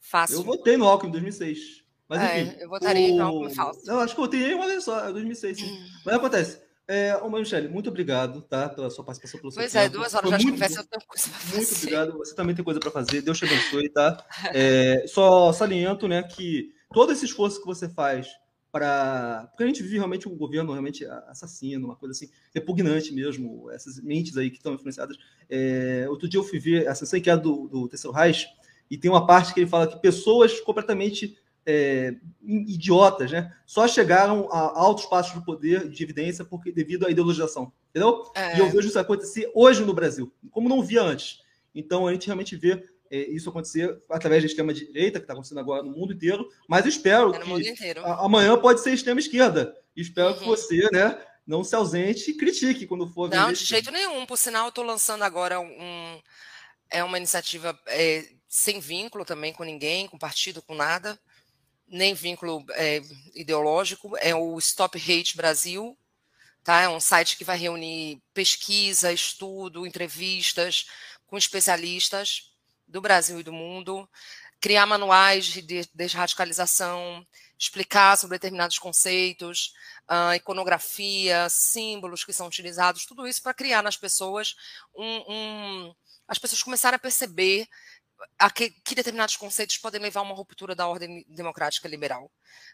Fácil.
Eu votei no Alckmin em 2006. Mas é, enfim.
Eu votaria o... em Alckmin fácil.
Eu acho que eu votei uma vez só, 2006, sim. Hum. Mas acontece. É, ô, Michele, muito obrigado, tá? Pela sua participação, pelo seu
Pois é, tempo. é, duas horas de conversa, eu tenho coisa pra
fazer. Muito obrigado. Você também tem coisa para fazer. Deus te abençoe, tá? É, só saliento, né, que todo esse esforço que você faz para. Porque a gente vive realmente um governo realmente assassino, uma coisa assim, repugnante mesmo, essas mentes aí que estão influenciadas. É, outro dia eu fui ver a sessão que é do, do Terceiro Reich, e tem uma parte que ele fala que pessoas completamente é, idiotas, né? Só chegaram a altos passos do poder de evidência porque devido à ideologização, entendeu? É. E eu vejo isso acontecer hoje no Brasil, como não via antes. Então a gente realmente vê é, isso acontecer através da extrema direita, que está acontecendo agora no mundo inteiro, mas eu espero é que amanhã pode ser extrema esquerda. Espero uhum. que você, né, não se ausente e critique quando for.
Não, de jeito nenhum. Por sinal, eu estou lançando agora um, é uma iniciativa é, sem vínculo também com ninguém, com partido, com nada, nem vínculo é, ideológico. É o Stop Hate Brasil. Tá? É um site que vai reunir pesquisa, estudo, entrevistas com especialistas do Brasil e do mundo, criar manuais de desradicalização, explicar sobre determinados conceitos, uh, iconografia, símbolos que são utilizados, tudo isso para criar nas pessoas um, um, as pessoas começarem a perceber a que, que, determinados conceitos podem levar a uma ruptura da ordem democrática liberal.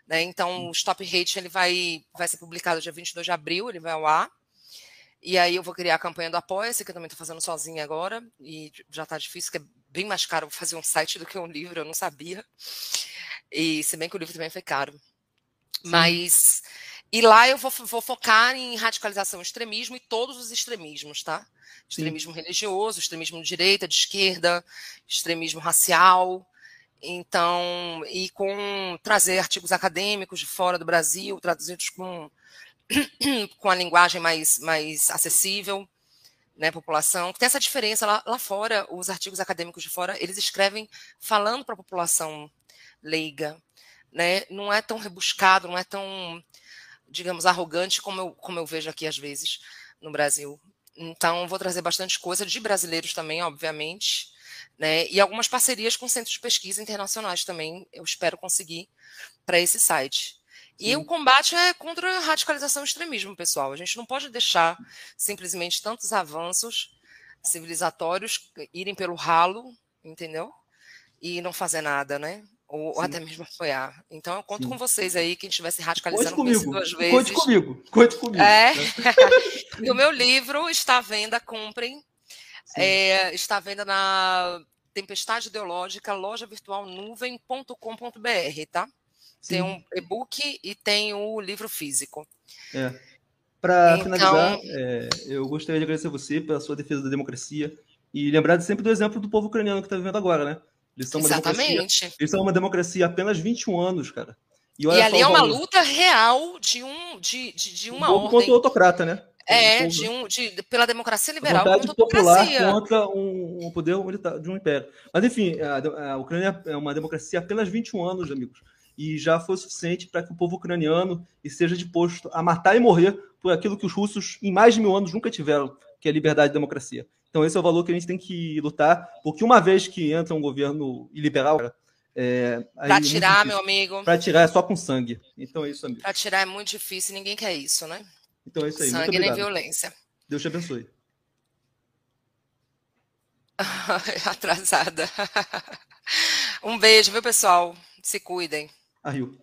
Né? Então, o Stop Hate ele vai, vai ser publicado dia 22 de abril, ele vai ao ar. E aí eu vou criar a campanha do Apoia-se, que eu também estou fazendo sozinha agora, e já está difícil, que é bem mais caro fazer um site do que um livro, eu não sabia. E se bem que o livro também foi caro. Sim. Mas. E lá eu vou, vou, focar em radicalização, extremismo e todos os extremismos, tá? Extremismo Sim. religioso, extremismo de direita, de esquerda, extremismo racial. Então, e com trazer artigos acadêmicos de fora do Brasil, traduzidos com com a linguagem mais, mais acessível, né, população. Tem essa diferença lá, lá fora, os artigos acadêmicos de fora, eles escrevem falando para a população leiga, né? Não é tão rebuscado, não é tão, digamos, arrogante como eu, como eu vejo aqui às vezes no Brasil. Então, vou trazer bastante coisa de brasileiros também, obviamente, né? E algumas parcerias com centros de pesquisa internacionais também, eu espero conseguir para esse site. E o combate é contra a radicalização e extremismo, pessoal. A gente não pode deixar simplesmente tantos avanços civilizatórios irem pelo ralo, entendeu? E não fazer nada, né? Ou, ou até mesmo apoiar. Então eu conto Sim. com vocês aí, quem estiver se radicalizando
Conte comigo.
duas vezes.
Conte comigo, conte comigo.
É. e o meu livro está à venda, comprem. É, está à venda na Tempestade Ideológica, loja virtual nuvem.com.br, tá? Sim. Tem um e-book e tem o livro físico.
É. Para então... finalizar, é, eu gostaria de agradecer a você pela sua defesa da democracia e lembrar sempre do exemplo do povo ucraniano que está vivendo agora, né? Eles são
Exatamente.
eles são uma democracia há apenas 21 anos, cara.
E, e ali é uma luta real de, um, de, de, de uma um
ordem. contra o autocrata, né?
É, de um, de, pela democracia liberal
a contra popular contra um, um, poder militar de um império. Mas, enfim, a, a, Ucrânia é uma democracia há apenas 21 anos, amigos. E já foi suficiente para que o povo ucraniano esteja disposto a matar e morrer por aquilo que os russos, em mais de mil anos, nunca tiveram, que é liberdade e democracia. Então, esse é o valor que a gente tem que lutar, porque uma vez que entra um governo liberal,
é, para tirar, meu amigo.
Para tirar é só com sangue. Então é isso, amigo.
Para tirar é muito difícil, ninguém quer isso, né?
Então é isso aí.
Sangue nem violência.
Deus te abençoe.
Atrasada. Um beijo, viu, pessoal? Se cuidem.
Arriu.